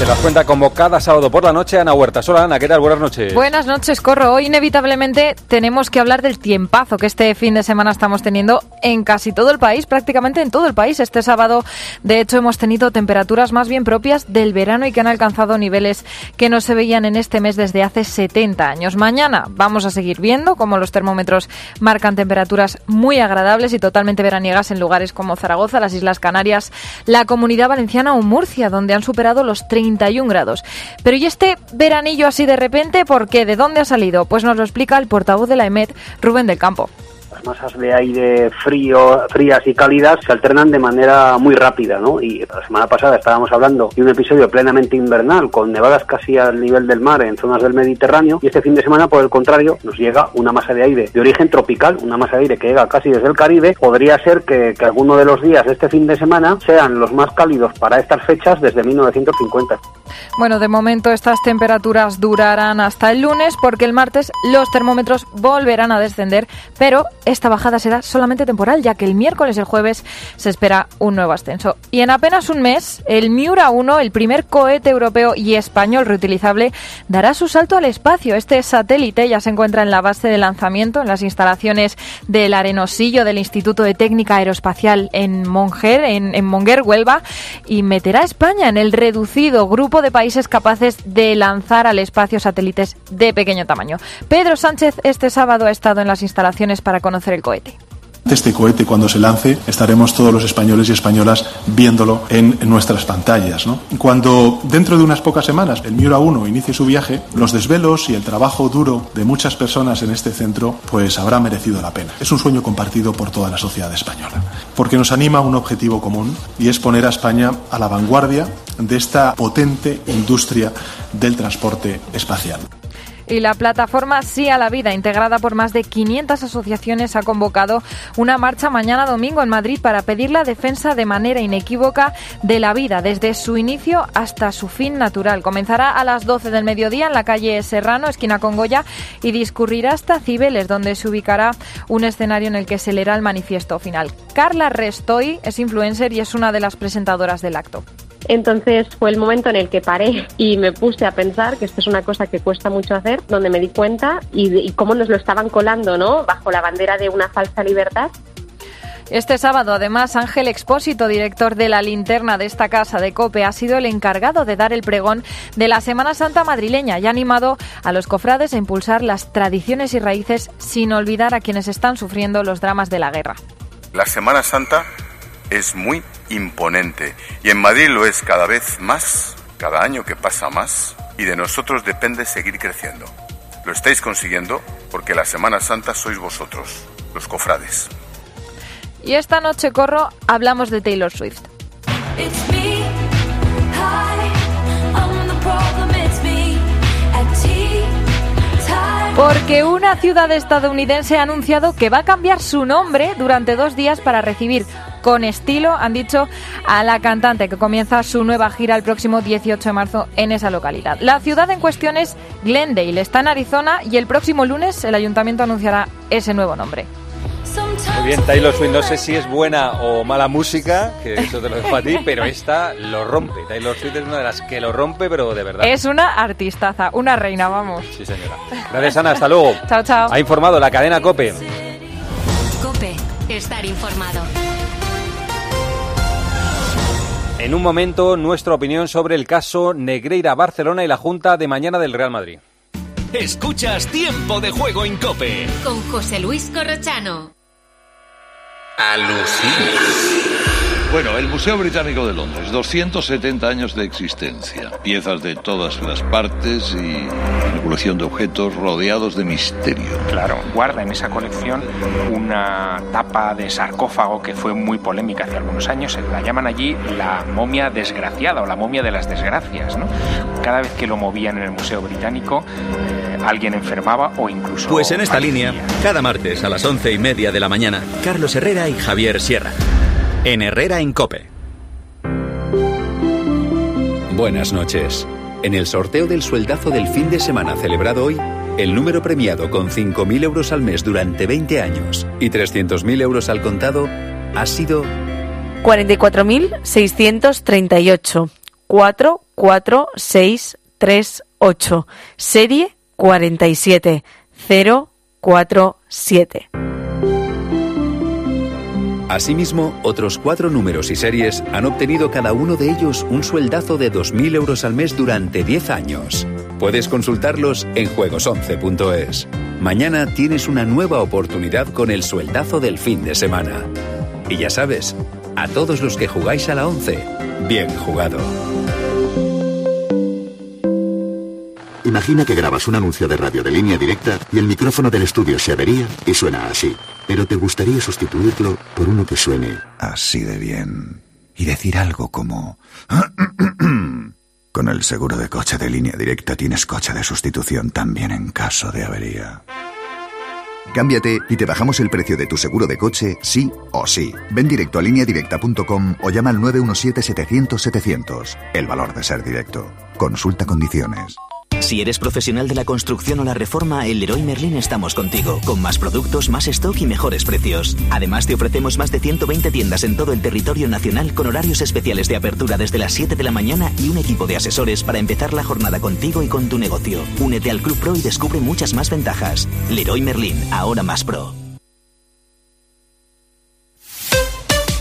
Se las cuenta como cada sábado por la noche Ana Huerta. Hola Ana, ¿qué tal? Buenas noches. Buenas noches, Corro. Hoy inevitablemente tenemos que hablar del tiempazo que este fin de semana estamos teniendo en casi todo el país, prácticamente en todo el país. Este sábado, de hecho, hemos tenido temperaturas más bien propias del verano y que han alcanzado niveles que no se veían en este mes desde hace 70 años. Mañana vamos a seguir viendo cómo los termómetros marcan temperaturas muy agradables y totalmente veraniegas en lugares como Zaragoza, las Islas Canarias, la Comunidad Valenciana o Murcia, donde han superado los 30 31 grados. Pero ¿y este veranillo así de repente? ¿Por qué? ¿De dónde ha salido? Pues nos lo explica el portavoz de la EMET, Rubén del Campo las masas de aire frío, frías y cálidas se alternan de manera muy rápida, ¿no? Y la semana pasada estábamos hablando de un episodio plenamente invernal, con nevadas casi al nivel del mar en zonas del Mediterráneo, y este fin de semana, por el contrario, nos llega una masa de aire de origen tropical, una masa de aire que llega casi desde el Caribe. Podría ser que, que alguno de los días de este fin de semana sean los más cálidos para estas fechas desde 1950. Bueno, de momento estas temperaturas durarán hasta el lunes porque el martes los termómetros volverán a descender, pero esta bajada será solamente temporal, ya que el miércoles y el jueves se espera un nuevo ascenso. Y en apenas un mes, el Miura 1, el primer cohete europeo y español reutilizable, dará su salto al espacio. Este satélite ya se encuentra en la base de lanzamiento, en las instalaciones del Arenosillo del Instituto de Técnica Aeroespacial en Monger, en, Monger, Huelva, y meterá a España en el reducido grupo de países capaces de lanzar al espacio satélites de pequeño tamaño. Pedro Sánchez este sábado ha estado en las instalaciones para Este cohete cuando se lance estaremos todos los españoles y españolas viéndolo en nuestras pantallas. Cuando dentro de unas pocas semanas el Miura 1 inicie su viaje, los desvelos y el trabajo duro de muchas personas en este centro pues habrá merecido la pena. Es un sueño compartido por toda la sociedad española, porque nos anima a un objetivo común y es poner a España a la vanguardia de esta potente industria del transporte espacial. Y la plataforma Sí a la Vida, integrada por más de 500 asociaciones, ha convocado una marcha mañana domingo en Madrid para pedir la defensa de manera inequívoca de la vida, desde su inicio hasta su fin natural. Comenzará a las 12 del mediodía en la calle Serrano, esquina con Goya, y discurrirá hasta Cibeles, donde se ubicará un escenario en el que se leerá el manifiesto final. Carla Restoy es influencer y es una de las presentadoras del acto. Entonces fue el momento en el que paré y me puse a pensar que esto es una cosa que cuesta mucho hacer, donde me di cuenta y, cómo nos lo estaban colando, ¿no? Bajo la bandera de una falsa libertad. Este sábado, además, Ángel Expósito, director de la linterna de esta casa de COPE, ha sido el encargado de dar el pregón de la Semana Santa madrileña y ha animado a los cofrades a impulsar las tradiciones y raíces sin olvidar a quienes están sufriendo los dramas de la guerra. La Semana Santa es muy imponente y en Madrid lo es cada vez más, cada año que pasa más y de nosotros depende seguir creciendo. Lo estáis consiguiendo porque la Semana Santa sois vosotros, los cofrades. Y esta noche, Corro, hablamos de Taylor Swift. Porque una ciudad estadounidense ha anunciado que va a cambiar su nombre durante dos días para recibir con estilo, han dicho a la cantante que comienza su nueva gira el próximo 18 de marzo en esa localidad. La ciudad en cuestión es Glendale, está en Arizona y el próximo lunes el ayuntamiento anunciará ese nuevo nombre. Muy bien, Taylor Swift, no sé si es buena o mala música, que eso te lo dejo a ti, pero esta lo rompe. Taylor Swift es una de las que lo rompe, pero de verdad. Es una artistaza, una reina, vamos. Sí, señora. Gracias, Ana, hasta luego. chao, chao. Ha informado la cadena COPE. COPE, estar informado. En un momento, nuestra opinión sobre el caso Negreira Barcelona y la Junta de mañana del Real Madrid. Escuchas Tiempo de Juego en Cope. Con José Luis Corrochano. Alucina. Bueno, el Museo Británico de Londres, 270 años de existencia, piezas de todas las partes y una colección de objetos rodeados de misterio. Claro, guarda en esa colección una tapa de sarcófago que fue muy polémica hace algunos años, la llaman allí la momia desgraciada o la momia de las desgracias. ¿no? Cada vez que lo movían en el Museo Británico, eh, alguien enfermaba o incluso... Pues en esta línea, cada martes a las once y media de la mañana, Carlos Herrera y Javier Sierra en Herrera en Cope. Buenas noches. En el sorteo del sueldazo del fin de semana celebrado hoy, el número premiado con 5.000 euros al mes durante 20 años y 300.000 euros al contado ha sido 44.638. 44638. Serie 47047. Asimismo, otros cuatro números y series han obtenido cada uno de ellos un sueldazo de 2.000 euros al mes durante 10 años. Puedes consultarlos en juegos11.es. Mañana tienes una nueva oportunidad con el sueldazo del fin de semana. Y ya sabes, a todos los que jugáis a la 11, bien jugado. Imagina que grabas un anuncio de radio de línea directa y el micrófono del estudio se avería y suena así. Pero te gustaría sustituirlo por uno que suene así de bien. Y decir algo como... Con el seguro de coche de línea directa tienes coche de sustitución también en caso de avería. Cámbiate y te bajamos el precio de tu seguro de coche, sí o sí. Ven directo a lineadirecta.com o llama al 917-700-700. El valor de ser directo. Consulta condiciones. Si eres profesional de la construcción o la reforma, en Leroy Merlin estamos contigo, con más productos, más stock y mejores precios. Además, te ofrecemos más de 120 tiendas en todo el territorio nacional con horarios especiales de apertura desde las 7 de la mañana y un equipo de asesores para empezar la jornada contigo y con tu negocio. Únete al Club Pro y descubre muchas más ventajas. Leroy Merlin, ahora más pro.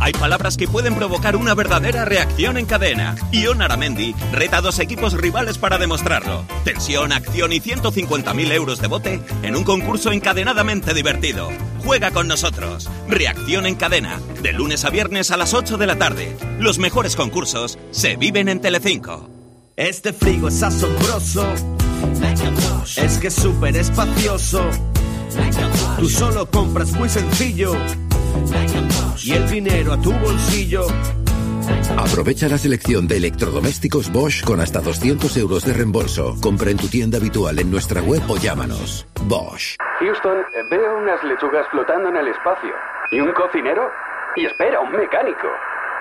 Hay palabras que pueden provocar una verdadera reacción en cadena. Ion Aramendi reta a dos equipos rivales para demostrarlo. Tensión, acción y 150.000 euros de bote en un concurso encadenadamente divertido. Juega con nosotros. Reacción en cadena. De lunes a viernes a las 8 de la tarde. Los mejores concursos se viven en Telecinco. Este frigo es asombroso. Es que es súper espacioso. Tú solo compras muy sencillo. Y el dinero a tu bolsillo. Aprovecha la selección de electrodomésticos Bosch con hasta 200 euros de reembolso. Compra en tu tienda habitual en nuestra web o llámanos. Bosch. Houston, veo unas lechugas flotando en el espacio. ¿Y un cocinero? Y espera, un mecánico.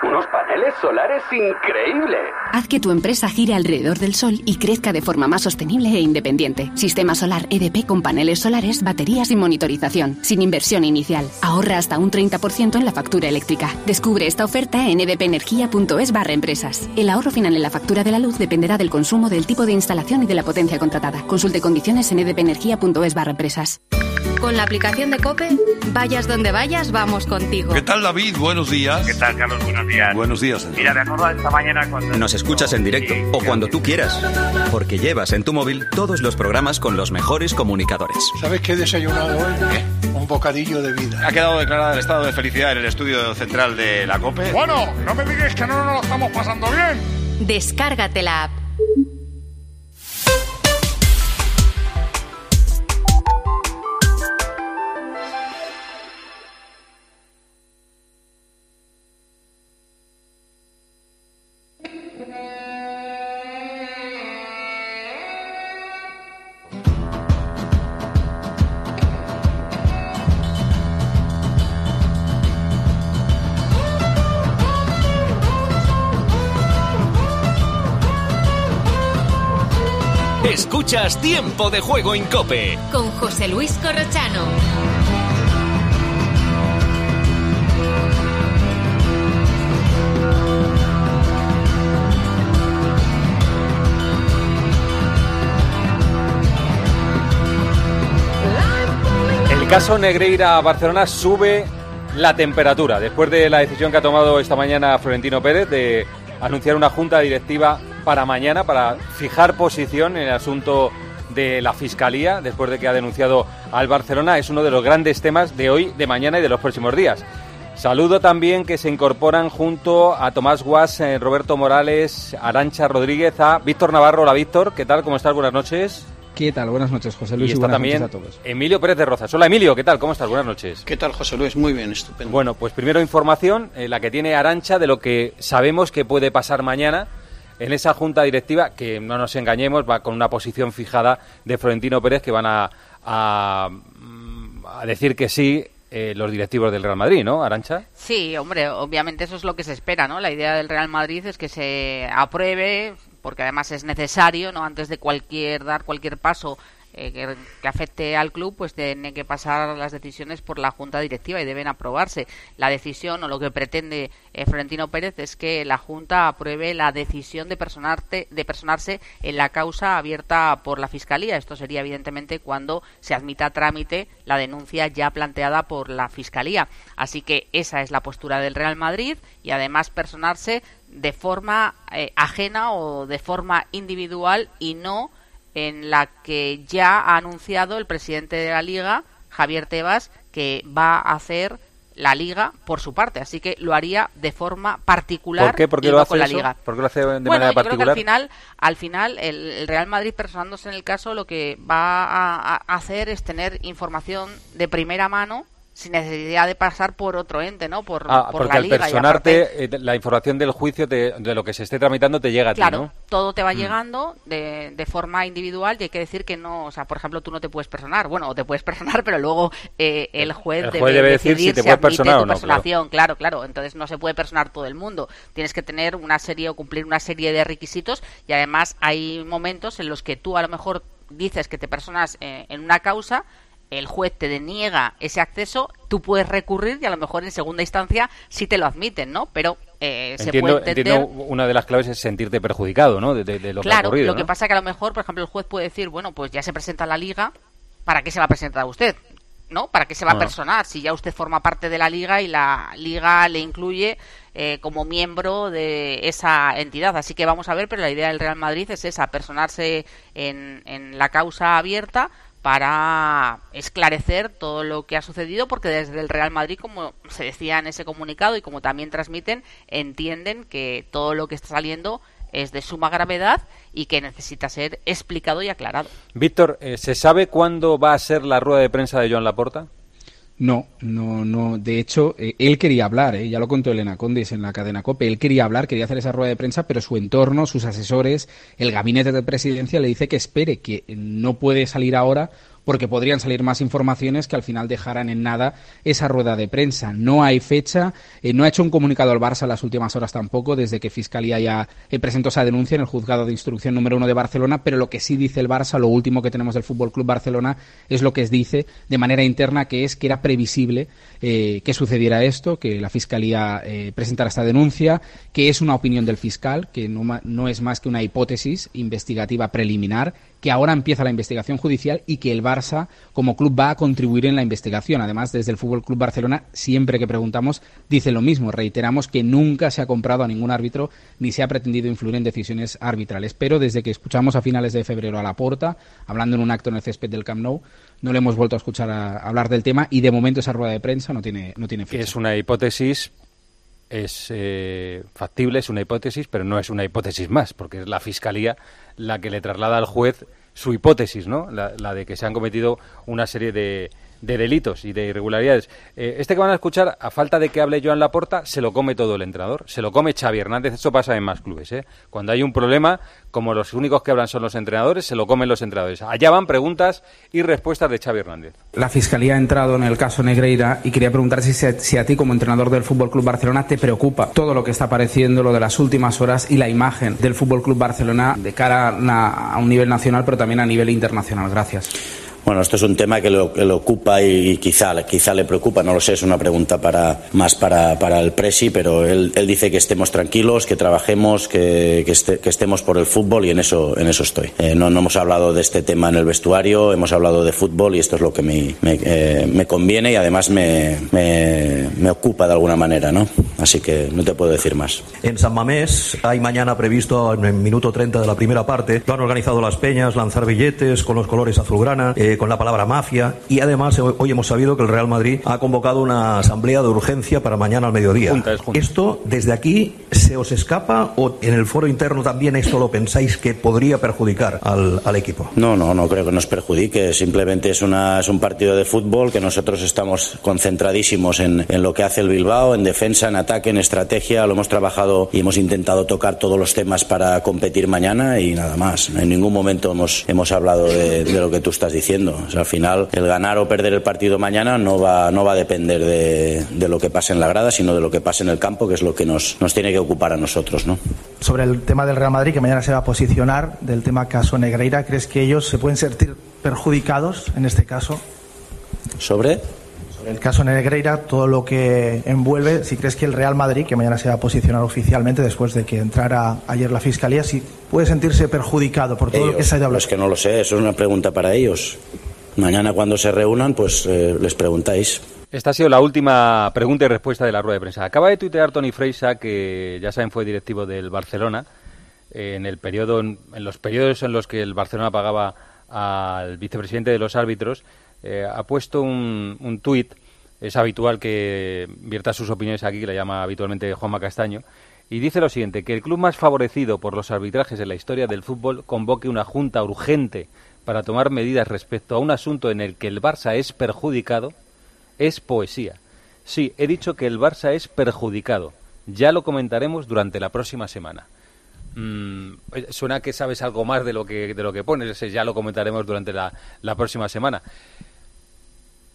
Unos paneles solares increíbles. Haz que tu empresa gire alrededor del sol y crezca de forma más sostenible e independiente. Sistema solar EDP con paneles solares, baterías y monitorización, sin inversión inicial. Ahorra hasta un 30% en la factura eléctrica. Descubre esta oferta en edpenergia.es barra empresas. El ahorro final en la factura de la luz dependerá del consumo, del tipo de instalación y de la potencia contratada. Consulte condiciones en edpenergia.es barra empresas. Con la aplicación de Cope, vayas donde vayas, vamos contigo. ¿Qué tal, David? Buenos días. ¿Qué tal, Carlos? Buenos días. Buenos días. Mira, me acuerdo esta mañana cuando... Nos escuchas en directo o cuando tú quieras, porque llevas en tu móvil todos los programas con los mejores comunicadores. ¿Sabes qué he desayunado hoy? Un bocadillo de vida. Ha quedado declarado el estado de felicidad en el estudio central de la COPE. Bueno, no me digas que no nos lo estamos pasando bien. Descárgate la app. Escuchas Tiempo de Juego en Cope. Con José Luis Corrochano. El caso Negreira Barcelona sube la temperatura después de la decisión que ha tomado esta mañana Florentino Pérez de anunciar una junta directiva para mañana para fijar posición en el asunto de la Fiscalía después de que ha denunciado al Barcelona. Es uno de los grandes temas de hoy, de mañana y de los próximos días. Saludo también que se incorporan junto a Tomás Guas, eh, Roberto Morales, Arancha Rodríguez, a Víctor Navarro. Hola Víctor, ¿qué tal? ¿Cómo estás? Buenas noches. ¿Qué tal? Buenas noches, José Luis. Y y está buenas también a todos. Emilio Pérez de Rozas. Hola Emilio, ¿qué tal? ¿Cómo estás? Buenas noches. ¿Qué tal, José Luis? Muy bien, estupendo. Bueno, pues primero información, eh, la que tiene Arancha de lo que sabemos que puede pasar mañana en esa junta directiva, que no nos engañemos, va con una posición fijada de Florentino Pérez que van a, a, decir que sí eh, los directivos del Real Madrid, ¿no, Arancha? Sí, hombre, obviamente eso es lo que se espera, ¿no? La idea del Real Madrid es que se apruebe, porque además es necesario, ¿no? Antes de cualquier dar cualquier paso eh, que, afecte al club, pues tienen que pasar las decisiones por la junta directiva y deben aprobarse. La decisión o lo que pretende eh, Florentino Pérez es que la junta apruebe la decisión de personarte, de personarse en la causa abierta por la fiscalía. Esto sería evidentemente cuando se admita a trámite la denuncia ya planteada por la fiscalía. Así que esa es la postura del Real Madrid y además personarse de forma eh, ajena o de forma individual y no en la que ya ha anunciado el presidente de la liga, Javier Tebas, que va a hacer la liga por su parte, así que lo haría de forma particular ¿Por qué? ¿Por qué lo hace con la eso? liga. ¿Por qué lo hace de bueno, manera yo creo que particular? al final, al final el, Real Madrid personándose en el caso lo que va a hacer es tener información de primera mano sin necesidad de pasar por otro ente, ¿no? Por, Ah, por porque la al liga. personarte, aparte- eh, la información del juicio, te- de lo que se esté tramitando, te llega a ti, Claro, ¿no? todo te va Mm. llegando de, de forma individual y hay que decir que no, o sea, por ejemplo, tú no te puedes personar. Bueno, o te puedes personar, pero luego eh, el juez, El juez debe decir si te puedes personar o no, claro. personación. Claro, claro. Entonces no se puede personar todo el mundo. Tienes que tener una serie o cumplir una serie de requisitos y además hay momentos en los que tú a lo mejor dices que te personas eh, en una causa el juez te deniega ese acceso, tú puedes recurrir y a lo mejor en segunda instancia sí te lo admiten, ¿no? Pero eh, se Entiendo, puede entender... entiendo una de las claves es sentirte perjudicado, ¿no? De, de- de lo que ha Claro, ocurrido, lo que pasa que a lo mejor, por ejemplo, el juez puede decir, bueno, pues ya se presenta la liga, ¿para qué se va a presentar usted? ¿no? ¿Para qué se va a personar si ya usted forma parte de la liga y la liga le incluye eh, como miembro de esa entidad? Así que vamos a ver, pero la idea del Real Madrid es esa, personarse en, en la causa abierta para esclarecer todo lo que ha sucedido, porque desde el Real Madrid, como se decía en ese comunicado y como también transmiten, entienden que todo lo que está saliendo es de suma gravedad y que necesita ser explicado y aclarado. Víctor, eh, ¿se sabe cuándo va a ser la rueda de prensa de Joan Laporta? No, no, no. De hecho, eh, él quería hablar, eh, ya lo contó Elena Condes en la cadena COPE. Él quería hablar, quería hacer esa rueda de prensa, pero su entorno, sus asesores, el gabinete de presidencia le dice que espere, que no puede salir ahora porque podrían salir más informaciones que al final dejaran en nada esa rueda de prensa. No hay fecha, eh, no ha hecho un comunicado al Barça en las últimas horas tampoco, desde que Fiscalía ya eh, presentó esa denuncia en el juzgado de instrucción número uno de Barcelona, pero lo que sí dice el Barça, lo último que tenemos del Fútbol Club Barcelona, es lo que dice de manera interna, que es que era previsible eh, que sucediera esto, que la Fiscalía presentara esta denuncia, que es una opinión del fiscal, que no es más que una hipótesis investigativa preliminar, que ahora empieza la investigación judicial y que el Barça como club va a contribuir en la investigación. Además, desde el Fútbol Club Barcelona, siempre que preguntamos, dice lo mismo. Reiteramos que nunca se ha comprado a ningún árbitro ni se ha pretendido influir en decisiones arbitrales. Pero desde que escuchamos a finales de febrero a la porta, hablando en un acto en el césped del Camp Nou, no le hemos vuelto a escuchar a, hablar del tema y de momento esa rueda de prensa no tiene, no tiene fecha. Es una hipótesis, es eh, factible, es una hipótesis, pero no es una hipótesis más, porque es la Fiscalía la que le traslada al juez su hipótesis, ¿no? La, la de que se han cometido una serie de, de delitos y de irregularidades. Eh, este que van a escuchar, a falta de que hable Joan Laporta, se lo come todo el entrenador, se lo come Xavi Hernández, eso pasa en más clubes, ¿eh? Cuando hay un problema, como los únicos que hablan son los entrenadores, se lo comen los entrenadores. Allá van preguntas y respuestas de Xavi Hernández. La Fiscalía ha entrado en el caso Negreira y quería preguntar si, si a ti como entrenador del Fútbol Club Barcelona te preocupa todo lo que está apareciendo, lo de las últimas horas y la imagen del Fútbol Club Barcelona de cara a un nivel nacional, pero también a nivel internacional. Gracias. Bueno, esto es un tema que lo, ocupa y quizá, quizá le preocupa, no lo sé, es una pregunta para, más para, para el Presi, pero él, dice que estemos tranquilos, que trabajemos, este- que estemos por el fútbol y en eso, en eso estoy. Eh, no, hemos hablado de este tema en el vestuario, hemos hablado de fútbol y esto es lo que me, eh, conviene y además me ocupa de alguna manera, ¿no? Así que no te puedo decir más. En San Mamés hay mañana previsto en el minuto 30 de la primera parte. Lo han organizado las peñas, lanzar billetes con los colores azulgrana, eh, con la palabra mafia. Y además hoy hemos sabido que el Real Madrid ha convocado una asamblea de urgencia para mañana al mediodía. ¿Esto desde aquí se os escapa o en el foro interno también esto lo pensáis que podría perjudicar al, al equipo? No, no, no creo que nos perjudique. Simplemente es, una, es un partido de fútbol que nosotros estamos concentradísimos en, en lo que hace el Bilbao, en defensa, en ataque, en estrategia. Lo hemos trabajado y hemos intentado tocar todos los temas para competir mañana y nada más. En ningún momento hemos, hemos hablado de, de lo que tú estás diciendo. O sea, al final, el ganar o perder el partido mañana no va, no va a depender de, de lo que pase en la grada, sino de lo que pase en el campo, que es lo que nos, nos tiene que ocupar a nosotros, ¿no? Sobre el tema del Real Madrid, que mañana se va a posicionar, del tema caso Negreira, ¿crees que ellos se pueden sentir perjudicados en este caso? ¿Sobre? El caso Negreira, todo lo que envuelve, si crees que el Real Madrid, que mañana se va a posicionar oficialmente después de que entrara ayer la Fiscalía, si puede sentirse perjudicado por todo lo que se ha ido hablando. Es que no lo sé, eso es una pregunta para ellos. Mañana cuando se reúnan, pues eh, les preguntáis. Esta ha sido la última pregunta y respuesta de la rueda de prensa. Acaba de tuitear Tony Freisa, que ya saben fue directivo del Barcelona, eh, en el periodo, en los periodos en los que el Barcelona pagaba al vicepresidente de los árbitros, eh, ha puesto un, un tuit, es habitual que vierta sus opiniones aquí, que le llama habitualmente Juanma Castaño, y dice lo siguiente, que el club más favorecido por los arbitrajes en la historia del fútbol convoque una junta urgente para tomar medidas respecto a un asunto en el que el Barça es perjudicado, es poesía. Sí, he dicho que el Barça es perjudicado. Ya lo comentaremos durante la próxima semana. Mm, eh, suena que sabes algo más de lo que, de lo que pones, ya lo comentaremos durante la, la próxima semana.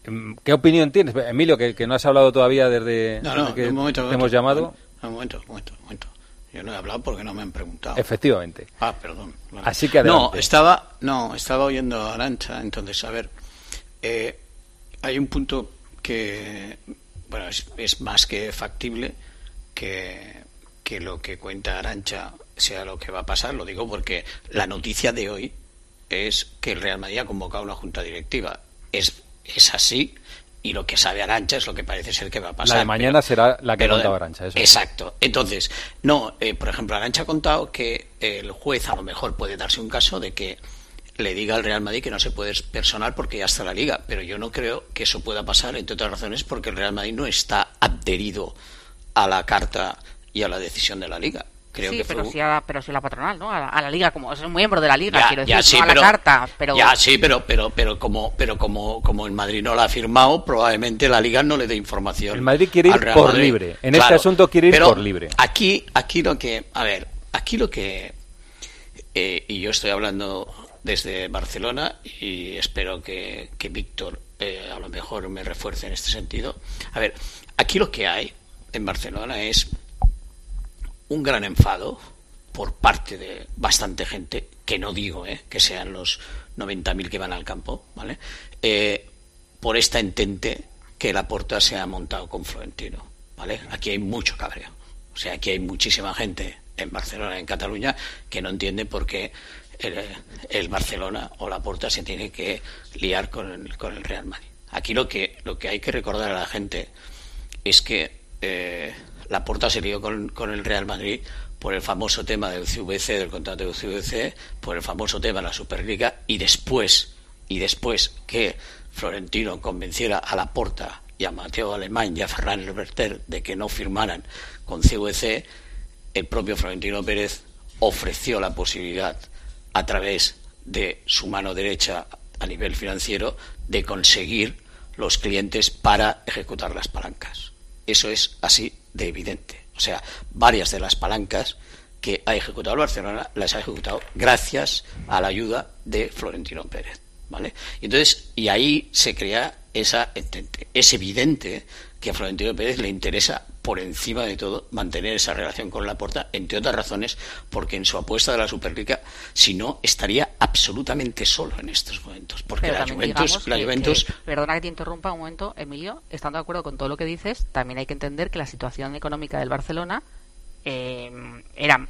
Mm, ¿Qué opinión tienes? Emilio, que, que no has hablado todavía desde, No, no, desde que momento, hemos llamado. Un momento, un momento, un momento. Yo no he hablado porque no me han preguntado. Efectivamente. Ah, perdón. Así que No, adelante. estaba, no, estaba oyendo a Arancha, entonces, a ver, eh, hay un punto que, bueno, es, es más que factible que, que lo que cuenta Arancha sea lo que va a pasar. Lo digo porque la noticia de hoy es que el Real Madrid ha convocado una junta directiva. Es es así y lo que sabe Arancha es lo que parece ser que va a pasar. La de mañana será la que ha contado Arancha. Eso. Exacto. Entonces, no, eh, por ejemplo, Arancha ha contado que el juez a lo mejor puede darse un caso de que le diga al Real Madrid que no se puede personal porque ya está la liga, pero yo no creo que eso pueda pasar, entre otras razones, porque el Real Madrid no está adherido a la carta y a la decisión de la liga. Creo sí, que pero fue- sí, a, pero sí la patronal, ¿no? A la, a la liga, como es un miembro de la liga, Ya, quiero decir, ya, sí, no a pero- la carta, pero... Ya, sí, pero, pero, pero como, pero como, como el Madrid no la ha firmado, probablemente la Liga no le dé información. El Madrid quiere ir por Madrid. libre. En este asunto quiere ir pero por libre. Aquí, aquí lo que, a ver, aquí lo que, eh, y yo estoy hablando desde Barcelona y espero que, que Víctor eh, a lo mejor me refuerce en este sentido. A ver, aquí lo que hay en Barcelona es un gran enfado por parte de bastante gente, que no digo eh, que sean los 90.000 que van al campo, ¿vale? Eh, por esta entente que la porta se ha montado con Florentino, ¿vale? Aquí hay mucho cabreo. O sea, aquí hay muchísima gente en Barcelona, en Cataluña, que no entiende por qué el, el Barcelona o la porta se tiene que liar con el, con el Real Madrid. Aquí lo que, lo que hay que recordar a la gente es que eh, la porta se lió con, con el Real Madrid por el famoso tema del CVC, del contrato del CVC, por el famoso tema de la Superliga y después, y después que Florentino convenciera a la porta y a Mateo Alemán y a Ferran Herberter de que no firmaran con CVC, el propio Florentino Pérez ofreció la posibilidad a través de su mano derecha a nivel financiero de conseguir los clientes para ejecutar las palancas. Eso es así de evidente. O sea, varias de las palancas que ha ejecutado el Barcelona las ha ejecutado gracias a la ayuda de Florentino Pérez. ¿Vale? Entonces, y ahí se crea esa entente. Es evidente que a Florentino Pérez le interesa por encima de todo mantener esa relación con Laporta, entre otras razones, porque en su apuesta de la Superliga, si no, estaría absolutamente solo en estos momentos. Porque Pero la Juventus, la que- Juventus que- perdona que te interrumpa un momento, Emilio. Estando de acuerdo con todo lo que dices, también hay que entender que la situación económica del Barcelona eh, era mm,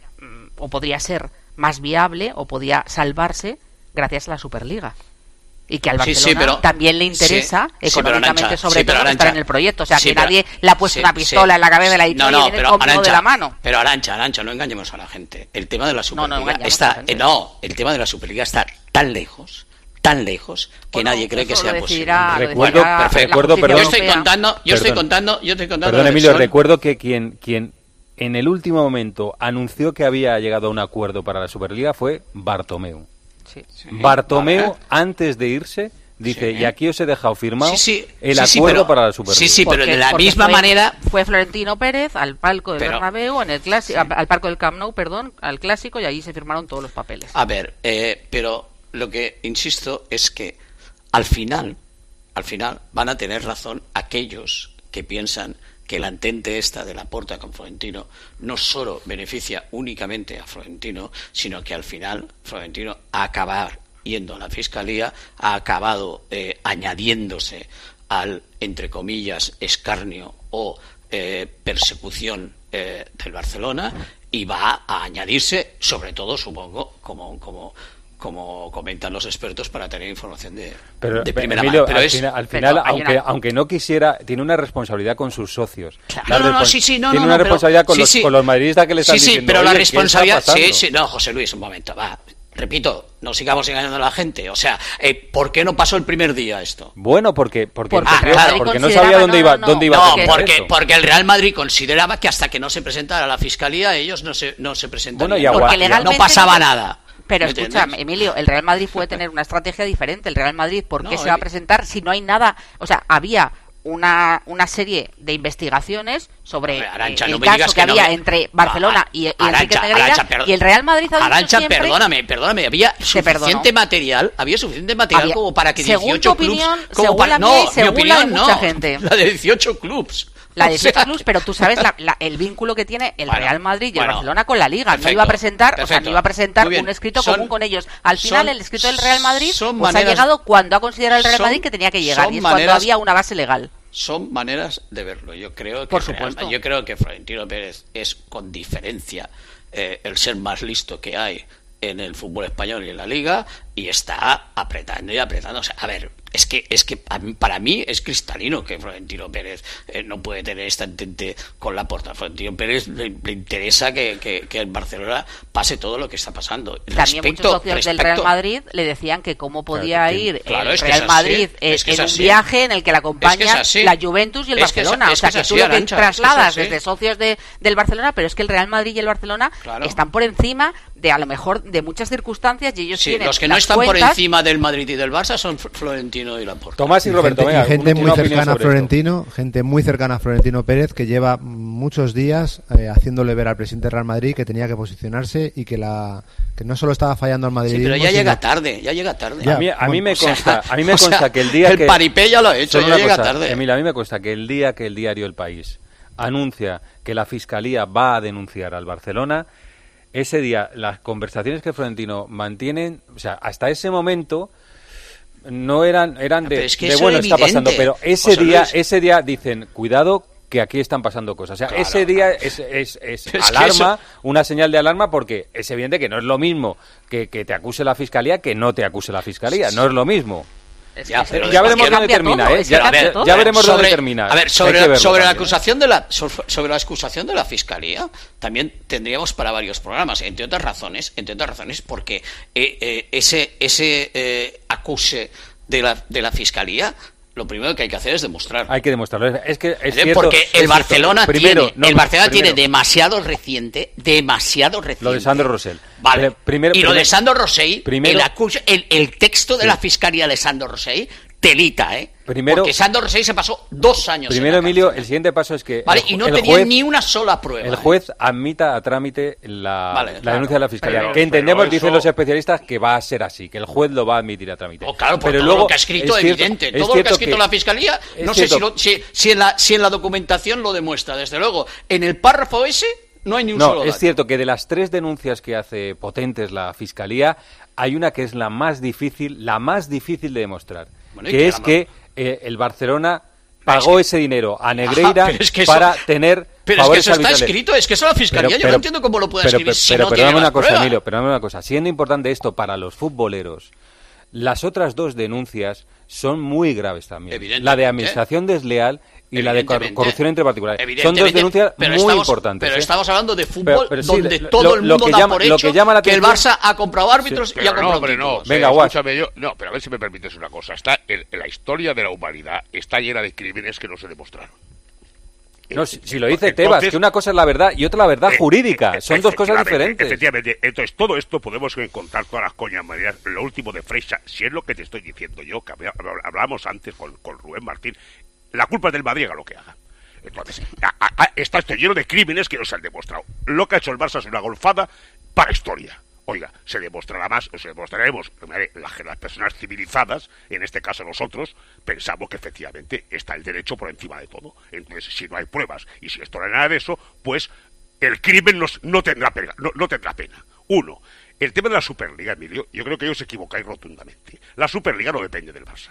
o podría ser más viable o podía salvarse gracias a la Superliga. Y que al Barcelona sí, pero- también le interesa sí, económicamente, sobre todo, estar en el proyecto. O sea, sí, que pero- nadie le ha puesto sí, una pistola sí. en la cabeza de la dicho No, y no, pero conmigo de la mano. Pero Arancha, Arancha, no engañemos a la gente. El tema de la Superliga está, la eh, no, el tema de la Superliga está tan lejos, tan lejos que Bueno, nadie cree que sea posible. Recuerdo- perfecto. recuerdo, perdón. Yo estoy contando, yo estoy Perdón. contando, yo estoy contando. Perdón, Emilio, versión- recuerdo que quien, quien en el último momento anunció que había llegado a un acuerdo para la Superliga fue Bartomeu. Bartomeu, vale. antes de irse, dice, Sí. y aquí os he dejado firmado Sí, sí, el sí, sí, acuerdo pero- para la Superliga. sí, sí, pero Porque- de la misma fue- manera fue Florentino Pérez al palco del Pero- Bernabéu en el clásico al palco del Camp Nou perdón al clásico y allí se firmaron todos los papeles A ver, eh, pero lo que insisto es que al final, al final van a tener razón aquellos que piensan que la entente esta de la porta con Florentino no solo beneficia únicamente a Florentino, sino que al final Florentino a acabar yendo a la fiscalía ha acabado eh, añadiéndose al entre comillas escarnio o eh, persecución eh, del Barcelona y va a añadirse, sobre todo, supongo, como, como, como comentan los expertos, para tener información de, Pero, de primera Emilio, mano. Pero al, es- fina- al pero final, aunque, una- aunque no quisiera, tiene una responsabilidad con sus socios. La No, no, no, sí, sí, no, tiene no, una no, pero- responsabilidad con, sí, los, sí. con los madridistas que le están sí, sí, diciendo, pero la "Oye, ¿qué está responsabilidad. Sí, pasando?". sí, no, José Luis, un momento, va. Repito, no sigamos engañando a la gente. O sea, eh, ¿por qué no pasó el primer día esto? Bueno, porque, porque, Porque Ah, porque- claro. porque no sabía dónde no, iba, no, dónde iba No, a porque, porque el Real Madrid consideraba que hasta que no se presentara la fiscalía ellos no se, no se presentarían. Bueno, y no pasaba nada. Pero ¿Me escucha? Emilio, el Real Madrid puede tener una estrategia diferente. El Real Madrid, ¿por qué No, se va a presentar si no hay nada? O sea, había una, una serie de investigaciones sobre Hombre, eh, el no caso que, que no había me- entre Barcelona Ah, y, y Negreira Arantxa, per- y el Real Madrid ha Arancha, siempre- perdóname, perdóname, había suficiente material, había suficiente material Había- como para que según 18 tu clubs, como según para, la no, mía y mi según la de mucha no, gente. la de 18 clubs. La O de sea, 18 clubs, pero tú sabes la- la- el vínculo que tiene el Bueno, Real Madrid y el bueno, Barcelona con la Liga. no perfecto, iba a presentar, o sea, perfecto. no iba a presentar un escrito Son- común con ellos. Al final, son- el escrito del Real Madrid pues, ha llegado cuando ha considerado el Real Madrid que tenía que llegar y es cuando maneras- había una base legal. Son maneras de verlo. Yo creo que Por supuesto. yo creo que Florentino Pérez es con diferencia eh, el ser más listo que hay en el fútbol español y en la liga y está apretando y apretando. O sea, a ver, es que es que para mí es cristalino que Florentino Pérez eh, no puede tener esta entente con la porta. Florentino Pérez le, interesa que, que, en Barcelona pase todo lo que está pasando. También muchos socios del Real Madrid le decían que cómo podía ir el Real Madrid en un viaje en el que la acompaña la Juventus y el Barcelona. o sea, que, tú lo que trasladas desde socios de, del Barcelona, pero es que el Real Madrid y el Barcelona están por encima de a lo mejor de muchas circunstancias y ellos sí, los que no están por encima del Madrid y del Barça son Florentino y Laporta. Tomás y Roberto, gente, gente muy cercana a Florentino, gente muy cercana a Florentino Pérez que lleva muchos días eh, haciéndole ver al presidente Real Madrid que tenía que posicionarse y que la que no solo estaba fallando al Madrid. pero ya llega tarde, ya llega tarde. a mí, a mí me consta, a mí me consta que el día el que paripé ya lo ha hecho, ya llega tarde. Emil, a mí me consta que el día que el diario El País anuncia que la fiscalía va a denunciar al Barcelona ese día, las conversaciones que Florentino mantienen, o sea, hasta ese momento no eran eran de, bueno está pasando, pero ese día ese día dicen cuidado que aquí están pasando cosas. O sea, ese día es, es, es, alarma, una señal de alarma, porque es evidente que no es lo mismo que, que te acuse la fiscalía que no te acuse la fiscalía. No es lo mismo ya, veremos dónde termina, ¿eh? Ya, veremos dónde termina. A ver, sobre, sobre la acusación de la sobre la acusación de la fiscalía, también tendríamos para varios programas, entre otras razones, entre otras razones, porque eh, eh, ese ese eh, acuse de la de la fiscalía lo primero que hay que hacer es demostrar. Hay que demostrarlo. Es que es cierto, porque el Barcelona tiene, el Barcelona tiene demasiado reciente, demasiado reciente. Lo de Sandro Rosell. Vale. Primero, y lo de Sandro Rosell, el, el, texto de la fiscalía de Sandro Rosell telita, ¿eh? Primero, Porque Sandor Rosell se pasó dos años. Primero, Emilio, el siguiente paso es que. Vale, y no tenía ni una sola prueba. El juez admita a trámite la, denuncia de la fiscalía. que entendemos, dicen los especialistas, que va a ser así, que el juez lo va a admitir a trámite. Oh, claro, pero todo luego, lo que ha escrito, es evidente. todo lo que ha escrito la fiscalía, no sé si, si, en la, si en la documentación lo demuestra, desde luego. En el párrafo ese no hay ni un no, solo. Es cierto que de las tres denuncias que hace potentes la fiscalía, hay una que es la más difícil, la más difícil de demostrar, que es que eh, el Barcelona pagó ese dinero a Negreira para tener pero es que eso está escrito, es que eso la fiscalía, yo no entiendo cómo lo puede escribir si no tiene una cosa, Emilio, pero una cosa, siendo importante esto para los futboleros, las otras dos denuncias son muy graves también. La de administración desleal y la de corrupción entre particulares. Son dos denuncias muy importantes. Pero ¿eh? estamos hablando de fútbol donde todo el mundo da por hecho que, el Barça ha comprado árbitros y ha comprado no, no, Venga, escúchame yo. No, pero a ver si me permites una cosa. Está en, la historia de la humanidad está llena de crímenes que no se demostraron. No, si, lo dice Tebas, que una cosa es la verdad y otra la verdad eh, jurídica. Son dos cosas diferentes. Efectivamente. Entonces, todo esto podemos encontrar todas las coñas maneras. Lo último de Freixa, si es lo que te estoy diciendo yo, que hablábamos antes con, con Rubén Martín, la culpa es del Madrid haga lo que haga. Entonces, está esto lleno de crímenes que no se han demostrado. Lo que ha hecho el Barça es una golfada para historia. Oiga, se demostrará más, o se demostraremos, las, personas civilizadas, en este caso nosotros, pensamos que efectivamente está el derecho por encima de todo. Entonces, si no hay pruebas y si esto no hay nada de eso, pues el crimen no, tendrá pena, no tendrá pena. Uno, el tema de la Superliga, Emilio, yo creo que ellos se equivocáis rotundamente. La Superliga no depende del Barça.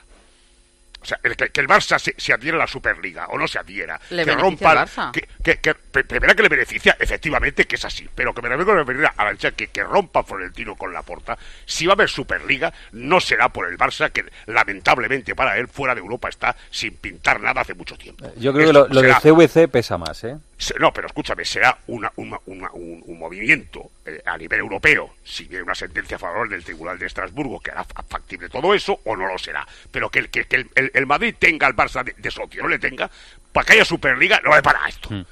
O sea, el, que, el Barça se, adhiera a la Superliga o no se adhiera, que rompa. Que, que, que, primera que le beneficia, efectivamente, que es así, pero que me refiero a la que, que rompa Florentino con la porta. Si va a haber Superliga, no será por el Barça, que lamentablemente para él, fuera de Europa, está sin pintar nada hace mucho tiempo. Yo creo que lo, lo del CVC pesa más, ¿eh? No, pero escúchame, será una, un, un, movimiento eh, a nivel europeo, si viene una sentencia a favor del Tribunal de Estrasburgo que hará factible todo eso, o no lo será. Pero que, que, que el, el, Madrid tenga al Barça de, socio, no le tenga, para que haya Superliga, no vale para esto. Hmm.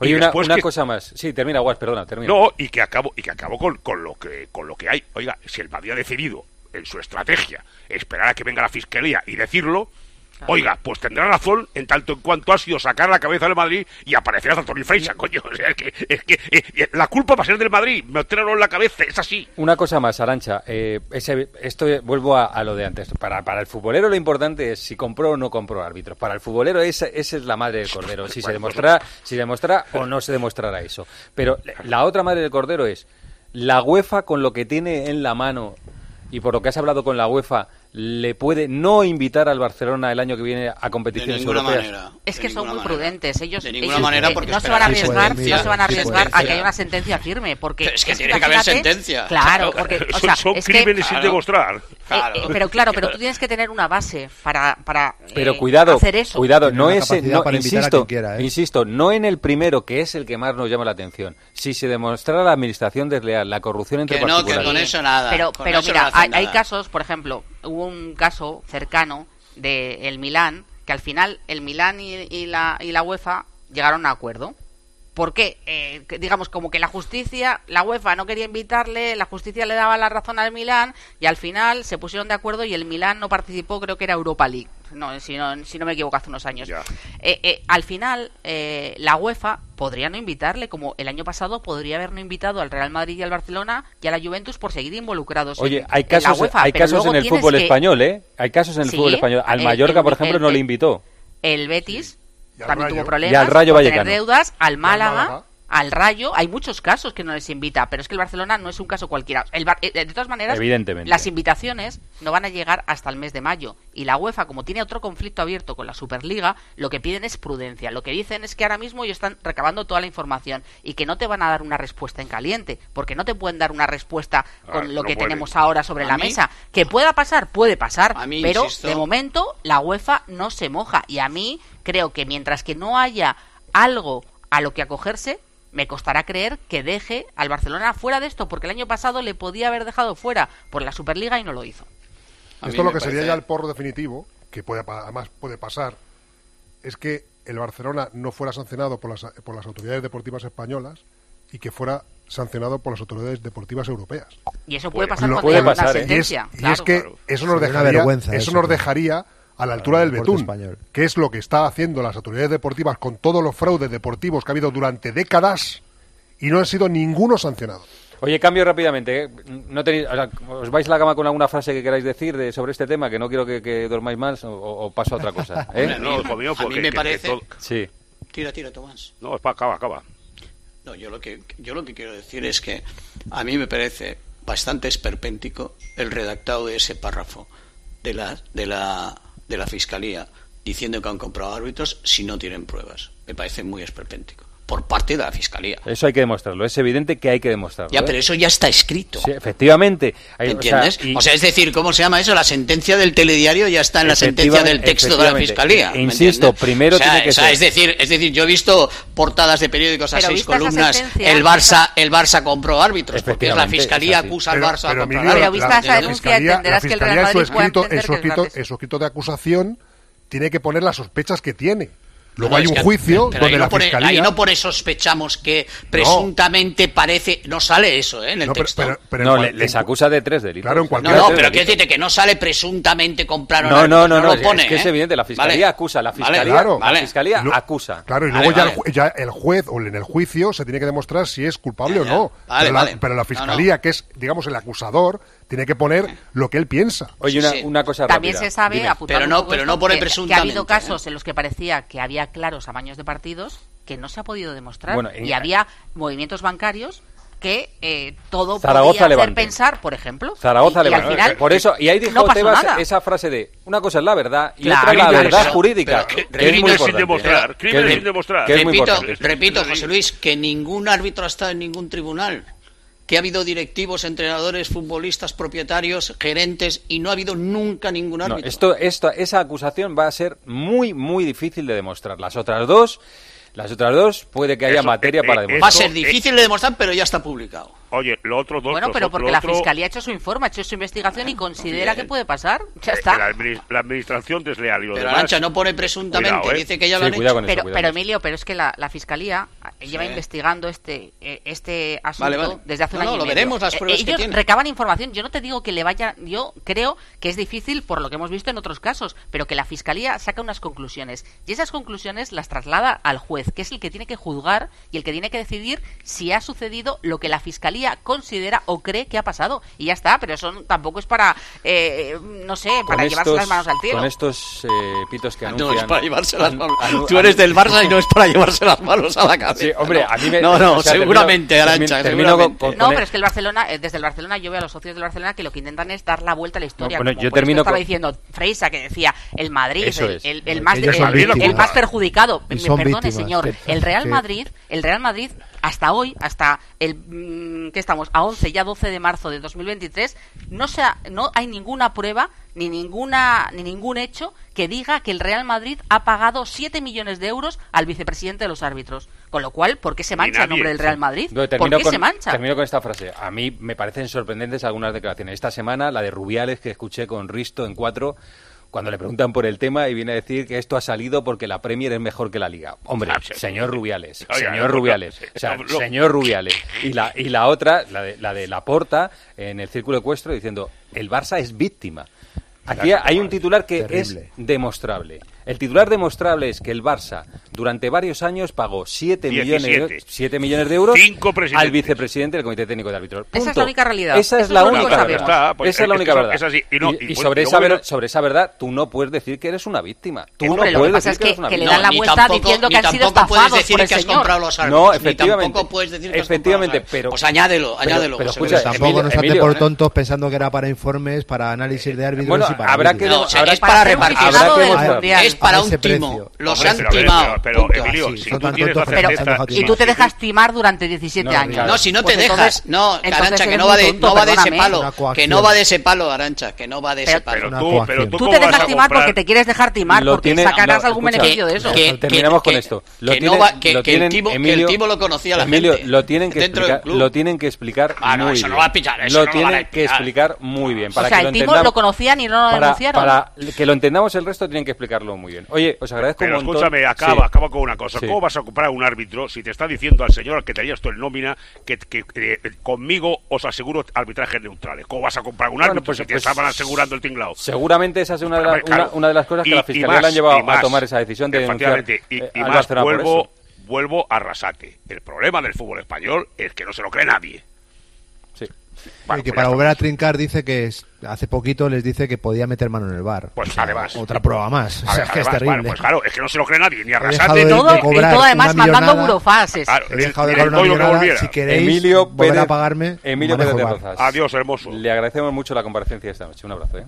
Oye, una, una cosa más. Sí, termina, Guas, perdona, termina. No, y que acabo, y que acabo con, con, lo que, con lo que hay. Oiga, si el Madrid ha decidido en su estrategia esperar a que venga la Fiscalía y decirlo, Oiga, pues tendrá razón en tanto en cuanto ha sido sacar la cabeza del Madrid y aparecer a Tony Freixa, coño. O sea, es que, es que eh, eh, la culpa va a ser del Madrid, me en la cabeza, es así. Una cosa más, Arancha, eh, ese, esto vuelvo a, lo de antes. Para, para el futbolero lo importante es si compró o no compró árbitros. Para el futbolero esa, esa es la madre del cordero, si se demostrará, si demostrará o no se demostrará eso. Pero la otra madre del cordero es la UEFA con lo que tiene en la mano y por lo que has hablado con la UEFA le puede no invitar al Barcelona el año que viene a competiciones ninguna europeas? manera. Es que son muy prudentes. Ellos, De ninguna ellos, manera, eh, porque no se van a arriesgar, no se van a Sí, arriesgar a que haya una sentencia firme, porque Pero es que es tiene que haber sentencia. Claro, Claro. porque o Son- sea, son es que- crímenes sin Claro. demostrar. Eh, eh, pero claro, pero tú tienes que tener una base para, para Pero eh, cuidado, hacer eso. cuidado, no es, no, para invitar a insisto, quien quiera, ¿eh? insisto, no en el primero que es el que más nos llama la atención. Si se demostrara la administración desleal, la corrupción entre Que no, que con eso nada. Pero, mira, hay, casos, por ejemplo, hubo un caso cercano de el Milán, que al final el Milán y, y la, y la UEFA llegaron a acuerdo. ¿Por qué? Eh, digamos, como que la justicia, la UEFA no quería invitarle, la justicia le daba la razón al Milán y al final se pusieron de acuerdo y el Milán no participó, creo que era Europa League, no, si, no, si no me equivoco, hace unos años. Eh, eh, al final, eh, la UEFA podría no invitarle, como el año pasado podría haber no invitado al Real Madrid y al Barcelona y a la Juventus por seguir involucrados. Oye, en- hay en la casos, UEFA, hay casos en el fútbol que- español, ¿eh? Hay casos en el Sí, fútbol español. Al Mallorca, el- por ejemplo, el- no le invitó. El Betis también Rayo. tuvo problemas Y al Rayo por tener deudas, al Málaga, Málaga. al Rayo, hay muchos casos que no les invita, pero es que el Barcelona no es un caso cualquiera. El Bar- eh, de todas maneras, Evidentemente. las invitaciones no van a llegar hasta el mes de mayo y la UEFA, como tiene otro conflicto abierto con la Superliga, lo que piden es prudencia. Lo que dicen es que ahora mismo ellos están recabando toda la información y que no te van a dar una respuesta en caliente, porque no te pueden dar una respuesta con Ah, lo no que tenemos ahora sobre la mí- mesa. Que pueda pasar, puede pasar, A mí, pero insisto- de momento la UEFA no se moja y a mí creo que mientras que no haya algo a lo que acogerse, me costará creer que deje al Barcelona fuera de esto, porque el año pasado le podía haber dejado fuera por la Superliga y no lo hizo. Esto lo que sería ya el porro definitivo, que puede, además puede pasar, es que el Barcelona no fuera sancionado por las, por las autoridades deportivas españolas y que fuera sancionado por las autoridades deportivas europeas. Y eso puede Bueno, pasar cuando puede pasar, ¿eh? Y es, sentencia. y claro. es que claro. eso nos dejaría, vergüenza eso eso, nos claro. dejaría a la altura del betún, español. que es lo que está haciendo las autoridades deportivas con todos los fraudes deportivos que ha habido durante décadas y no han sido ninguno sancionado. Oye, cambio rápidamente. ¿eh? No tenéis, o sea, ¿Os vais a la cama con alguna frase que queráis decir de, sobre este tema? Que no quiero que, que dormáis más o, o paso a otra cosa. ¿eh? No, hijo mío, a mí porque me que- parece- que todo- Sí. Tira, tira, Tomás. No, es pa- acaba, acaba. No, yo lo que yo lo que quiero decir es que a mí me parece bastante esperpéntico el redactado de ese párrafo de la de la de la fiscalía diciendo que han comprado árbitros si no tienen pruebas. Me parece muy esperpéntico por parte de la fiscalía. Eso hay que demostrarlo. Es evidente que hay que demostrarlo. Ya, ¿eh? pero eso ya está escrito. Sí, efectivamente. Hay- o sea, ¿Entiendes? y- O sea, es decir, ¿cómo se llama eso? La sentencia del telediario ya está en la sentencia del texto de la fiscalía. E ¿me insisto, primero o sea, tiene que o sea, ser- Es decir, es decir, yo he visto portadas de periódicos a Pero seis columnas. El Barça, el Barça compró árbitros, porque es la fiscalía acusa al Barça pero, a comprar Emilio, Pero árbitros. vista esa la denuncia, entenderás que el Real Madrid puede escrito, en su escrito, gratis. en su escrito de acusación tiene que poner las sospechas que tiene. Luego No, hay un que- juicio donde ahí la no pone, fiscalía ahí no pone sospechamos que presuntamente parece. No sale eso, ¿eh? En el No, pero- texto. pero- pero en no, cual- les cu- acusa de tres delitos. Claro, en no, cualquier- no, Tres pero delitos. decirte que no sale presuntamente compraron No, no, no, no, lo es- pone, es que es ¿eh? evidente, la fiscalía Vale. acusa, la Vale, fiscalía, claro. la fiscalía acusa. Claro, y Vale, luego ya, vale. el, ya el juez o en el juicio se tiene que demostrar si es culpable Ya, o no. Vale, pero, la, vale. pero la No, fiscalía, que es, digamos, el acusador, tiene que poner lo que él piensa. Oye, una, Sí, una cosa También rápida. se sabe, apuntando Pero no- pero no pone que- que, ha presuntamente, habido casos ¿eh? en los que parecía que había claros amaños de partidos que no se ha podido demostrar Bueno, en- y había movimientos bancarios que eh, todo Zaragoza podía hacer pensar, por ejemplo. Zaragoza y, y al Levante. final Por eso, y ahí dijo no Tebas nada. esa frase de una cosa es la verdad y Claro, otra la claro, verdad pero- jurídica. pero- que es crímenes muy sin importante. demostrar, Que crímenes es- sin demostrar. que es repito, repito. José Luis, que ningún árbitro ha estado en ningún tribunal. Que ha habido directivos, entrenadores, futbolistas, propietarios, gerentes y no ha habido nunca ningún No, árbitro. esto, esta, esa acusación va a ser muy, muy difícil de demostrar. Las otras dos, las otras dos puede que haya Eso, materia eh, para eh, demostrar. Va a ser difícil de demostrar, pero ya está publicado. Oye, lo otro dos. Bueno, pero otro- porque lo la otro- fiscalía ha hecho su informe, ha hecho su investigación y considera bien. que puede pasar. Ya eh, está. La, la administración desleal y lo Pero. Arancha no pone presuntamente, Cuidado, ¿eh? dice que ya lo Sí, han hecho. eso, Pero, pero. Emilio, pero es que la, la fiscalía eh, lleva Sí. investigando este eh, este asunto Vale, vale. desde hace un No, no, año y lo medio. veremos las Eh, pruebas que Ellos tiene. recaban información. Yo no te digo que le vaya. Yo creo que es difícil por lo que hemos visto en otros casos, pero que la fiscalía saca unas conclusiones y esas conclusiones las traslada al juez, que es el que tiene que juzgar y el que tiene que decidir si ha sucedido lo que la fiscalía considera o cree que ha pasado. Y ya está, pero eso tampoco es para, eh, no sé, para llevarse las manos al tiro Con estos eh, pitos que anuncian... No, es para llevarse las manos. Tú eres del Barça y no es para llevarse las manos a la cabeza. Sí, hombre, a mí me... No, no, seguramente, termino, Arancha, termino. Con, No, pero es que el Barcelona, eh, desde el Barcelona, yo veo a los socios del Barcelona que lo que intentan es dar la vuelta a la historia. Bueno, yo termino estaba diciendo Freisa, que decía, el Madrid, el, más, el, más perjudicado. Perdón, es el señor. El Real Madrid, el Real Madrid hasta hoy, hasta el mm, que estamos a 11 ya 12 de marzo de 2023, no se ha, no hay ninguna prueba ni ninguna ni ningún hecho que diga que el Real Madrid ha pagado 7 millones de euros al vicepresidente de los árbitros. Con lo cual, ¿por qué se mancha el nombre del Real Madrid? ¿Por qué se mancha? Termino con esta frase. A mí me parecen sorprendentes algunas declaraciones. Esta semana la de Rubiales que escuché con Risto en cuatro cuando le preguntan por el tema y viene a decir que esto ha salido porque la Premier es mejor que la Liga. Hombre, señor Rubiales, señor Rubiales, señor Rubiales. Y la, y la otra, la de, la de Laporta, en el círculo ecuestro, diciendo, el Barça es víctima. Aquí hay un titular que es demostrable. El titular demostrable es que el Barça durante varios años pagó 7 millones, 7 millones de euros al vicepresidente del Comité Técnico de Árbitros. Esa es la única realidad. Esa es la única verdad. Esa es la única verdad. Y sobre esa verdad, tú no puedes decir que eres una víctima. Tú no puedes decir que, es que, que eres una que víctima. le dan la vuelta diciendo que has sido estafado por el que has comprado los árbitros. No, efectivamente. Ni tampoco puedes decir que efectivamente, has pero pues añádelo, añádelo. Pero, escucha, tampoco nos hace por eh, tontos pensando que era para informes, para análisis eh, de árbitros y para habrá que es para repartir para un timo. Los han timado. Pero, Emilio, si tú tienes. Y tú te dejas timar durante 17 años. No, si no te dejas. No, Arancha, que no va de, no va de ese palo. Que no va de ese palo, Arancha, que no va de ese palo. Pero tú, pero tú, te dejas timar porque te quieres dejar timar, porque sacarás algún beneficio de eso. Terminamos con esto. Que el timo lo conocía la gente. lo tienen que explicar. Lo tienen que explicar ah, muy bien. Lo tienen que explicar muy bien. O sea, el timo lo conocían y no lo denunciaron. Para que lo entendamos el resto tienen que explicarlo muy bien. Oye, os agradezco Pero un montón. escúchame, acaba, acaba con una cosa. ¿Cómo vas a comprar un árbitro si te está diciendo al señor al que tenías tú el nómina que, eh, conmigo os aseguro arbitrajes neutrales? ¿Cómo vas a comprar un árbitro pues, si te pues, estaban asegurando el tinglado? Seguramente esa es una de, las cosas que la fiscalía más, le han llevado a tomar esa decisión de denunciar y, eh, y más, vuelvo, vuelvo a Rasate. El problema del fútbol español es que no se lo cree nadie. Y eh, que para volver a trincar dice que hace poquito les dice que podía meter mano en el bar. Pues además. Otra prueba más. O sea, es que es terrible. Pues claro, es que no se lo cree nadie, ni arrasate. Y todo, de todo además mandando burofases. Claro, he dejado de el, una millonada, si queréis Emilio a pagarme, Emilio Pérez Adiós, hermoso. Le agradecemos mucho la comparecencia esta noche. Un abrazo. ¿eh?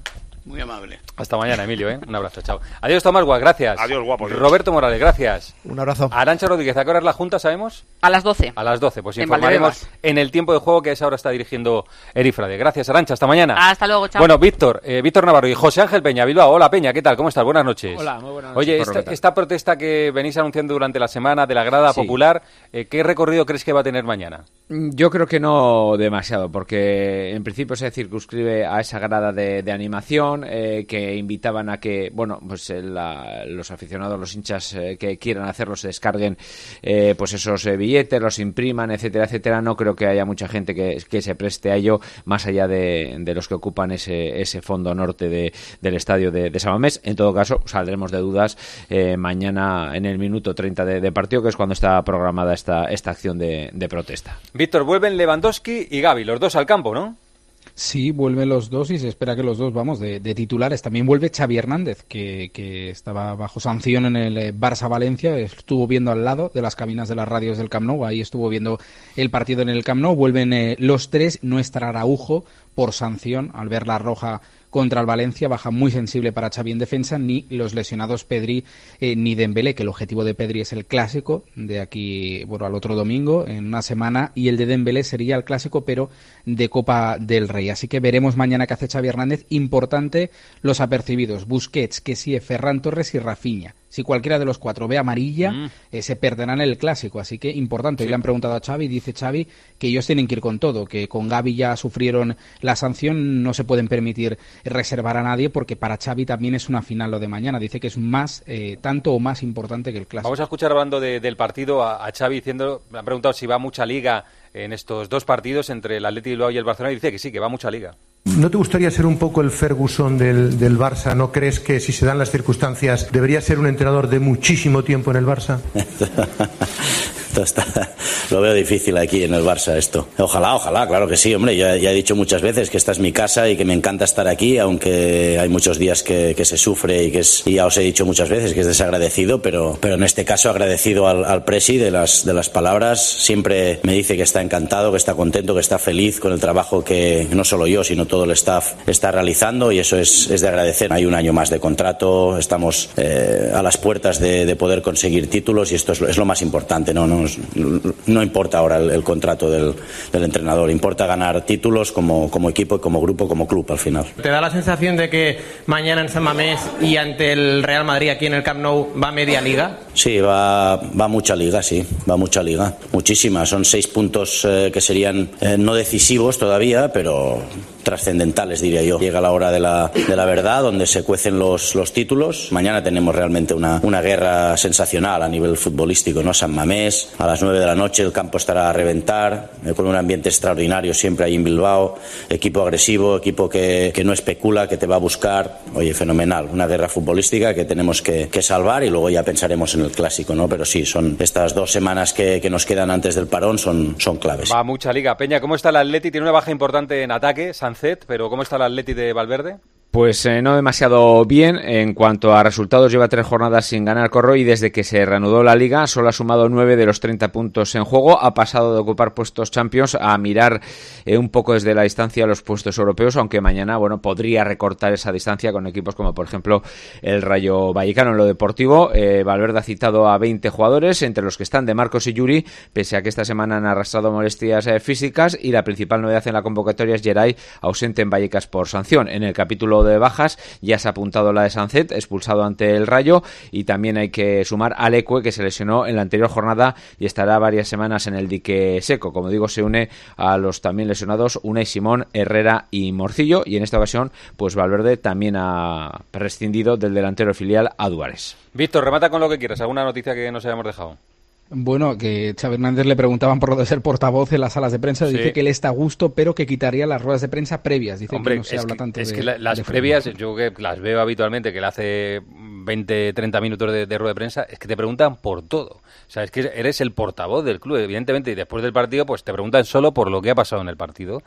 Muy amable. Hasta mañana, Emilio, ¿eh? Un abrazo, chao. Adiós, Tomás Guas, gracias. Adiós, guapo. Roberto Morales, gracias. Un abrazo. Arancha Rodríguez, ¿a qué hora es la Junta, sabemos? A las 12. A las 12, pues informaremos en, el tiempo de juego que a esa hora está dirigiendo Erifrade. Gracias, Arancha, hasta mañana. Hasta luego, chao. Bueno, Víctor, eh, Víctor Navarro y José Ángel Peña Bilbao. Hola, Peña, ¿qué tal? ¿Cómo estás? Buenas noches. Hola, muy buenas noches. Oye, esta, protesta que venís anunciando durante la semana de la grada popular, eh, ¿qué recorrido crees que va a tener mañana? Mm, yo creo que no demasiado, porque en principio se circunscribe a esa grada de, animación eh, que invitaban a que, bueno, pues eh, la, los aficionados, los hinchas eh, que quieran hacerlo se descarguen eh, pues esos eh, billetes, los impriman, etcétera, etcétera. No creo que haya mucha gente que, se preste a ello, más allá de, de los que ocupan ese, ese fondo norte de, del estadio de, de Samamés. En todo caso, saldremos de dudas mañana en el minuto 30 de, partido, que es cuando está programada esta, esta acción de protesta. Víctor, vuelven Lewandowski y Gaby, los dos al campo, ¿no? Sí, vuelven los dos y se espera que los dos, vamos, de, titulares. También vuelve Xavi Hernández, que, que, estaba bajo sanción en el eh, Barça Valencia, estuvo viendo al lado de las cabinas de las radios del Camp Nou, ahí estuvo viendo el partido en el Camp Nou. Vuelven eh, los tres, no estará Araujo por sanción al ver la roja contra el Valencia, baja muy sensible para Xavi en defensa, ni los lesionados Pedri eh, ni Dembélé, que el objetivo de Pedri es el clásico de aquí, bueno, al otro domingo, en una semana, y el de Dembélé sería el clásico, pero de Copa del Rey. Así que veremos mañana qué hace Xavi Hernández. Importante los apercibidos, Busquets, que sí, Ferran Torres y Rafinha si cualquiera de los cuatro ve amarilla, mm. eh, se perderán el clásico. Así que importante. Sí. Le han preguntado a Xavi, dice Xavi, que ellos tienen que ir con todo, que con Gaby ya sufrieron la sanción, no se pueden permitir reservar a nadie, porque para Xavi también es una final lo de mañana. Dice que es más, eh, tanto o más importante que el clásico. Vamos a escuchar hablando de, del partido a, a Xavi diciendo, me han preguntado si va a mucha liga en estos dos partidos entre el Atleti Bilbao y el Barcelona y dice que sí, que va mucha liga. ¿No te gustaría ser un poco el Ferguson del, del, Barça? ¿No crees que si se dan las circunstancias debería ser un entrenador de muchísimo tiempo en el Barça? lo veo difícil aquí en el Barça esto. Ojalá, ojalá, claro que sí, hombre. Ya, he dicho muchas veces que esta es mi casa y que me encanta estar aquí, aunque hay muchos días que, se sufre y que es, y ya os he dicho muchas veces que es desagradecido, pero, pero en este caso agradecido al, al Presi de las, de las palabras. Siempre me dice que está encantado, que está contento, que está feliz con el trabajo que no solo yo, sino todo el staff está realizando y eso es, es de agradecer. Hay un año más de contrato, estamos eh, a las puertas de, de, poder conseguir títulos y esto es, es lo más importante. No, no, no importa ahora el, el contrato del, del, entrenador, importa ganar títulos como, como equipo, como grupo, como club al final. ¿Te da la sensación de que mañana en San Mamés y ante el Real Madrid aquí en el Camp Nou va media liga? Sí, va, va mucha liga, sí, va mucha liga, muchísima. Son seis puntos eh, que serían eh, no decisivos todavía, pero trascendentales, diría yo. Llega la hora de la, de la verdad, donde se cuecen los, los títulos. Mañana tenemos realmente una, una guerra sensacional a nivel futbolístico, ¿no? San Mamés, a las nueve de la noche el campo estará a reventar, eh, con un ambiente extraordinario siempre ahí en Bilbao, equipo agresivo, equipo que, que no especula, que te va a buscar. Oye, fenomenal, una guerra futbolística que tenemos que, que, salvar y luego ya pensaremos en el clásico, ¿no? Pero sí, son estas dos semanas que, que nos quedan antes del parón son, son claves. Va mucha liga. Peña, ¿cómo está el Atleti? Tiene una baja importante en ataque, Sancet, pero ¿cómo está el Atleti de Valverde? Pues eh, no demasiado bien. En cuanto a resultados, lleva tres jornadas sin ganar Corro y desde que se reanudó la liga solo ha sumado nueve de los 30 puntos en juego. Ha pasado de ocupar puestos Champions a mirar eh, un poco desde la distancia los puestos europeos, aunque mañana bueno podría recortar esa distancia con equipos como por ejemplo el Rayo Vallecano. En lo deportivo, eh, Valverde ha citado a 20 jugadores, entre los que están de Marcos y Yuri, pese a que esta semana han arrastrado molestias eh, físicas y la principal novedad en la convocatoria es Geray, ausente en Vallecas por sanción. En el capítulo de bajas ya se ha apuntado la de Sancet, expulsado ante el Rayo, y también hay que sumar al Ecue, que se lesionó en la anterior jornada y estará varias semanas en el dique seco. Como digo, se une a los también lesionados Unai Simón, Herrera y Morcillo, y en esta ocasión, pues Valverde también ha prescindido del delantero filial a Duárez. Víctor, remata con lo que quieras, alguna noticia que nos hayamos dejado. Bueno, que Xavi Hernández le preguntaban por lo de ser portavoz en las salas de prensa. Sí. Dice que él está a gusto, pero que quitaría las ruedas de prensa previas. Dice Hombre, que no se es habla que, tanto es de, que la, las de previas, yo que las veo habitualmente, que le hace 20, 30 minutos de, de, rueda de prensa, es que te preguntan por todo. O sea, es que eres el portavoz del club, evidentemente, y después del partido, pues te preguntan solo por lo que ha pasado en el partido.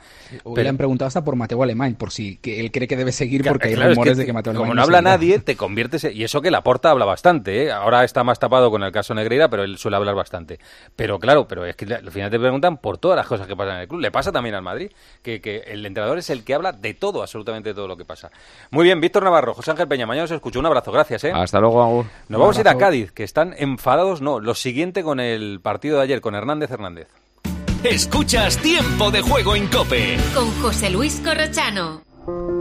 O pero, le han preguntado hasta por Mateo Alemán, por si que él cree que debe seguir, porque claro, hay rumores es que, de que Mateo Como Alemán. no habla nadie, te conviertes. En, y eso que la porta habla bastante, ¿eh? Ahora está más tapado con el caso Negreira, pero él suele hablar bastante. Pero claro, pero es que al final te preguntan por todas las cosas que pasan en el club. Le pasa también al Madrid, que, que el entrenador es el que habla de todo, absolutamente de todo lo que pasa. Muy bien, Víctor Navarro, José Ángel Peña, mañana os escucho. Un abrazo, gracias. ¿eh? Hasta luego, Agur. Nos vamos a ir a Cádiz, que están enfadados, no, lo siguiente con el partido de ayer, con Hernández Hernández. Escuchas Tiempo de Juego en Cope. Con José Luis Corrochano.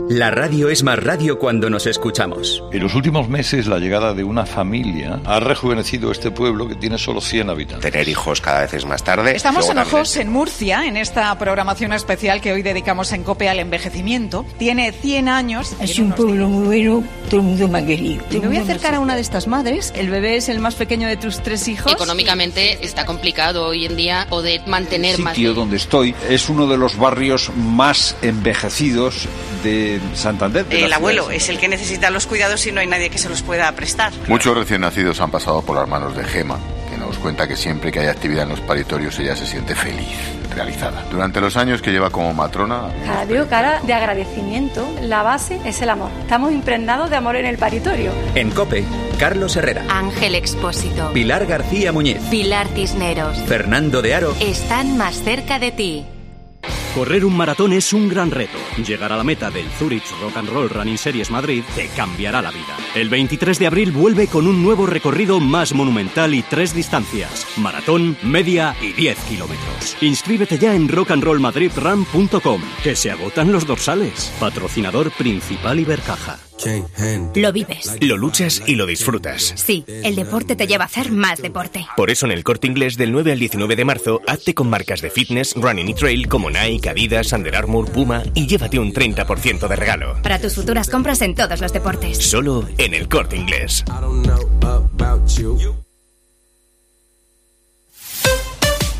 La radio es más radio cuando nos escuchamos. En los últimos meses, la llegada de una familia ha rejuvenecido este pueblo que tiene solo 100 habitantes. Tener hijos cada vez es más tarde. Estamos en Ojos, en Murcia, en esta programación especial que hoy dedicamos en COPE al envejecimiento. Tiene 100 años. Es un pueblo muy bueno, todo el mundo me ha querido. Me voy a acercar a una de estas madres. El bebé es el más pequeño de tus tres hijos. Económicamente está complicado hoy en día poder mantener el más. sitio donde estoy es uno de los barrios más envejecidos de Santander. De el abuelo es el que necesita los cuidados y no hay nadie que se los pueda prestar. Muchos recién nacidos han pasado por las manos de Gema, que nos cuenta que siempre que hay actividad en los paritorios ella se siente feliz, realizada. Durante los años que lleva como matrona... Cada veo cara de agradecimiento. La base es el amor. Estamos impregnados de amor en el paritorio. En COPE, Carlos Herrera. Ángel Expósito. Pilar García Muñiz. Pilar Cisneros. Fernando de Aro. Están más cerca de ti. Correr un maratón es un gran reto. Llegar a la meta del Zurich Rock and Roll Running Series Madrid te cambiará la vida. El 23 de abril vuelve con un nuevo recorrido más monumental y tres distancias: maratón, media y 10 kilómetros. Inscríbete ya en rockandrollmadridrun.com, que se agotan los dorsales. Patrocinador principal Ibercaja. Lo vives. Lo luchas y lo disfrutas. Sí, el deporte te lleva a hacer más deporte. Por eso en el corte inglés del 9 al 19 de marzo, hazte con marcas de fitness, running y trail como Nike, Adidas, Under Armour, Puma y llévate un 30% de regalo. Para tus futuras compras en todos los deportes. Solo en el corte inglés.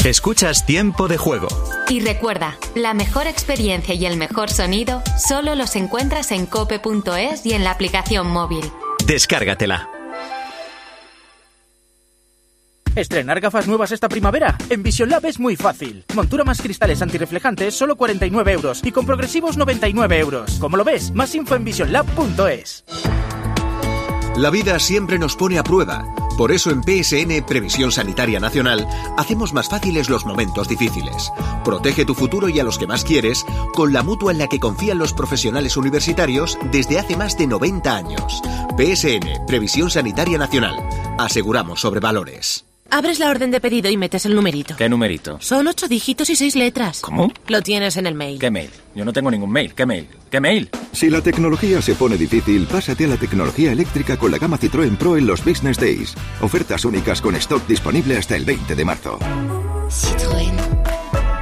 Escuchas Tiempo de Juego. Y recuerda, la mejor experiencia y el mejor sonido solo los encuentras en cope.es y en la aplicación móvil. Descárgatela. ¿Estrenar gafas nuevas esta primavera? En Vision Lab es muy fácil. Montura más cristales antirreflejantes, solo 49 euros. Y con progresivos, 99 euros. ¿Cómo lo ves? Más info en visionlab.es. La vida siempre nos pone a prueba. Por eso en PSN Previsión Sanitaria Nacional hacemos más fáciles los momentos difíciles. Protege tu futuro y a los que más quieres con la mutua en la que confían los profesionales universitarios desde hace más de 90 años. PSN Previsión Sanitaria Nacional. Aseguramos sobre valores. Abres la orden de pedido y metes el numerito. ¿Qué numerito? Son ocho dígitos y seis letras. ¿Cómo? Lo tienes en el mail. ¿Qué mail? Yo no tengo ningún mail. ¿Qué mail? ¿Qué mail? Si la tecnología se pone difícil, pásate a la tecnología eléctrica con la gama Citroën Pro en los Business Days. Ofertas únicas con stock disponible hasta el 20 de marzo. Citroën.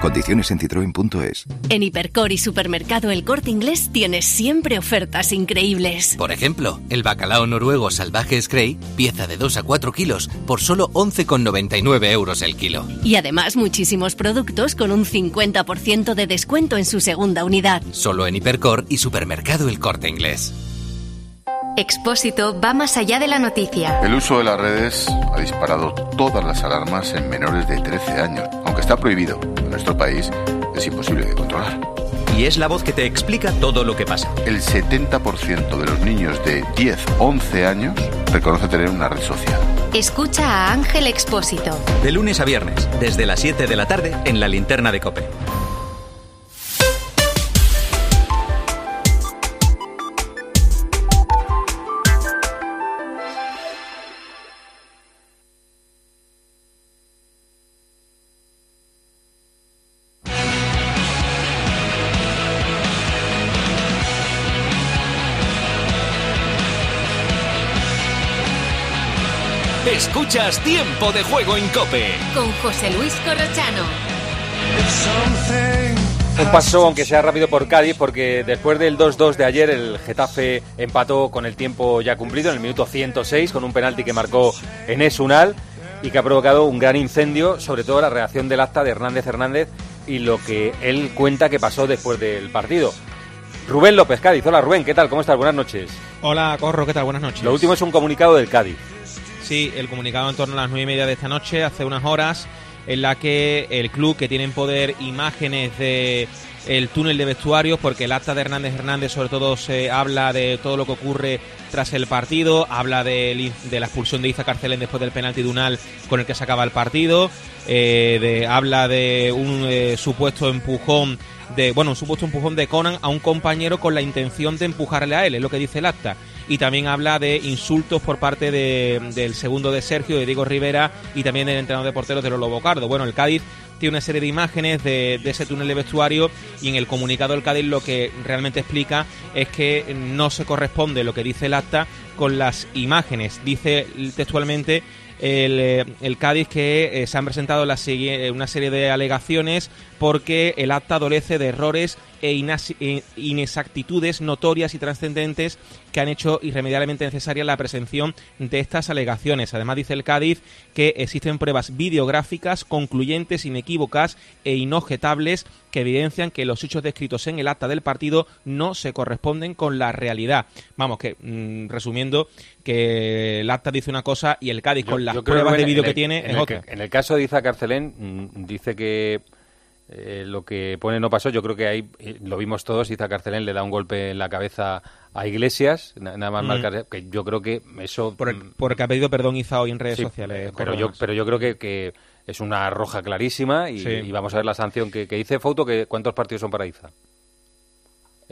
Condiciones en citroen.es. En Hipercor y Supermercado El Corte Inglés tienes siempre ofertas increíbles. Por ejemplo, el bacalao noruego salvaje Scray, pieza de 2 a 4 kilos, por solo 11,99 euros el kilo. Y además muchísimos productos con un 50% de descuento en su segunda unidad. Solo en Hipercor y Supermercado El Corte Inglés. Expósito va más allá de la noticia. El uso de las redes ha disparado todas las alarmas en menores de 13 años. Está prohibido en nuestro país, es imposible de controlar. Y es la voz que te explica todo lo que pasa. El 70% de los niños de 10-11 años reconoce tener una red social. Escucha a Ángel Expósito. De lunes a viernes, desde las 7 de la tarde, en la linterna de Cope. Escuchas Tiempo de Juego en Cope. Con José Luis Corrochano. Un paso, aunque sea rápido por Cádiz, porque después del 2-2 de ayer, el Getafe empató con el tiempo ya cumplido en el minuto 106 con un penalti que marcó Enes Unal y que ha provocado un gran incendio, sobre todo la reacción del acta de Hernández Hernández y lo que él cuenta que pasó después del partido. Rubén López, Cádiz. Hola Rubén, ¿qué tal? ¿Cómo estás? Buenas noches. Hola Corro, ¿qué tal? Buenas noches. Lo último es un comunicado del Cádiz. Sí, el comunicado en torno a las nueve y media de esta noche, hace unas horas, en la que el club que tiene en poder imágenes de el túnel de vestuarios, porque el acta de Hernández Hernández sobre todo se habla de todo lo que ocurre tras el partido, habla de, la expulsión de Iza Carcelén después del penalti de Unal con el que se acaba el partido, eh, de, habla de un eh, supuesto empujón de bueno un supuesto empujón de Conan a un compañero con la intención de empujarle a él, es lo que dice el acta. Y también habla de insultos por parte de, del segundo de Sergio, de Diego Rivera y también del entrenador de porteros de Lolo Bocardo. Bueno, el Cádiz tiene una serie de imágenes de, de, ese túnel de vestuario y en el comunicado del Cádiz lo que realmente explica es que no se corresponde lo que dice el acta con las imágenes. Dice textualmente el, el, Cádiz que eh, se han presentado la, una serie de alegaciones porque el acta adolece de errores e inexactitudes notorias y trascendentes que han hecho irremediablemente necesaria la presención de estas alegaciones. Además, dice el Cádiz que existen pruebas videográficas concluyentes, inequívocas e inobjetables que evidencian que los hechos descritos en el acta del partido no se corresponden con la realidad. Vamos, que mmm, resumiendo, que el acta dice una cosa y el Cádiz, yo, con las pruebas de vídeo que tiene, en es el, otra. En el caso de Iza Carcelén, mmm, dice que eh, lo que pone no pasó, yo creo que ahí eh, lo vimos todos, Iza Carcelén le da un golpe en la cabeza a Iglesias, nada más mm. marcar, que yo creo que eso... Por el, porque ha pedido perdón Iza hoy en redes sí, sociales. Pero yo, pero yo creo que, que, es una roja clarísima y, Sí. y, vamos a ver la sanción que, que dice Fouto, que ¿cuántos partidos son para Iza?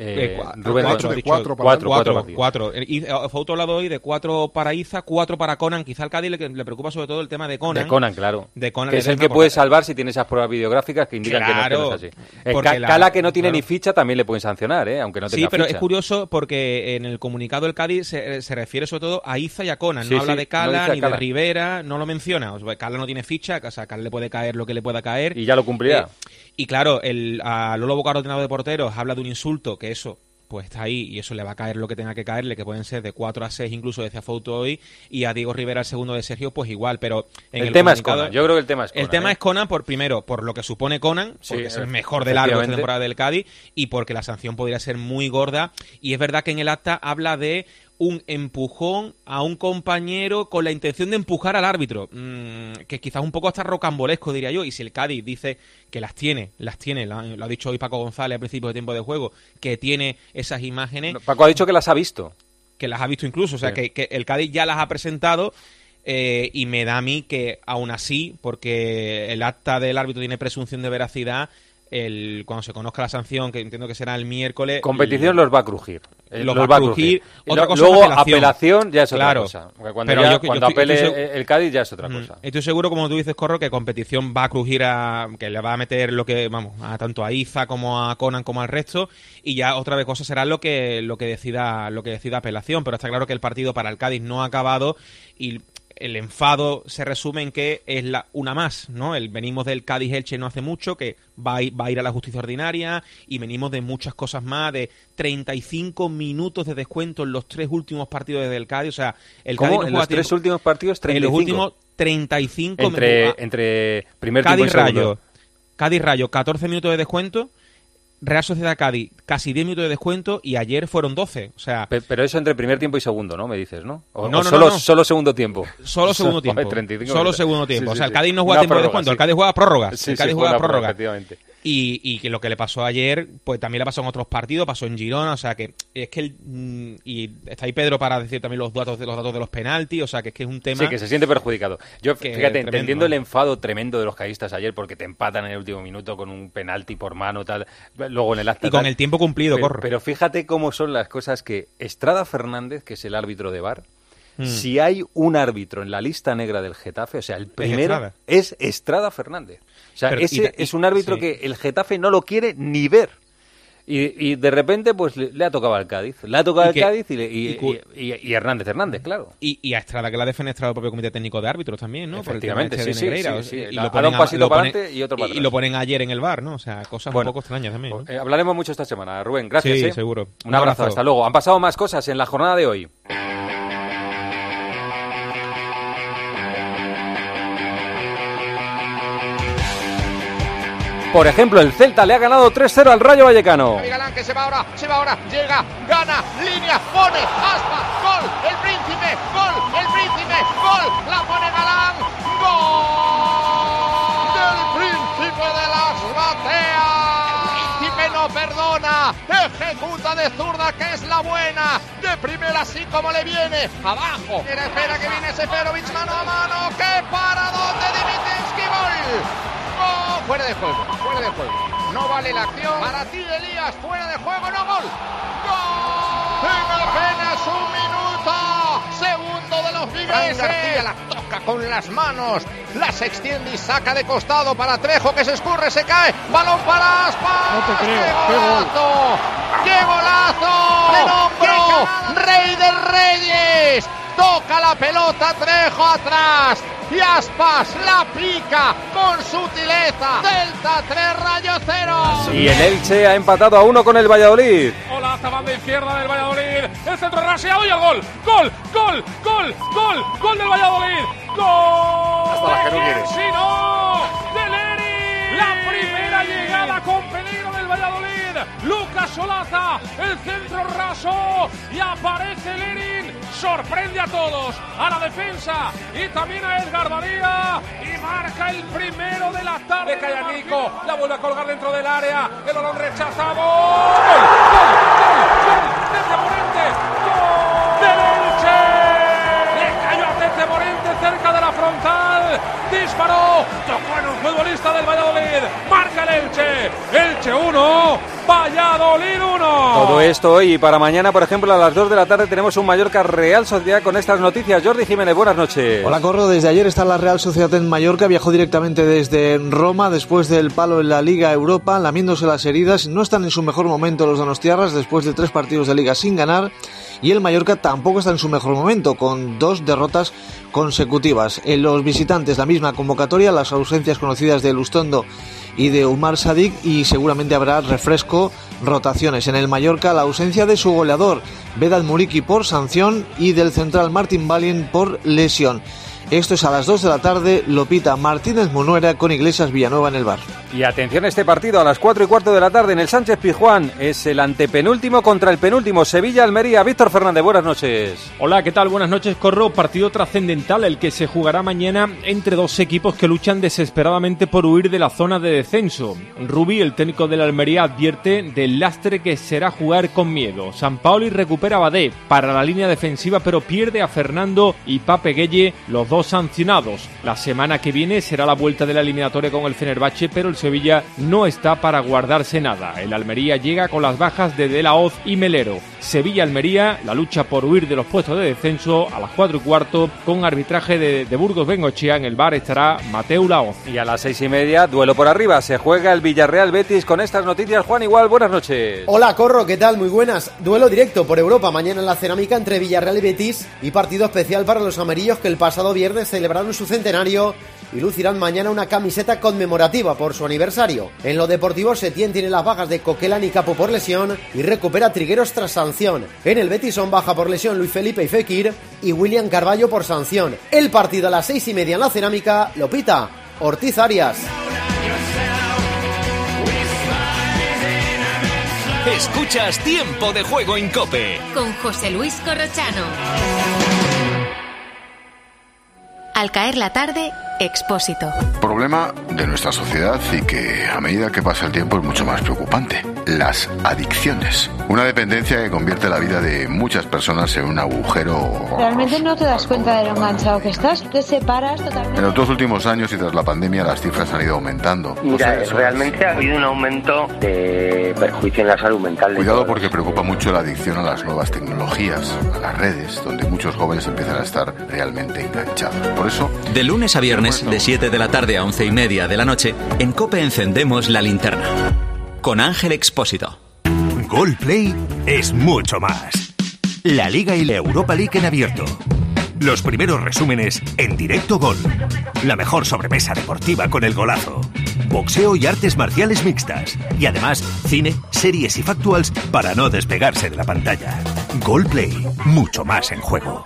Eh, Rubén, cuatro, dicho, cuatro, cuatro, cuatro. Eh, y, eh, Fue otro lado hoy de cuatro para Iza, cuatro para Conan. Quizá al Cádiz le, le preocupa sobre todo el tema de Conan. De Conan, claro. De Conan que es el que puede salvar si tiene esas pruebas videográficas que indican que no- que no, Claro, es así. Porque Ca- la- Cala que no tiene claro. ni ficha también le pueden sancionar, ¿eh? aunque no Sí, pero ficha. es curioso porque en el comunicado del Cádiz se, se refiere sobre todo a Iza y a Conan. Sí, no habla de Cala ni Cala. de Rivera, no lo menciona. O sea, Cala no tiene ficha, o sea, a Cala le puede caer lo que le pueda caer. Y ya lo cumplirá. Eh, y claro, el, a Lolo Bocardo, entrenador de porteros, habla de un insulto que eso pues está ahí y eso le va a caer lo que tenga que caerle, que pueden ser de 4 a 6 incluso decía Fouto hoy, y a Diego Rivera el segundo de Sergio pues igual, pero en El el, tema es Conan, yo creo que el tema es El Conan, tema ¿eh? es Conan por primero, por lo que supone Conan, Sí, porque es el eh, mejor de largo esta temporada del Cádiz, y porque la sanción podría ser muy gorda, y es verdad que en el acta habla de un empujón a un compañero con la intención de empujar al árbitro, mm, que quizás un poco hasta rocambolesco diría yo, y si el Cádiz dice que las tiene, las tiene, lo ha dicho hoy Paco González al principio de tiempo de juego, que tiene esas imágenes... Paco ha dicho que las ha visto. Que las ha visto incluso, o sea, que, que el Cádiz ya las ha presentado eh, y me da a mí que aún así, porque el acta del árbitro tiene presunción de veracidad, el, cuando se conozca la sanción, que entiendo que será el miércoles. Competición los va a crujir. Eh, los, va a crujir. Otra cosa luego, apelación. ya es otra cosa. Cuando, cuando apele el Cádiz ya es otra cosa. Estoy seguro, como tú dices, Corro, que competición va a crujir a. que le va a meter lo que. vamos, a tanto a Iza como a Conan como al resto. Y ya otra vez cosa será lo que, lo que decida, lo que decida apelación. Pero está claro que el partido para el Cádiz no ha acabado y el enfado se resume en que es la, una más, ¿no? El, venimos del Cádiz Elche no hace mucho, que va a, ir, va a ir a la justicia ordinaria, y venimos de muchas cosas más, de 35 minutos de descuento en los tres últimos partidos del Cádiz. O sea, el ¿Cómo? ¿En los tres últimos partidos? 35. En los últimos 35 entre, entre primer Cádiz y Rayo. Cádiz Rayo, 14 minutos de descuento Real Sociedad Cádiz, casi 10 minutos de descuento y ayer fueron 12. O sea, pero, eso entre primer tiempo y segundo, ¿no? Me dices, ¿no? O, no, solo, solo, segundo tiempo. Solo segundo tiempo. solo segundo tiempo. o sea, el Cádiz no juega tiempo de descuento, el Cádiz juega prórrogas. el Cádiz juega prórroga. Y, y, que lo que le pasó ayer, pues también le pasó en otros partidos, pasó en Girona, o sea que es que el, mm, y está ahí Pedro para decir también los datos de los datos de los penaltis, o sea que es que es un tema Sí, que se siente perjudicado. Yo fíjate, entendiendo el enfado tremendo de los caístas ayer porque te empatan en el último minuto con un penalti por mano tal, luego en el acta Y con el tiempo cumplido, pero, corro. Pero fíjate cómo son las cosas que Estrada Fernández, que es el árbitro de VAR, mm. si hay un árbitro en la lista negra del Getafe, o sea, el primero es Estrada Fernández. O sea, ese es un árbitro que el Getafe no lo quiere ni ver. Y, de repente, pues le, ha tocado al Cádiz. Le ha tocado al Cádiz y, Hernández Hernández, claro. Y, a Estrada, que la ha defenestrado el propio Comité Técnico de Árbitros también, ¿no? Efectivamente, sí, sí, Y lo ponen un pasito para adelante y otro para Y lo ponen ayer en el bar, ¿no? O sea, cosas un poco extrañas también. Pues, eh, hablaremos mucho esta semana, Rubén. Gracias. Sí, ¿eh? seguro. Un, abrazo, hasta luego. Han pasado más cosas en la jornada de hoy. Por ejemplo, el Celta le ha ganado 3-0 al Rayo Vallecano. Galán que se va ahora, se va ahora, llega, gana, línea, pone, aspa, gol, el príncipe, gol, el príncipe, gol, la pone Galán, gol del príncipe de las bateas. El príncipe no perdona, ejecuta de zurda que es la buena, de primera así como le viene, abajo. Espera, que viene Seferovic mano a mano, que para donde Dimitensky, gol. Fuera de juego, fuera de juego. No vale la acción. Para ti, Elías, fuera de juego, no gol. ¡Gol! En apenas un minuto. Segundo de los Fran García la toca con las manos. Las extiende y saca de costado para Trejo que se escurre, se cae. Balón para Aspas. No te creo. ¡Qué golazo! ¡Qué golazo! ¡De hombro! ¡Rey de Reyes! Toca la pelota Trejo atrás y Aspas la pica con sutileza. Delta 3, Rayo 0. Y el Elche ha empatado a uno con el Valladolid. Hola, hasta banda izquierda del Valladolid. El centro raseado y el gol. Gol, gol, gol, gol, gol del Valladolid. Gol. Hasta la que no quiere. Si no, de La primera llegada con peligro del Valladolid. Lucas Solaza, el centro raso y aparece Lerin. Sorprende a todos, a la defensa y también a Edgar Badía y marca el primero de la tarde. De Callanico, la vuelve a colgar dentro del área, el balón rechazado. ¡Gol! ¡Gol! ¡Gol! ¡Gol! ¡Desde Morente! ¡Gol! ¡Del Elche! Le cayó a Tete Morente cerca de la frontal. Disparó, tocó en un futbolista del Valladolid. Marca el Elche. Elche 1, Valladolid 1. Todo esto hoy y para mañana, por ejemplo, a las 2 de la tarde tenemos un Mallorca Real Sociedad con estas noticias. Jordi Jiménez, buenas noches. Hola, Corro. Desde ayer está la Real Sociedad en Mallorca. Viajó directamente desde Roma después del palo en la Liga Europa, lamiéndose las heridas. No están en su mejor momento los donostiarras después de tres partidos de Liga sin ganar. Y el Mallorca tampoco está en su mejor momento, con dos derrotas consecutivas. En los visitantes, la misma convocatoria, las ausencias conocidas de Lustondo y de Umar Sadik y seguramente habrá refresco, rotaciones. En el Mallorca la ausencia de su goleador, Vedal Muriki por sanción y del central Martin Balien por lesión. Esto es a las 2 de la tarde, lo pita Martínez Munuera con Iglesias Villanueva en el bar. Y atención a este partido a las 4 y cuarto de la tarde en el Sánchez Pizjuán. Es el antepenúltimo contra el penúltimo Sevilla-Almería. Víctor Fernández, buenas noches. Hola, ¿qué tal? Buenas noches, Corro. Partido trascendental el que se jugará mañana entre dos equipos que luchan desesperadamente por huir de la zona de descenso. Rubi, el técnico de la Almería, advierte del lastre que será jugar con miedo. San Paoli recupera a Badé para la línea defensiva, pero pierde a Fernando y Pape Gueye, los dos sancionados. La semana que viene será la vuelta de la eliminatoria con el Fenerbahce, pero el Sevilla no está para guardarse nada. El Almería llega con las bajas de De La Hoz y Melero. Sevilla-Almería, la lucha por huir de los puestos de descenso a las 4 y cuarto con arbitraje de, de Burgos Bengochea. En el bar estará Mateo Laoz. Y a las seis y media, duelo por arriba. Se juega el Villarreal Betis con estas noticias. Juan Igual, buenas noches. Hola, Corro, ¿qué tal? Muy buenas. Duelo directo por Europa mañana en la cerámica entre Villarreal y Betis y partido especial para los amarillos que el pasado viernes celebraron su centenario y lucirán mañana una camiseta conmemorativa por su aniversario. En lo deportivo, Setién tiene las bajas de Coquelán y Capo por lesión y recupera Trigueros tras sanción. En el Betis son baja por lesión Luis Felipe y Fekir y William Carballo por sanción. El partido a las seis y media en la cerámica lo pita Ortiz Arias. Escuchas Tiempo de Juego en Cope. Con José Luis Corrochano. Al caer la tarde, Expósito. Problema de nuestra sociedad y que a medida que pasa el tiempo es mucho más preocupante. Las adicciones. Una dependencia que convierte la vida de muchas personas en un agujero. Realmente no te das cuenta de lo enganchado que estás, te separas totalmente. En los dos últimos años y tras la pandemia las cifras han ido aumentando. Mira, realmente ha habido un aumento de perjuicio en la salud mental. Cuidado porque preocupa mucho la adicción a las nuevas tecnologías, a las redes, donde muchos jóvenes empiezan a estar realmente enganchados. Por eso... De lunes a viernes de 7 de la tarde a 11 y media de la noche, en Cope encendemos la linterna. Con Ángel Expósito. Gol Play es mucho más. La Liga y la Europa League en abierto. Los primeros resúmenes en directo gol. La mejor sobremesa deportiva con el golazo. Boxeo y artes marciales mixtas. Y además, cine, series y factuals para no despegarse de la pantalla. Gol Play, mucho más en juego.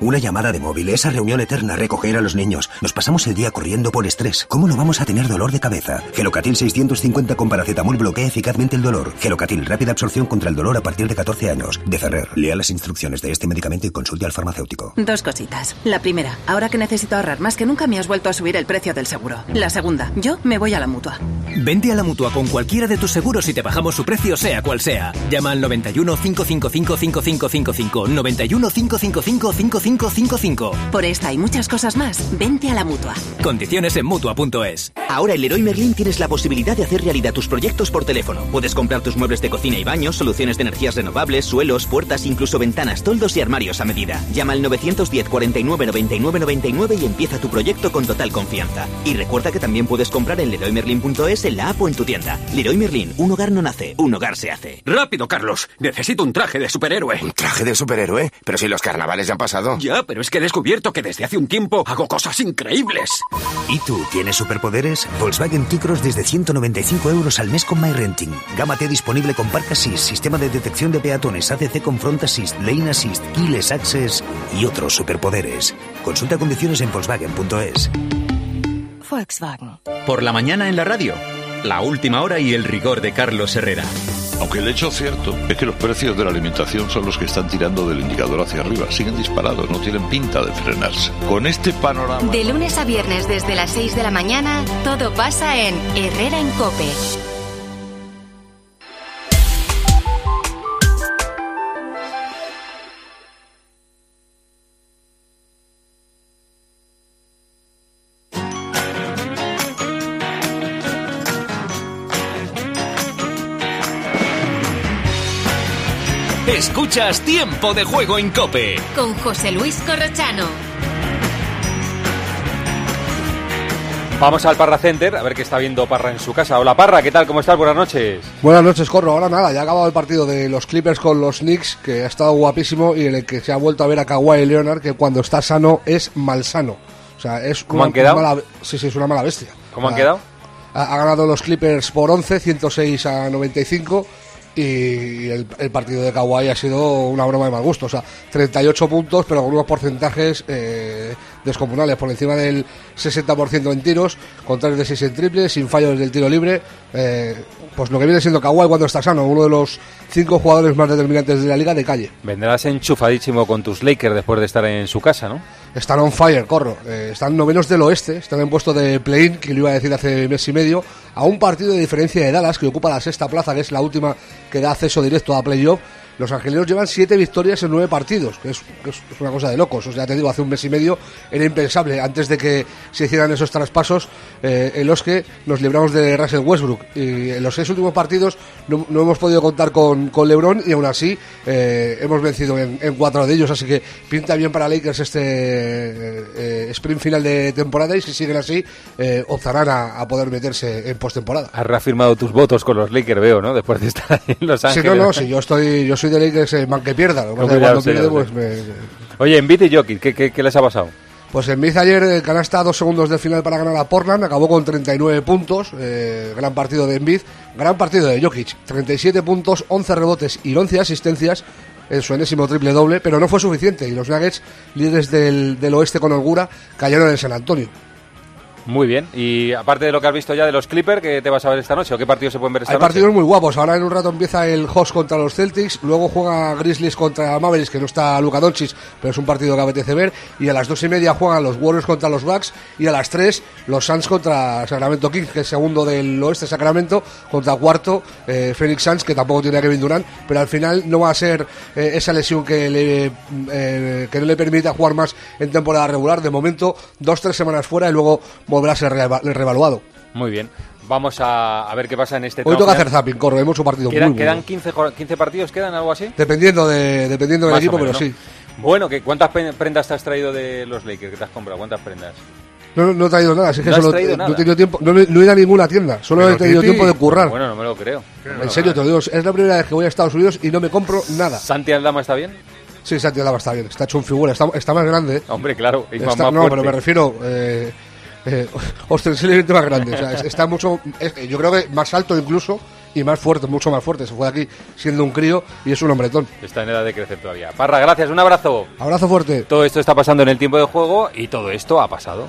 Una llamada de móvil, esa reunión eterna, recoger a los niños. Nos pasamos el día corriendo por estrés. ¿Cómo no vamos a tener dolor de cabeza? Gelocatil 650 con paracetamol bloquea eficazmente el dolor. Gelocatil, rápida absorción contra el dolor a partir de 14 años. De Ferrer, lea las instrucciones de este medicamento y consulte al farmacéutico. Dos cositas. La primera, ahora que necesito ahorrar más que nunca me has vuelto a subir el precio del seguro. La segunda, yo me voy a la mutua. Vente a la mutua con cualquiera de tus seguros y te bajamos su precio, sea cual sea. Llama al 91 555 5555. 91 555 5555. Por esta y muchas cosas más, vente a la mutua. Condiciones en mutua.es. Ahora en Leroy Merlin tienes la posibilidad de hacer realidad tus proyectos por teléfono. Puedes comprar tus muebles de cocina y baños, soluciones de energías renovables, suelos, puertas, incluso ventanas, toldos y armarios a medida. Llama al 910 49 99 99 y empieza tu proyecto con total confianza. Y recuerda que también puedes comprar en leroymerlin.es en la app o en tu tienda. Leroy Merlin, un hogar no nace, un hogar se hace. Rápido, Carlos. Necesito un traje de superhéroe. ¿Un traje de superhéroe? Pero si los carnavales ya han pasado. Ya, pero es que he descubierto que desde hace un tiempo hago cosas increíbles. ¿Y tú tienes superpoderes? Volkswagen T-Cross desde 195 euros al mes con MyRenting. Gama T disponible con Park Assist, sistema de detección de peatones, ACC con Front Assist, Lane Assist, Keyless Access y otros superpoderes. Consulta condiciones en Volkswagen.es. Volkswagen. Por la mañana en la radio. La última hora y el rigor de Carlos Herrera. Aunque el hecho cierto es que los precios de la alimentación son los que están tirando del indicador hacia arriba. Siguen disparados, no tienen pinta de frenarse. Con este panorama... De lunes a viernes desde las 6 de la mañana, todo pasa en Herrera en Cope. Escuchas Tiempo de Juego en Cope. Con José Luis Corrochano. Vamos al Parra Center a ver qué está viendo Parra en su casa. Hola Parra, ¿qué tal? ¿Cómo estás? Buenas noches. Buenas noches, Corro. Ahora nada, ya ha acabado el partido de los Clippers con los Knicks, que ha estado guapísimo y en el que se ha vuelto a ver a Kawhi Leonard, que cuando está sano es malsano. O sea, es ¿Cómo una han quedado? mala- sí, sí, es una mala bestia. ¿Cómo han Ha- quedado? Ha, ha ganado los Clippers por 11, 106 a 95. Y el, el partido de Kawhi ha sido una broma de mal gusto. O sea, 38 puntos, pero con unos porcentajes eh, descomunales. Por encima del 60% en tiros, con 3 de 6 en triple, sin fallos del tiro libre. Eh, pues lo que viene siendo Kawhi cuando está sano, uno de los cinco jugadores más determinantes de la liga de calle. Vendrás enchufadísimo con tus Lakers después de estar en su casa, ¿no? Están on fire, corro. Eh, están novenos del oeste, están en puesto de play-in, que lo iba a decir hace mes y medio, a un partido de diferencia de Dallas, que ocupa la sexta plaza, que es la última que da acceso directo a playoff. Los angelinos llevan siete victorias en nueve partidos, que es, que es- es una cosa de locos. O sea, te digo, hace un mes y medio era impensable. Antes de que se hicieran esos traspasos, eh, en los que nos libramos de Russell Westbrook. Y en los seis últimos partidos no, no hemos podido contar con, con LeBron y aún así eh, hemos vencido en, en cuatro de ellos. Así que pinta bien para Lakers este eh, sprint final de temporada y si siguen así, eh, optarán a, a poder meterse en postemporada. Has reafirmado tus votos con los Lakers, veo, ¿no? Después de estar en Los Sí, Ángeles. no, no, si yo estoy, yo soy de Lakers, eh, mal que pierda. Lo que pasa es Hombre, que ya cuando lo sé, pierde, ya lo pues me- Oye, Embiid y Jokic, ¿qué, qué, qué les ha pasado? Pues Embiid ayer eh, canasta a dos segundos del final para ganar a Portland, acabó con 39 puntos, eh, gran partido de Embiid, gran partido de Jokic, 37 puntos, 11 rebotes y 11 asistencias en su enésimo triple doble, pero no fue suficiente y los Nuggets, líderes del, del oeste con holgura, cayeron en San Antonio. Muy bien. Y aparte de lo que has visto ya de los Clippers, ¿qué te vas a ver esta noche? ¿O qué partidos se pueden ver esta Hay noche? partidos muy guapos. Ahora en un rato empieza el Hawks contra los Celtics. Luego juega Grizzlies contra Mavericks, que no está Luka Doncic, pero es un partido que apetece ver. Y a las dos y media juegan los Warriors contra los Bucks. Y a las tres los Suns contra Sacramento Kings, que es segundo del oeste Sacramento, contra cuarto eh, Phoenix Suns, que tampoco tiene a Kevin Durant. Pero al final no va a ser eh, esa lesión que, le, eh, que no le permita jugar más en temporada regular. De momento, dos, tres semanas fuera y luego volverá a ser reevaluado. Muy bien. Vamos a, a ver qué pasa en este Hoy toca hacer zapping, corro. Hemos un partido ¿Quedan, muy quedan bueno. 15, jo- 15 partidos? ¿Quedan algo así? Dependiendo, de, dependiendo del Más equipo, menos, pero ¿no? sí. Bueno, ¿qué, ¿cuántas prendas te has traído de los Lakers que te has comprado? ¿Cuántas prendas? No, no he traído nada, así que ¿No has solo traído no nada? he tenido tiempo, no, he- no he ido a ninguna tienda, solo Pero, he tenido tiempo de currar. Bueno, no me lo creo. en serio, te lo digo, es la primera vez que voy a Estados Unidos y no me compro nada. ¿Santi Aldama está bien? Sí, Santi Aldama está bien, está hecho un figura, está, está más grande. Hombre, claro, y más- Está- más no, fuerte. pero me refiero eh, eh, ostensiblemente más grande. O sea, es- está mucho, yo creo que más alto incluso y más fuerte, mucho más fuerte. Se fue de aquí siendo un crío y es un hombretón. Está en edad de crecer todavía. Parra, gracias, un abrazo. Abrazo fuerte. Todo esto está pasando en el tiempo de juego y todo esto ha pasado.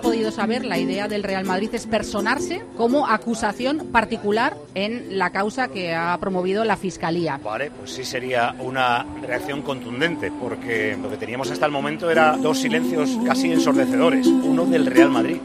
Podido saber, la idea del Real Madrid es personarse como acusación particular en la causa que ha promovido la Fiscalía. Vale, pues sí sería una reacción contundente, porque lo que teníamos hasta el momento era dos silencios casi ensordecedores. Uno del Real Madrid.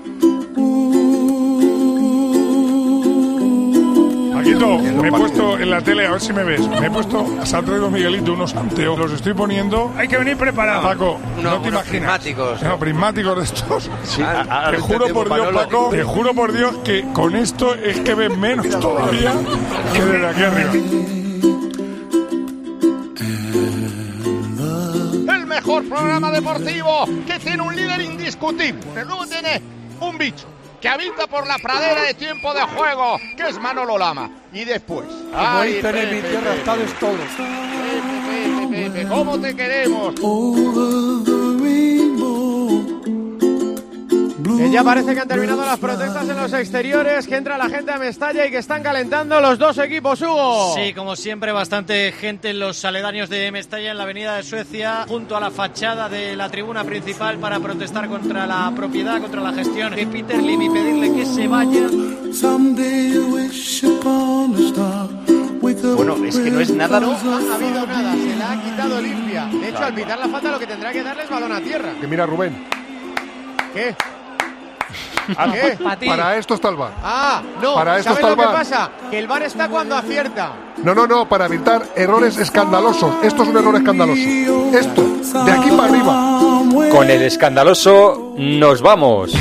Paquito, me he puesto en la tele, a ver si me ves. Me he puesto, se ha traído Miguelito unos anteojos. Los estoy poniendo. Hay que venir preparado. Paco, no te imaginas. prismáticos. No, prismáticos de estos. Ah, ah, te ahora juro por Dios. Paco, te juro por Dios que con esto es que ven menos todavía que desde aquí arriba. El mejor programa deportivo que tiene un líder indiscutible. Pero luego tiene un bicho que habita por la pradera de tiempo de juego, que es Manolo Lama. Y después. Dicen en mi Pepe, tierra, Pepe. todos. Pepe, Pepe, Pepe, ¿cómo te queremos? Que ya parece que han terminado las protestas en los exteriores, que entra la gente a Mestalla y que están calentando los dos equipos, Hugo. Sí, como siempre, bastante gente en los aledaños de Mestalla, en la avenida de Suecia, junto a la fachada de la tribuna principal para protestar contra la propiedad, contra la gestión de Peter Lim y pedirle que se vaya. Bueno, es que no es nada, No ¿no? ha habido nada, se la ha quitado limpia. De hecho, al pitar la falta lo que tendrá que darle es balón a tierra. Que mira, Rubén. ¿Qué? ¿A qué? Para esto está el bar. Ah, no, Para esto ¿sabes está lo el que VAR. pasa? Que el bar está cuando acierta. No, no, no, para evitar errores escandalosos. Esto es un error escandaloso. Esto, de aquí para arriba. Con el escandaloso nos vamos.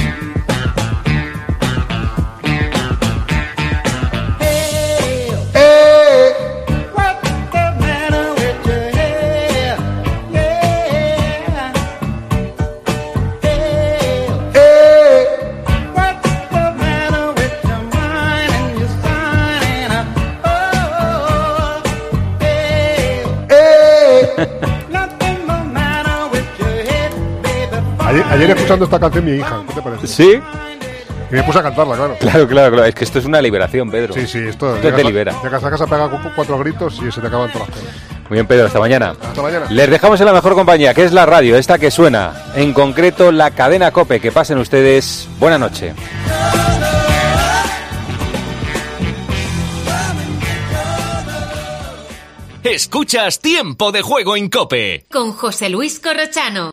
Ayer escuchando esta canción mi hija, ¿qué te parece? ¿Sí? Y me puse a cantarla, claro. Claro, claro, claro. Es que esto es una liberación, Pedro. Sí, sí, esto, Esto te llegas a- libera. Llegas a casa, pega cu- cuatro gritos y se te acaban todas las cosas. Muy bien, Pedro, hasta mañana. Hasta mañana. Les dejamos en la mejor compañía, que es la radio, esta que suena. En concreto, la cadena Cope. Que pasen ustedes. Buena noche. Escuchas Tiempo de Juego en Cope. Con José Luis Corrochano.